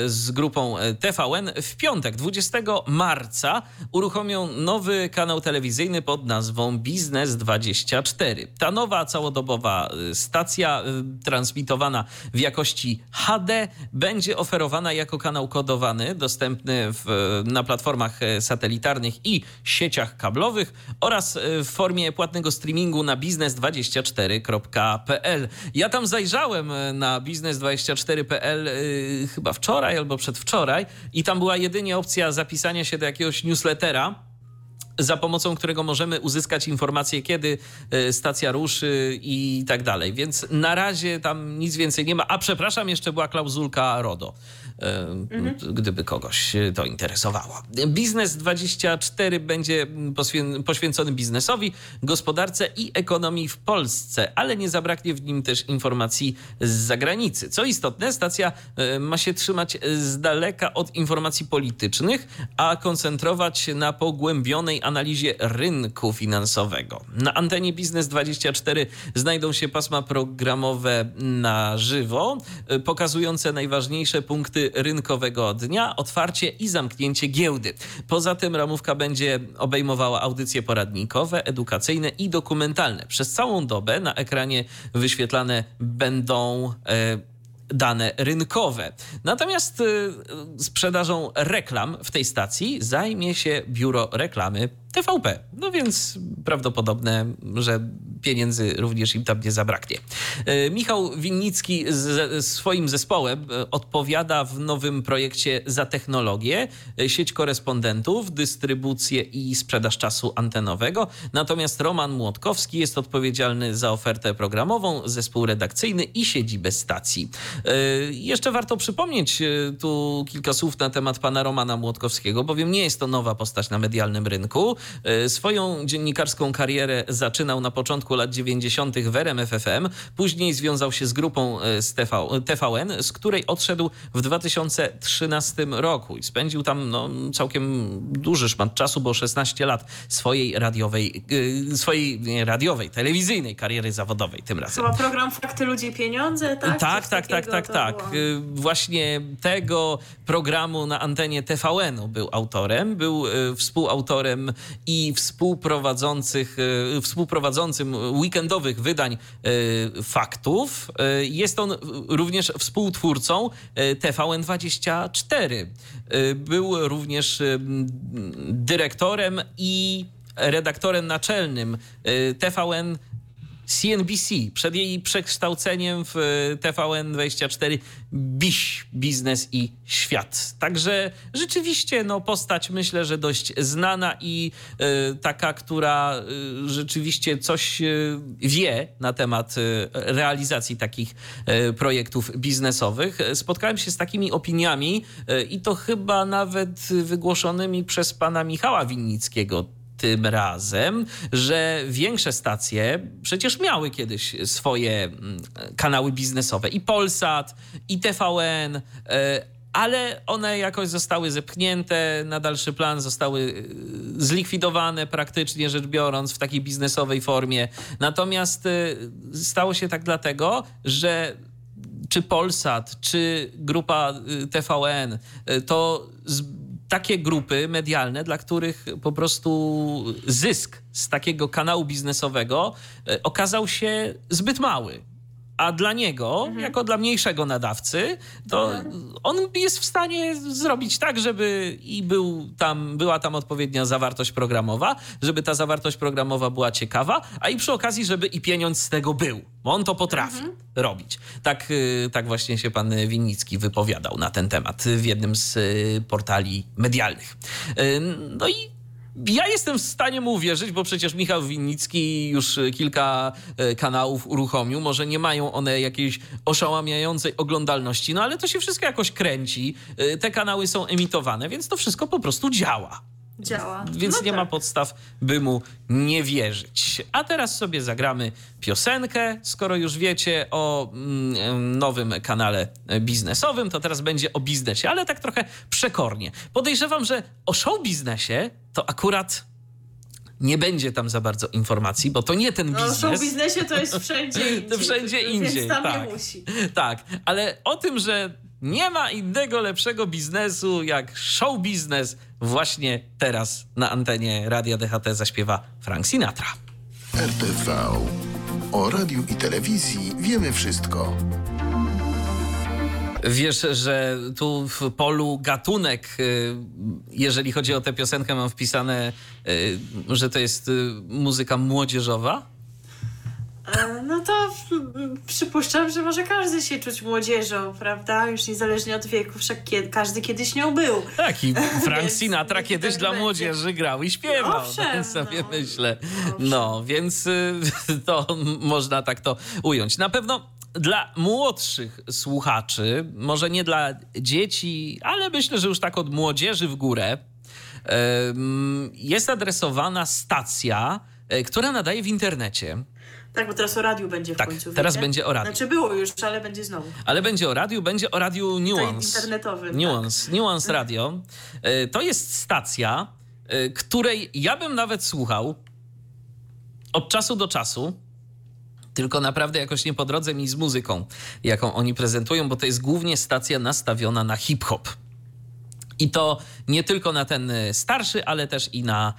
z grupą TVN, w piątek 20 marca uruchomią nowy kanał telewizyjny pod nazwą Biznes 24. Ta nowa całodobowa stacja transmitowana w jakości HD będzie oferowana jako kanał kodowany, dostępny w, na platformach e, satelitarnych i sieciach kablowych oraz e, w formie płatnego streamingu na biznes24.pl. Ja tam zajrzałem e, na biznes24.pl chyba wczoraj albo przedwczoraj i tam była jedynie opcja zapisania się do jakiegoś newslettera za pomocą którego możemy uzyskać informacje, kiedy e, stacja ruszy i tak dalej. Więc na razie tam nic więcej nie ma. A przepraszam, jeszcze była klauzulka RODO. Mhm. gdyby kogoś to interesowało. Biznes 24 będzie poświęcony biznesowi, gospodarce i ekonomii w Polsce, ale nie zabraknie w nim też informacji z zagranicy. Co istotne, stacja ma się trzymać z daleka od informacji politycznych, a koncentrować się na pogłębionej analizie rynku finansowego. Na antenie Biznes 24 znajdą się pasma programowe na żywo, y, pokazujące najważniejsze punkty rynkowego dnia, otwarcie i zamknięcie giełdy. Poza tym ramówka będzie obejmowała audycje poradnikowe, edukacyjne i dokumentalne. Przez całą dobę na ekranie wyświetlane będą. E, dane rynkowe. Natomiast y, sprzedażą reklam w tej stacji zajmie się biuro reklamy TVP. No więc prawdopodobne, że pieniędzy również im tam nie zabraknie. E, Michał Winnicki z swoim zespołem e, odpowiada w nowym projekcie za technologię, e, sieć korespondentów, dystrybucję i sprzedaż czasu antenowego. Natomiast Roman Młotkowski jest odpowiedzialny za ofertę programową, zespół redakcyjny i siedzibę stacji. Jeszcze warto przypomnieć tu kilka słów na temat pana Romana Młotkowskiego, bowiem nie jest to nowa postać na medialnym rynku. Swoją dziennikarską karierę zaczynał na początku lat 90. w RMFFM, później związał się z grupą e, z TV, TVN, z której odszedł w 2013 roku i spędził tam no, całkiem duży szmat czasu, bo 16 lat swojej radiowej, e, swojej radiowej, telewizyjnej kariery zawodowej tym razem. Chyba program Fakty, Ludzie, Pieniądze, tak? Tak, tak, tak, tak, tak. Właśnie tego programu na antenie TVN-u był autorem, był współautorem i współprowadzących, e, współprowadzącym weekendowych wydań e, faktów. E, jest on również współtwórcą TVN24. Był również dyrektorem i redaktorem naczelnym TVN CNBC przed jej przekształceniem w e, TVN24 BIŚ, Biznes i Świat. Także rzeczywiście no, postać myślę, że dość znana i y, taka, która y, rzeczywiście coś y, wie na temat realizacji takich projektów biznesowych. Spotkałem się z takimi opiniami i to chyba nawet wygłoszonymi przez pana Michała Winnickiego tym razem, że większe stacje przecież miały kiedyś swoje mm, kanały biznesowe i Polsat, i TVN, e, ale one jakoś zostały zepchnięte na dalszy plan, zostały e, zlikwidowane praktycznie rzecz biorąc w takiej biznesowej formie. Natomiast e, stało się tak dlatego, że czy Polsat, czy grupa TVN to takie grupy medialne, dla których po prostu zysk z takiego kanału biznesowego e, okazał się zbyt mały. A dla niego, mhm. jako dla mniejszego nadawcy, to mhm. on jest w stanie zrobić tak, żeby i był tam, była tam odpowiednia zawartość programowa, żeby ta zawartość programowa była ciekawa, a i przy okazji, żeby i pieniądz z tego był. Bo on to potrafi mhm. robić. Tak, y, tak właśnie się pan Winnicki wypowiadał na ten temat w jednym z y, portali medialnych. Y, no i ja jestem w stanie mu uwierzyć, bo przecież Michał Winnicki już kilka e, kanałów uruchomił. Może nie mają one jakiejś oszałamiającej oglądalności, no ale to się wszystko jakoś kręci. E, te kanały są emitowane, więc to wszystko po prostu działa. Działa. Więc no nie tak. ma podstaw, by mu nie wierzyć. A teraz sobie zagramy piosenkę. Skoro już wiecie o mm, nowym kanale biznesowym, to teraz będzie o biznesie, ale tak trochę przekornie. Podejrzewam, że o show biznesie to akurat nie będzie tam za bardzo informacji, bo to nie ten biznes. No, show biznesie to jest wszędzie indziej. wszędzie indziej, więc tam tak. nie musi. Tak, ale o tym, że nie ma innego lepszego biznesu jak show biznes. Właśnie teraz na antenie Radia DHT zaśpiewa Frank Sinatra. RTV. O radiu i telewizji wiemy wszystko. Wiesz, że tu w polu gatunek, y, jeżeli chodzi o tę piosenkę, mam wpisane, y, że to jest y, muzyka młodzieżowa? E, no to przypuszczam, że może każdy się czuć młodzieżą, prawda? Już niezależnie od wieku, wszak kiedy, każdy kiedyś nią był. Tak, i Frank Sinatra kiedyś tak dla będzie. młodzieży grał i śpiewał. No, owszem, sobie no. myślę. Owszem. No, więc y, to można tak to ująć. Na pewno dla młodszych słuchaczy, może nie dla dzieci, ale myślę, że już tak od młodzieży w górę, jest adresowana stacja, e, która nadaje w internecie. Tak, bo teraz o radiu będzie w tak, końcu. teraz wiecie? będzie o radiu. Znaczy było już, ale będzie znowu. Ale będzie o radiu, będzie o radiu Nuance. To internetowym. Nuance, tak. Nuance Radio. E, to jest stacja, e, której ja bym nawet słuchał od czasu do czasu. Tylko naprawdę jakoś nie po drodze mi z muzyką, jaką oni prezentują, bo to jest głównie stacja nastawiona na hip-hop. I to nie tylko na ten e, starszy, ale też i na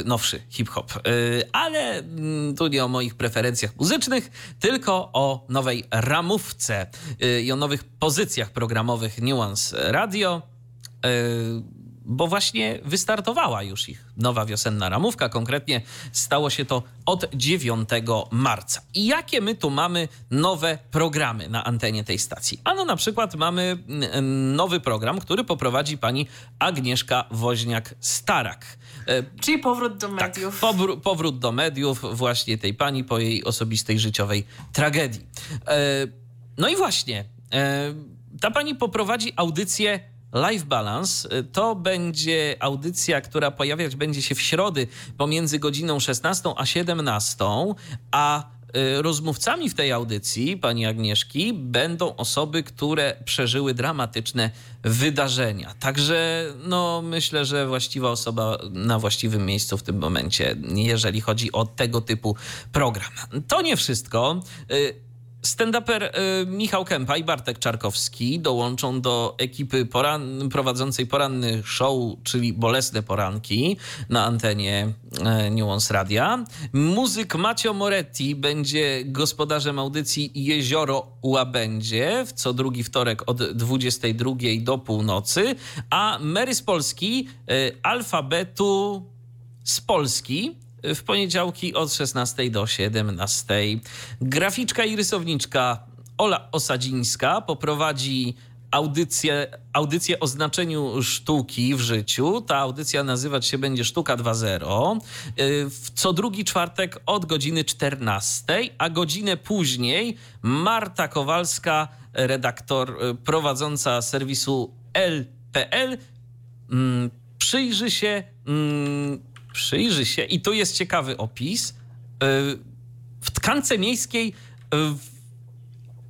y, nowszy hip-hop. Y, ale y, tu nie o moich preferencjach muzycznych, tylko o nowej ramówce i o nowych pozycjach programowych Nuance Radio bo właśnie wystartowała już ich nowa wiosenna ramówka. Konkretnie stało się to od 9 marca. I jakie my tu mamy nowe programy na antenie tej stacji? Ano na przykład mamy mm, nowy program, który poprowadzi pani Agnieszka Woźniak-Starak. E, Czyli powrót do tak, mediów. Tak, powrót do mediów właśnie tej pani po jej osobistej życiowej tragedii. E, no i właśnie, e, ta pani poprowadzi audycję Life Balance y, to będzie audycja, która pojawiać będzie się w środy pomiędzy godziną 16 a 17, a y, rozmówcami w tej audycji pani Agnieszki będą osoby, które przeżyły dramatyczne wydarzenia. Także no, myślę, że właściwa osoba na właściwym miejscu w tym momencie, jeżeli chodzi o tego typu program. To nie wszystko. Stand-uper y, Michał Kępa i Bartek Czarkowski dołączą do ekipy poran prowadzącej poranny show, czyli Bolesne Poranki na antenie y, Nuance Radia. Muzyk Macio Moretti będzie gospodarzem audycji Jezioro Łabędzie w co drugi wtorek od 22 do północy, a Mary z Polski y, alfabetu z Polski w poniedziałki od 16 do 17. Graficzka i rysowniczka Ola Osadzińska poprowadzi audycję, audycję o znaczeniu sztuki w życiu. Ta audycja nazywać się będzie Sztuka 2.0. W co drugi czwartek od godziny 14, a godzinę później Marta Kowalska, redaktor prowadząca serwisu LPL, mm, przyjrzy się mm, przyjrzy się, i tu jest ciekawy opis, y, w tkance miejskiej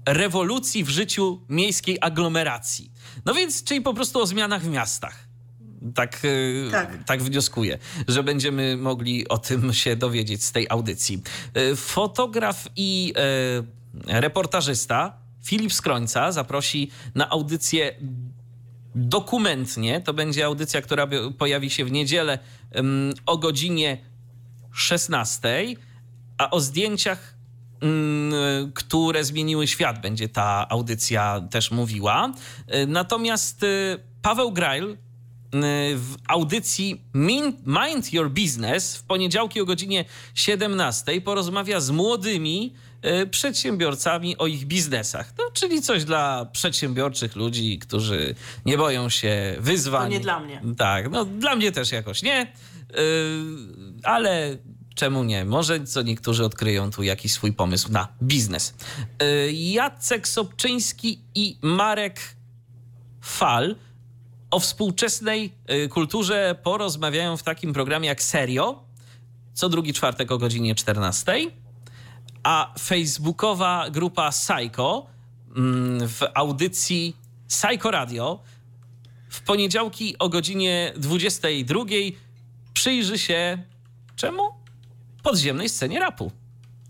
rewolucji w życiu miejskiej aglomeracji. No więc, czyli po prostu o zmianach w miastach. Tak, y, tak. tak wnioskuję, że będziemy mogli o tym się dowiedzieć z tej audycji. Y, fotograf i reportażysta Filip Skrońca zaprosi na audycję dokumentnie. To będzie audycja, która pojawi się w niedzielę o godzinie 16, a o zdjęciach, um, które zmieniły świat, będzie ta audycja też mówiła. E, natomiast e, Paweł Grail e, w audycji Mind Your Business w poniedziałki o godzinie 17 porozmawia z młodymi przedsiębiorcami o ich biznesach. No, czyli coś dla przedsiębiorczych ludzi, którzy nie boją się wyzwań. To nie dla mnie. Tak, no dla mnie też jakoś nie, e, ale czemu nie? Może co niektórzy odkryją tu jakiś swój pomysł na biznes. E, Jacek Sobczyński i Marek Fal o współczesnej kulturze porozmawiają w takim programie jak Serio, co drugi czwartek o godzinie 14 a facebookowa grupa Psycho mm, w audycji Psycho Radio w poniedziałki o godzinie 22 przyjrzy się czemu? Podziemnej scenie rapu.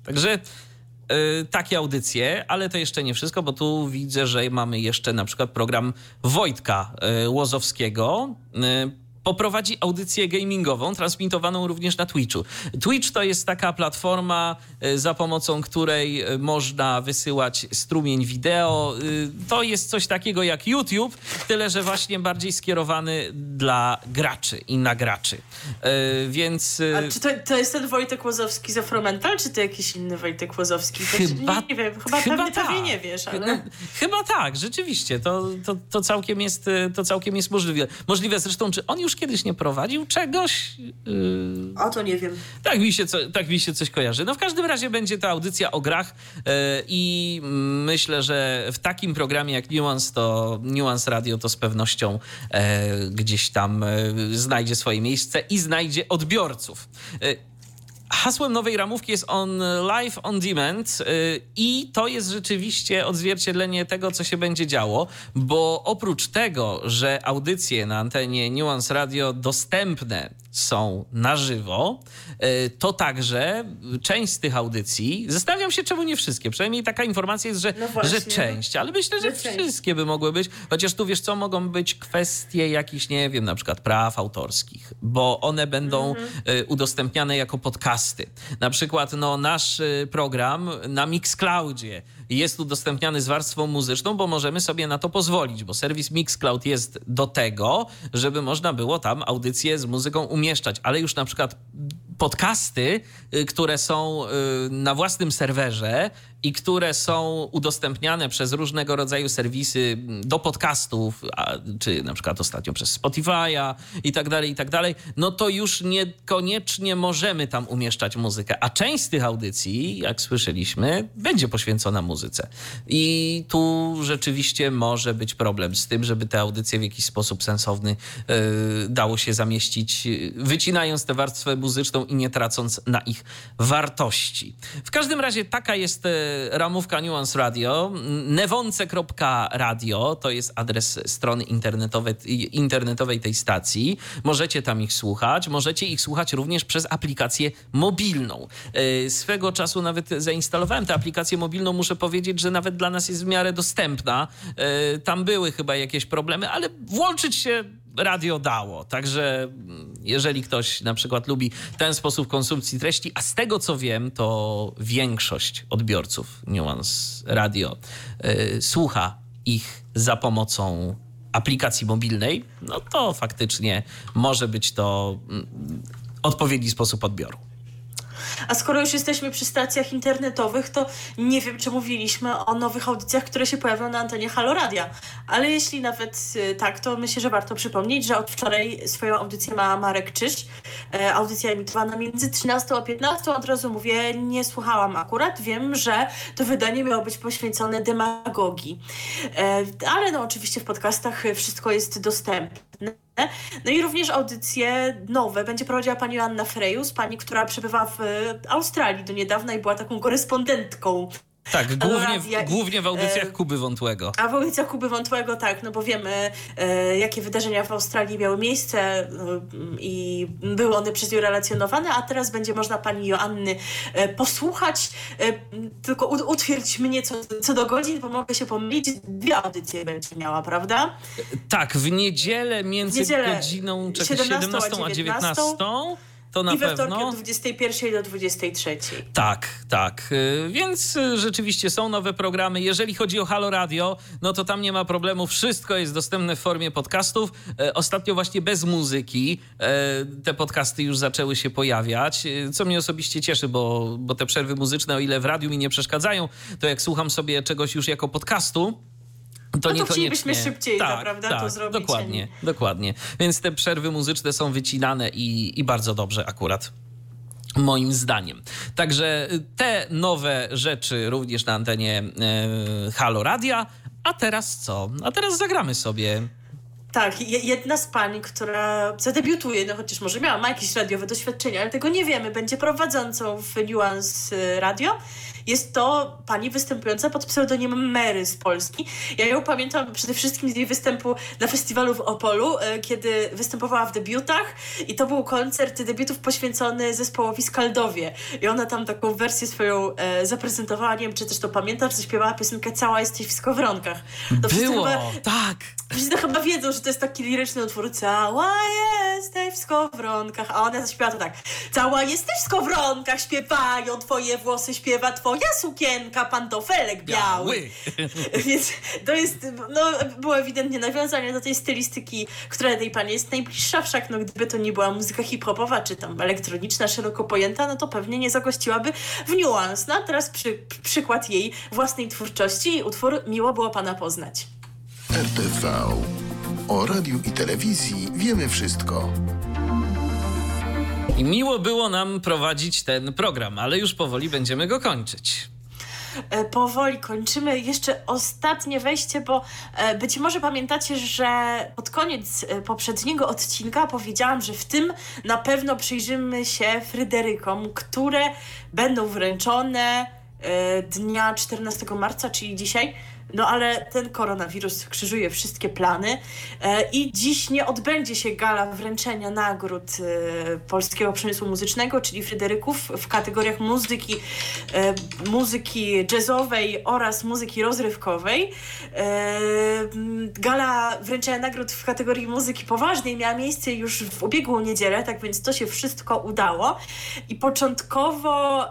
Także yy, takie audycje, ale to jeszcze nie wszystko, bo tu widzę, że mamy jeszcze na przykład program Wojtka yy, Łozowskiego. Yy, poprowadzi audycję gamingową, transmitowaną również na Twitchu. Twitch to jest taka platforma, e, za pomocą której e, można wysyłać strumień wideo. E, to jest coś takiego jak YouTube, tyle że właśnie bardziej skierowany dla graczy i na graczy. Więc... A czy to, to jest ten Wojtek Łozowski z Afromental, czy to jakiś inny Wojtek Łozowski? Chyba, nie, nie wiem, chyba, chyba pewnie, tak. pewnie nie wiesz, ale... Chyba tak, rzeczywiście. To, to, to, całkiem jest, to całkiem jest możliwe. Możliwe zresztą, czy on już już kiedyś nie prowadził czegoś? Yy... O to nie wiem. Tak mi, się co, tak mi się coś kojarzy. No w każdym razie będzie ta audycja o grach yy, i myślę, że w takim programie jak Nuance, to Nuance Radio to z pewnością yy, gdzieś tam yy, znajdzie swoje miejsce i znajdzie odbiorców. Hasłem nowej ramówki jest on live on demand y, i to jest rzeczywiście odzwierciedlenie tego, co się będzie działo, bo oprócz tego, że audycje na antenie Nuance Radio dostępne są na żywo, y, to także część z tych audycji, zastanawiam się, czemu nie wszystkie, przynajmniej taka informacja jest, że, no że część, ale myślę, że, że wszystkie by mogły być, chociaż tu wiesz co, mogą być kwestie jakichś, nie wiem, na przykład praw autorskich, bo one będą mhm. Y, udostępniane jako podcasty. Na przykład no, nasz y, program na Mixcloudzie jest udostępniany z warstwą muzyczną, bo możemy sobie na to pozwolić, bo serwis Mixcloud jest do tego, żeby można było tam audycje z muzyką umieszczać, ale już na przykład podcasty, y, które są y, na własnym serwerze i które są udostępniane przez różnego rodzaju serwisy do podcastów, czy na przykład ostatnio przez Spotify'a i tak dalej, i tak dalej, no to już niekoniecznie możemy tam umieszczać muzykę. A część z tych audycji, jak słyszeliśmy, będzie poświęcona muzyce. I tu rzeczywiście może być problem z tym, żeby te audycje w jakiś sposób sensowny yy, dało się zamieścić, wycinając tę warstwę muzyczną i nie tracąc na ich wartości. W każdym razie taka jest ramówka Nuance Radio. Newonce.radio to jest adres strony internetowej, internetowej tej stacji. Możecie tam ich słuchać. Możecie ich słuchać również przez aplikację mobilną. E, swego czasu nawet zainstalowałem tę aplikację mobilną. Muszę powiedzieć, że nawet dla nas jest w miarę dostępna. E, tam były chyba jakieś problemy, ale włączyć się radio dało. Także mm, jeżeli ktoś na przykład lubi ten sposób konsumpcji treści, a z tego co wiem, to większość odbiorców Nuance Radio yy, słucha ich za pomocą aplikacji mobilnej, no to faktycznie może być to yy, odpowiedni sposób odbioru. A skoro już jesteśmy przy stacjach internetowych, to nie wiem, czy mówiliśmy o nowych audycjach, które się pojawią na antenie Haloradia. Ale jeśli nawet y, tak, to myślę, że warto przypomnieć, że od wczoraj swoją audycję ma Marek Czyż. E, audycja emitowana między 13 a 15. Od razu mówię, nie słuchałam akurat. Wiem, że to wydanie miało być poświęcone demagogii. E, ale no oczywiście w podcastach wszystko jest dostępne. No i również audycje nowe. Będzie prowadziła pani Joanna Frejus, pani, która przebywa w Australii do niedawna i była taką korespondentką tak, głównie, w, głównie w audycjach e, Kuby Wątłego. A w audycjach Kuby Wątłego, tak, no bo wiemy, e, jakie wydarzenia w Australii miały miejsce e, i były one przez nią relacjonowane, a teraz będzie można pani Joanny posłuchać. Tylko utwierdź mnie co, co do godzin, bo mogę się pomylić. Dwie audycje będzie miała, prawda? Tak, w niedzielę między w niedzielę godziną 17, 17 a 19. A 19 to na I we pewno. od 21 do 23. Tak, tak. Y, więc y, rzeczywiście są nowe programy. Jeżeli chodzi o Halo Radio, no to tam nie ma problemu. Wszystko jest dostępne w formie podcastów. Y, ostatnio właśnie bez muzyki te podcasty już zaczęły się pojawiać, co mnie osobiście cieszy, bo, bo te przerwy muzyczne, o ile w radiu mi nie przeszkadzają, to jak słucham sobie czegoś już jako podcastu, to, no to chcielibyśmy szybciej, tak, prawda, tak, to zrobić. Dokładnie, dokładnie. Więc te przerwy muzyczne są wycinane i, i bardzo dobrze akurat. Moim zdaniem. Także te nowe rzeczy również na antenie e, Halo Radia. A teraz co? A teraz zagramy sobie tak, jedna z pań, która zadebiutuje, no chociaż może miała, ma jakieś radiowe doświadczenie, ale tego nie wiemy, będzie prowadzącą w Nuance Radio jest to pani występująca pod pseudonimem Mary z Polski. Ja ją pamiętam przede wszystkim z jej występu na festiwalu w Opolu, e, kiedy występowała w debiutach i to był koncert debiutów poświęcony zespołowi Skaldowie. I ona tam taką wersję swoją e, zaprezentowała, nie wiem czy też to pamiętasz, zaśpiewała piosenkę Cała jesteś w skowronkach. To Było, chyba, tak. Wszyscy chyba wiedzą, że to jest taki liryczny utwór Cała jesteś w skowronkach, a ona zaśpiewa to tak Cała jesteś w skowronkach, śpiewają twoje włosy, śpiewa twoje moja sukienka, pantofelek biały. biały. Więc to jest, no, było ewidentnie nawiązanie do tej stylistyki, która tej pani jest najbliższa, wszak no, gdyby to nie była muzyka hip-hopowa, czy tam elektroniczna, szeroko pojęta, no to pewnie nie zagościłaby w Nuance. No a teraz przy, przykład jej własnej twórczości i utwór Miło było Pana poznać. RTV. O radiu i telewizji wiemy wszystko. I miło było nam prowadzić ten program, ale już powoli będziemy go kończyć. E, powoli kończymy. Jeszcze ostatnie wejście, bo e, być może pamiętacie, że pod koniec e, poprzedniego odcinka powiedziałam, że w tym na pewno przyjrzymy się Fryderykom, które będą wręczone dnia 14 marca, czyli dzisiaj. No ale ten koronawirus krzyżuje wszystkie plany e, i dziś nie odbędzie się gala wręczenia nagród e, polskiego przemysłu muzycznego, czyli Fryderyków w kategoriach muzyki, e, muzyki jazzowej oraz muzyki rozrywkowej. Gala wręczenia nagród w kategorii muzyki poważnej miała miejsce już w ubiegłą niedzielę, tak więc to się wszystko udało. I początkowo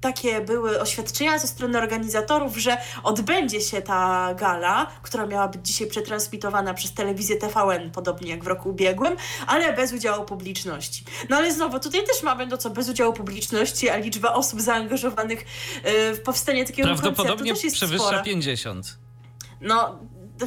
takie były oświadczenia ze strony organizatorów, że odbędzie się ta gala, która miała być dzisiaj przetransmitowana przez telewizję TVN, podobnie jak w roku ubiegłym, ale bez udziału publiczności. No ale znowu, tutaj też mamy no co, bez udziału publiczności, a liczba osób zaangażowanych y, w powstanie takiego Prawdopodobnie koncertu też jest przewyższa spora. 50. No,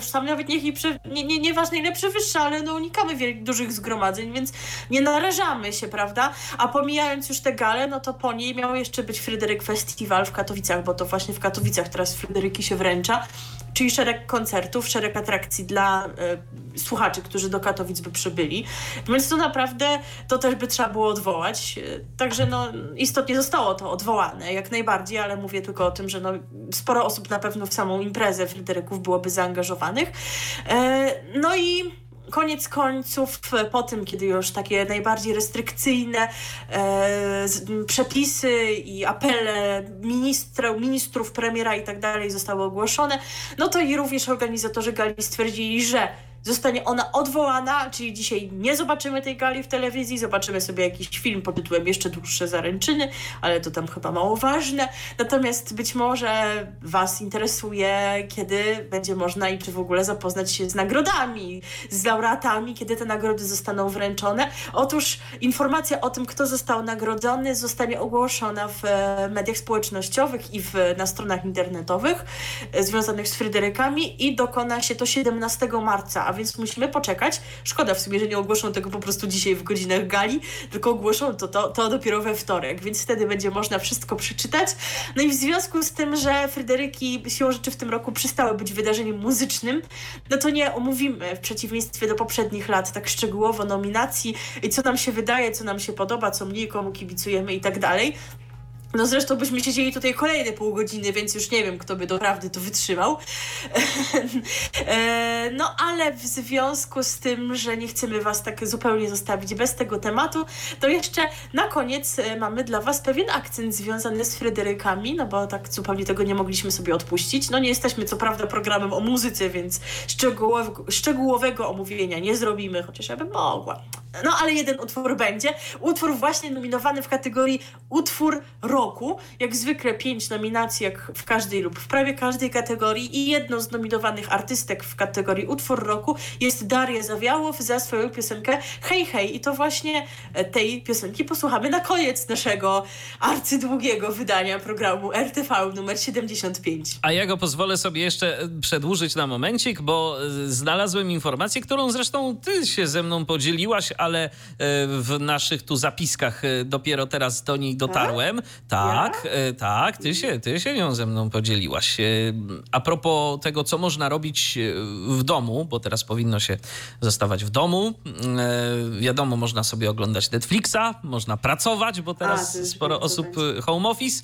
sam nawet niech i prze, nie, nie, nieważne ile przewyższa, ale no unikamy wielkich, dużych zgromadzeń, więc nie narażamy się, prawda? A pomijając już tę galę, no to po niej miał jeszcze być Fryderyk Festiwal w Katowicach, bo to właśnie w Katowicach teraz Fryderyki się wręcza czyli szereg koncertów, szereg atrakcji dla y, słuchaczy, którzy do Katowic by przybyli. Więc to naprawdę to też by trzeba było odwołać. Także no, istotnie zostało to odwołane, jak najbardziej, ale mówię tylko o tym, że no, sporo osób na pewno w samą imprezę Fryderyków byłoby zaangażowanych. E, no i koniec końców, po tym, kiedy już takie najbardziej restrykcyjne e, przepisy i apele ministrów, ministrów premiera i tak dalej zostały ogłoszone, no to i również organizatorzy gali stwierdzili, że zostanie ona odwołana, czyli dzisiaj nie zobaczymy tej gali w telewizji, zobaczymy sobie jakiś film pod tytułem Jeszcze dłuższe zaręczyny, ale to tam chyba mało ważne. Natomiast być może Was interesuje, kiedy będzie można i czy w ogóle zapoznać się z nagrodami, z laureatami, kiedy te nagrody zostaną wręczone. Otóż informacja o tym, kto został nagrodzony, zostanie ogłoszona w e, mediach społecznościowych i w, na stronach internetowych e, związanych z Fryderykami i dokona się to 17 marca, więc musimy poczekać. Szkoda w sumie, że nie ogłoszą tego po prostu dzisiaj w godzinach gali, tylko ogłoszą to, to, to dopiero we wtorek, więc wtedy będzie można wszystko przeczytać. No i w związku z tym, że Fryderyki siłą rzeczy w tym roku przestały być wydarzeniem muzycznym, no to nie omówimy w przeciwieństwie do poprzednich lat tak szczegółowo nominacji i co nam się wydaje, co nam się podoba, co mniej komu kibicujemy i tak dalej. No zresztą byśmy siedzieli tutaj kolejne pół godziny, więc już nie wiem, kto by doprawdy to wytrzymał. E, no ale w związku z tym, że nie chcemy Was tak zupełnie zostawić bez tego tematu, to jeszcze na koniec e, mamy dla Was pewien akcent związany z Fryderykami, no bo tak zupełnie tego nie mogliśmy sobie odpuścić. No nie jesteśmy co prawda programem o muzyce, więc szczegółowego, szczegółowego omówienia nie zrobimy, chociaż ja bym mogła. No ale jeden utwór będzie. Utwór właśnie nominowany w kategorii utwór roku. Jak zwykle pięć nominacji, jak w każdej lub w prawie każdej kategorii i jedną z nominowanych artystek w kategorii utwór roku jest Daria Zawiałow za swoją piosenkę Hej Hej i to właśnie e, tej piosenki posłuchamy na koniec naszego arcydługiego wydania programu RTV numer 75. A ja go pozwolę sobie jeszcze e, przedłużyć na momencik, bo e, znalazłem informację, którą zresztą ty się ze mną podzieliłaś, ale w naszych tu zapiskach dopiero teraz do niej dotarłem. Tak, ja? tak, ty się, ty się nią ze mną podzieliłaś. A propos tego, co można robić w domu, bo teraz powinno się zostawać w domu. Wiadomo, można sobie oglądać Netflixa, można pracować, bo teraz A, sporo osób home office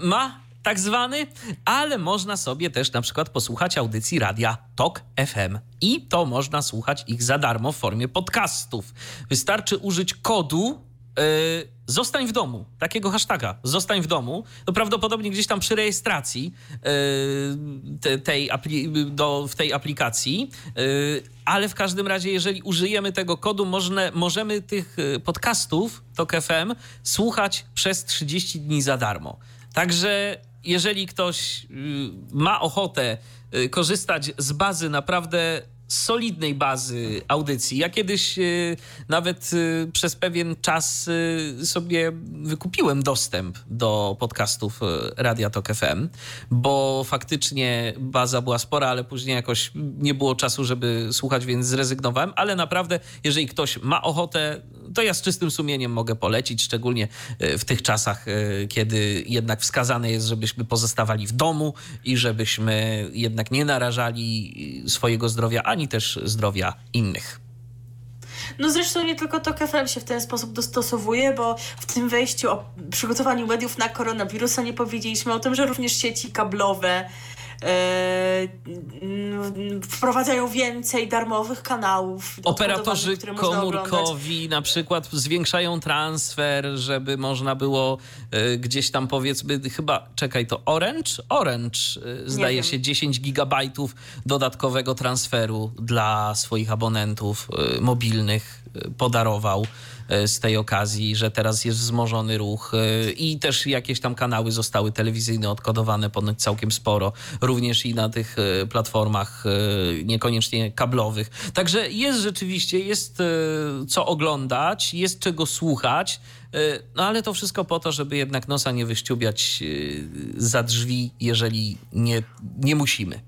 ma tak zwany, ale można sobie też na przykład posłuchać audycji radia TOK FM i to można słuchać ich za darmo w formie podcastów. Wystarczy użyć kodu zostań w domu, takiego hashtaga, zostań w domu, to prawdopodobnie gdzieś tam przy rejestracji yy, te, tej do, w tej aplikacji, yy, ale w każdym razie, jeżeli użyjemy tego kodu, możne, możemy tych podcastów TOK FM słuchać przez 30 dni za darmo. Także jeżeli ktoś ma ochotę korzystać z bazy naprawdę solidnej bazy audycji. Ja kiedyś y, nawet y, przez pewien czas y, sobie wykupiłem dostęp do podcastów Radia Tok FM, bo faktycznie baza była spora, ale później jakoś nie było czasu, żeby słuchać, więc zrezygnowałem. Ale naprawdę, jeżeli ktoś ma ochotę, to ja z czystym sumieniem mogę polecić, szczególnie w tych czasach, kiedy jednak wskazane jest, żebyśmy pozostawali w domu i żebyśmy jednak nie narażali swojego zdrowia, ani też zdrowia innych. No zresztą nie tylko to KFM się w ten sposób dostosowuje, bo w tym wejściu o przygotowaniu mediów na koronawirusa nie powiedzieliśmy o tym, że również sieci kablowe E, wprowadzają więcej darmowych kanałów. Operatorzy komórkowi na przykład zwiększają transfer, żeby można było e, gdzieś tam powiedzmy, chyba, czekaj, to Orange? Orange e, zdaje się 10 gigabajtów dodatkowego transferu dla swoich abonentów mobilnych podarował. E, z tej okazji, że teraz jest wzmożony ruch e, i też jakieś tam kanały zostały telewizyjne odkodowane ponoć całkiem sporo, również i na tych e, platformach niekoniecznie kablowych. Także jest rzeczywiście, jest co oglądać, jest czego słuchać. No ale to wszystko po to, żeby jednak nosa nie wyściubiać za drzwi, jeżeli nie, nie musimy.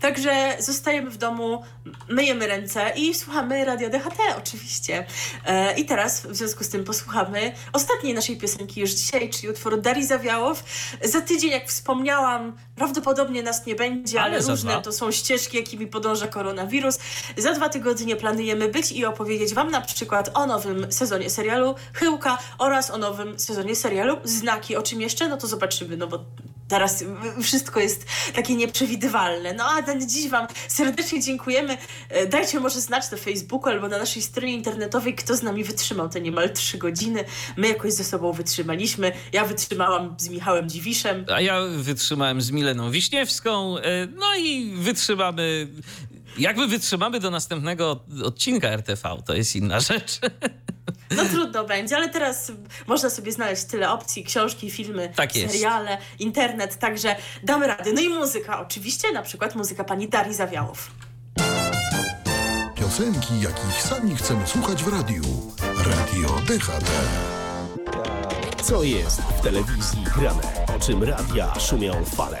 Także zostajemy w domu, myjemy ręce i słuchamy Radio DHT oczywiście. E, I teraz w związku z tym posłuchamy ostatniej naszej piosenki już dzisiaj, czyli utworu Darii Zawiałow. Za tydzień, jak wspomniałam, prawdopodobnie nas nie będzie, ale, ale różne to są ścieżki, jakimi podąża koronawirus. Za dwa tygodnie planujemy być i opowiedzieć Wam na przykład o nowym sezonie serialu Chyłka oraz o nowym sezonie serialu Znaki. O czym jeszcze? No to zobaczymy, no bo teraz wszystko jest takie nieprzewidywalne. No a dziś Wam serdecznie dziękujemy. E, dajcie może znać na Facebooku albo na naszej stronie internetowej, kto z nami wytrzymał te niemal trzy godziny. My jakoś ze sobą wytrzymaliśmy. Ja wytrzymałam z Michałem Dziwiszem. A ja wytrzymałem z Mileną Wiśniewską. E, no i wytrzymamy. Jakby wytrzymamy do następnego odcinka RTV, to jest inna rzecz. No trudno będzie, ale teraz można sobie znaleźć tyle opcji, książki, filmy, tak seriale, internet, także damy radę. No i muzyka oczywiście, na przykład muzyka pani Darii Zawiałow. Piosenki, jakich sami chcemy słuchać w radiu. Radio DHT. Co jest w telewizji grane? O czym radia szumią fale?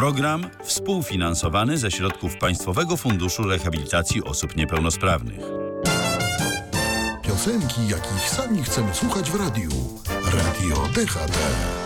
Program współfinansowany ze środków Państwowego Funduszu Rehabilitacji Osób Niepełnosprawnych. Piosenki, jakich sami chcemy słuchać w radiu. Radio DHT.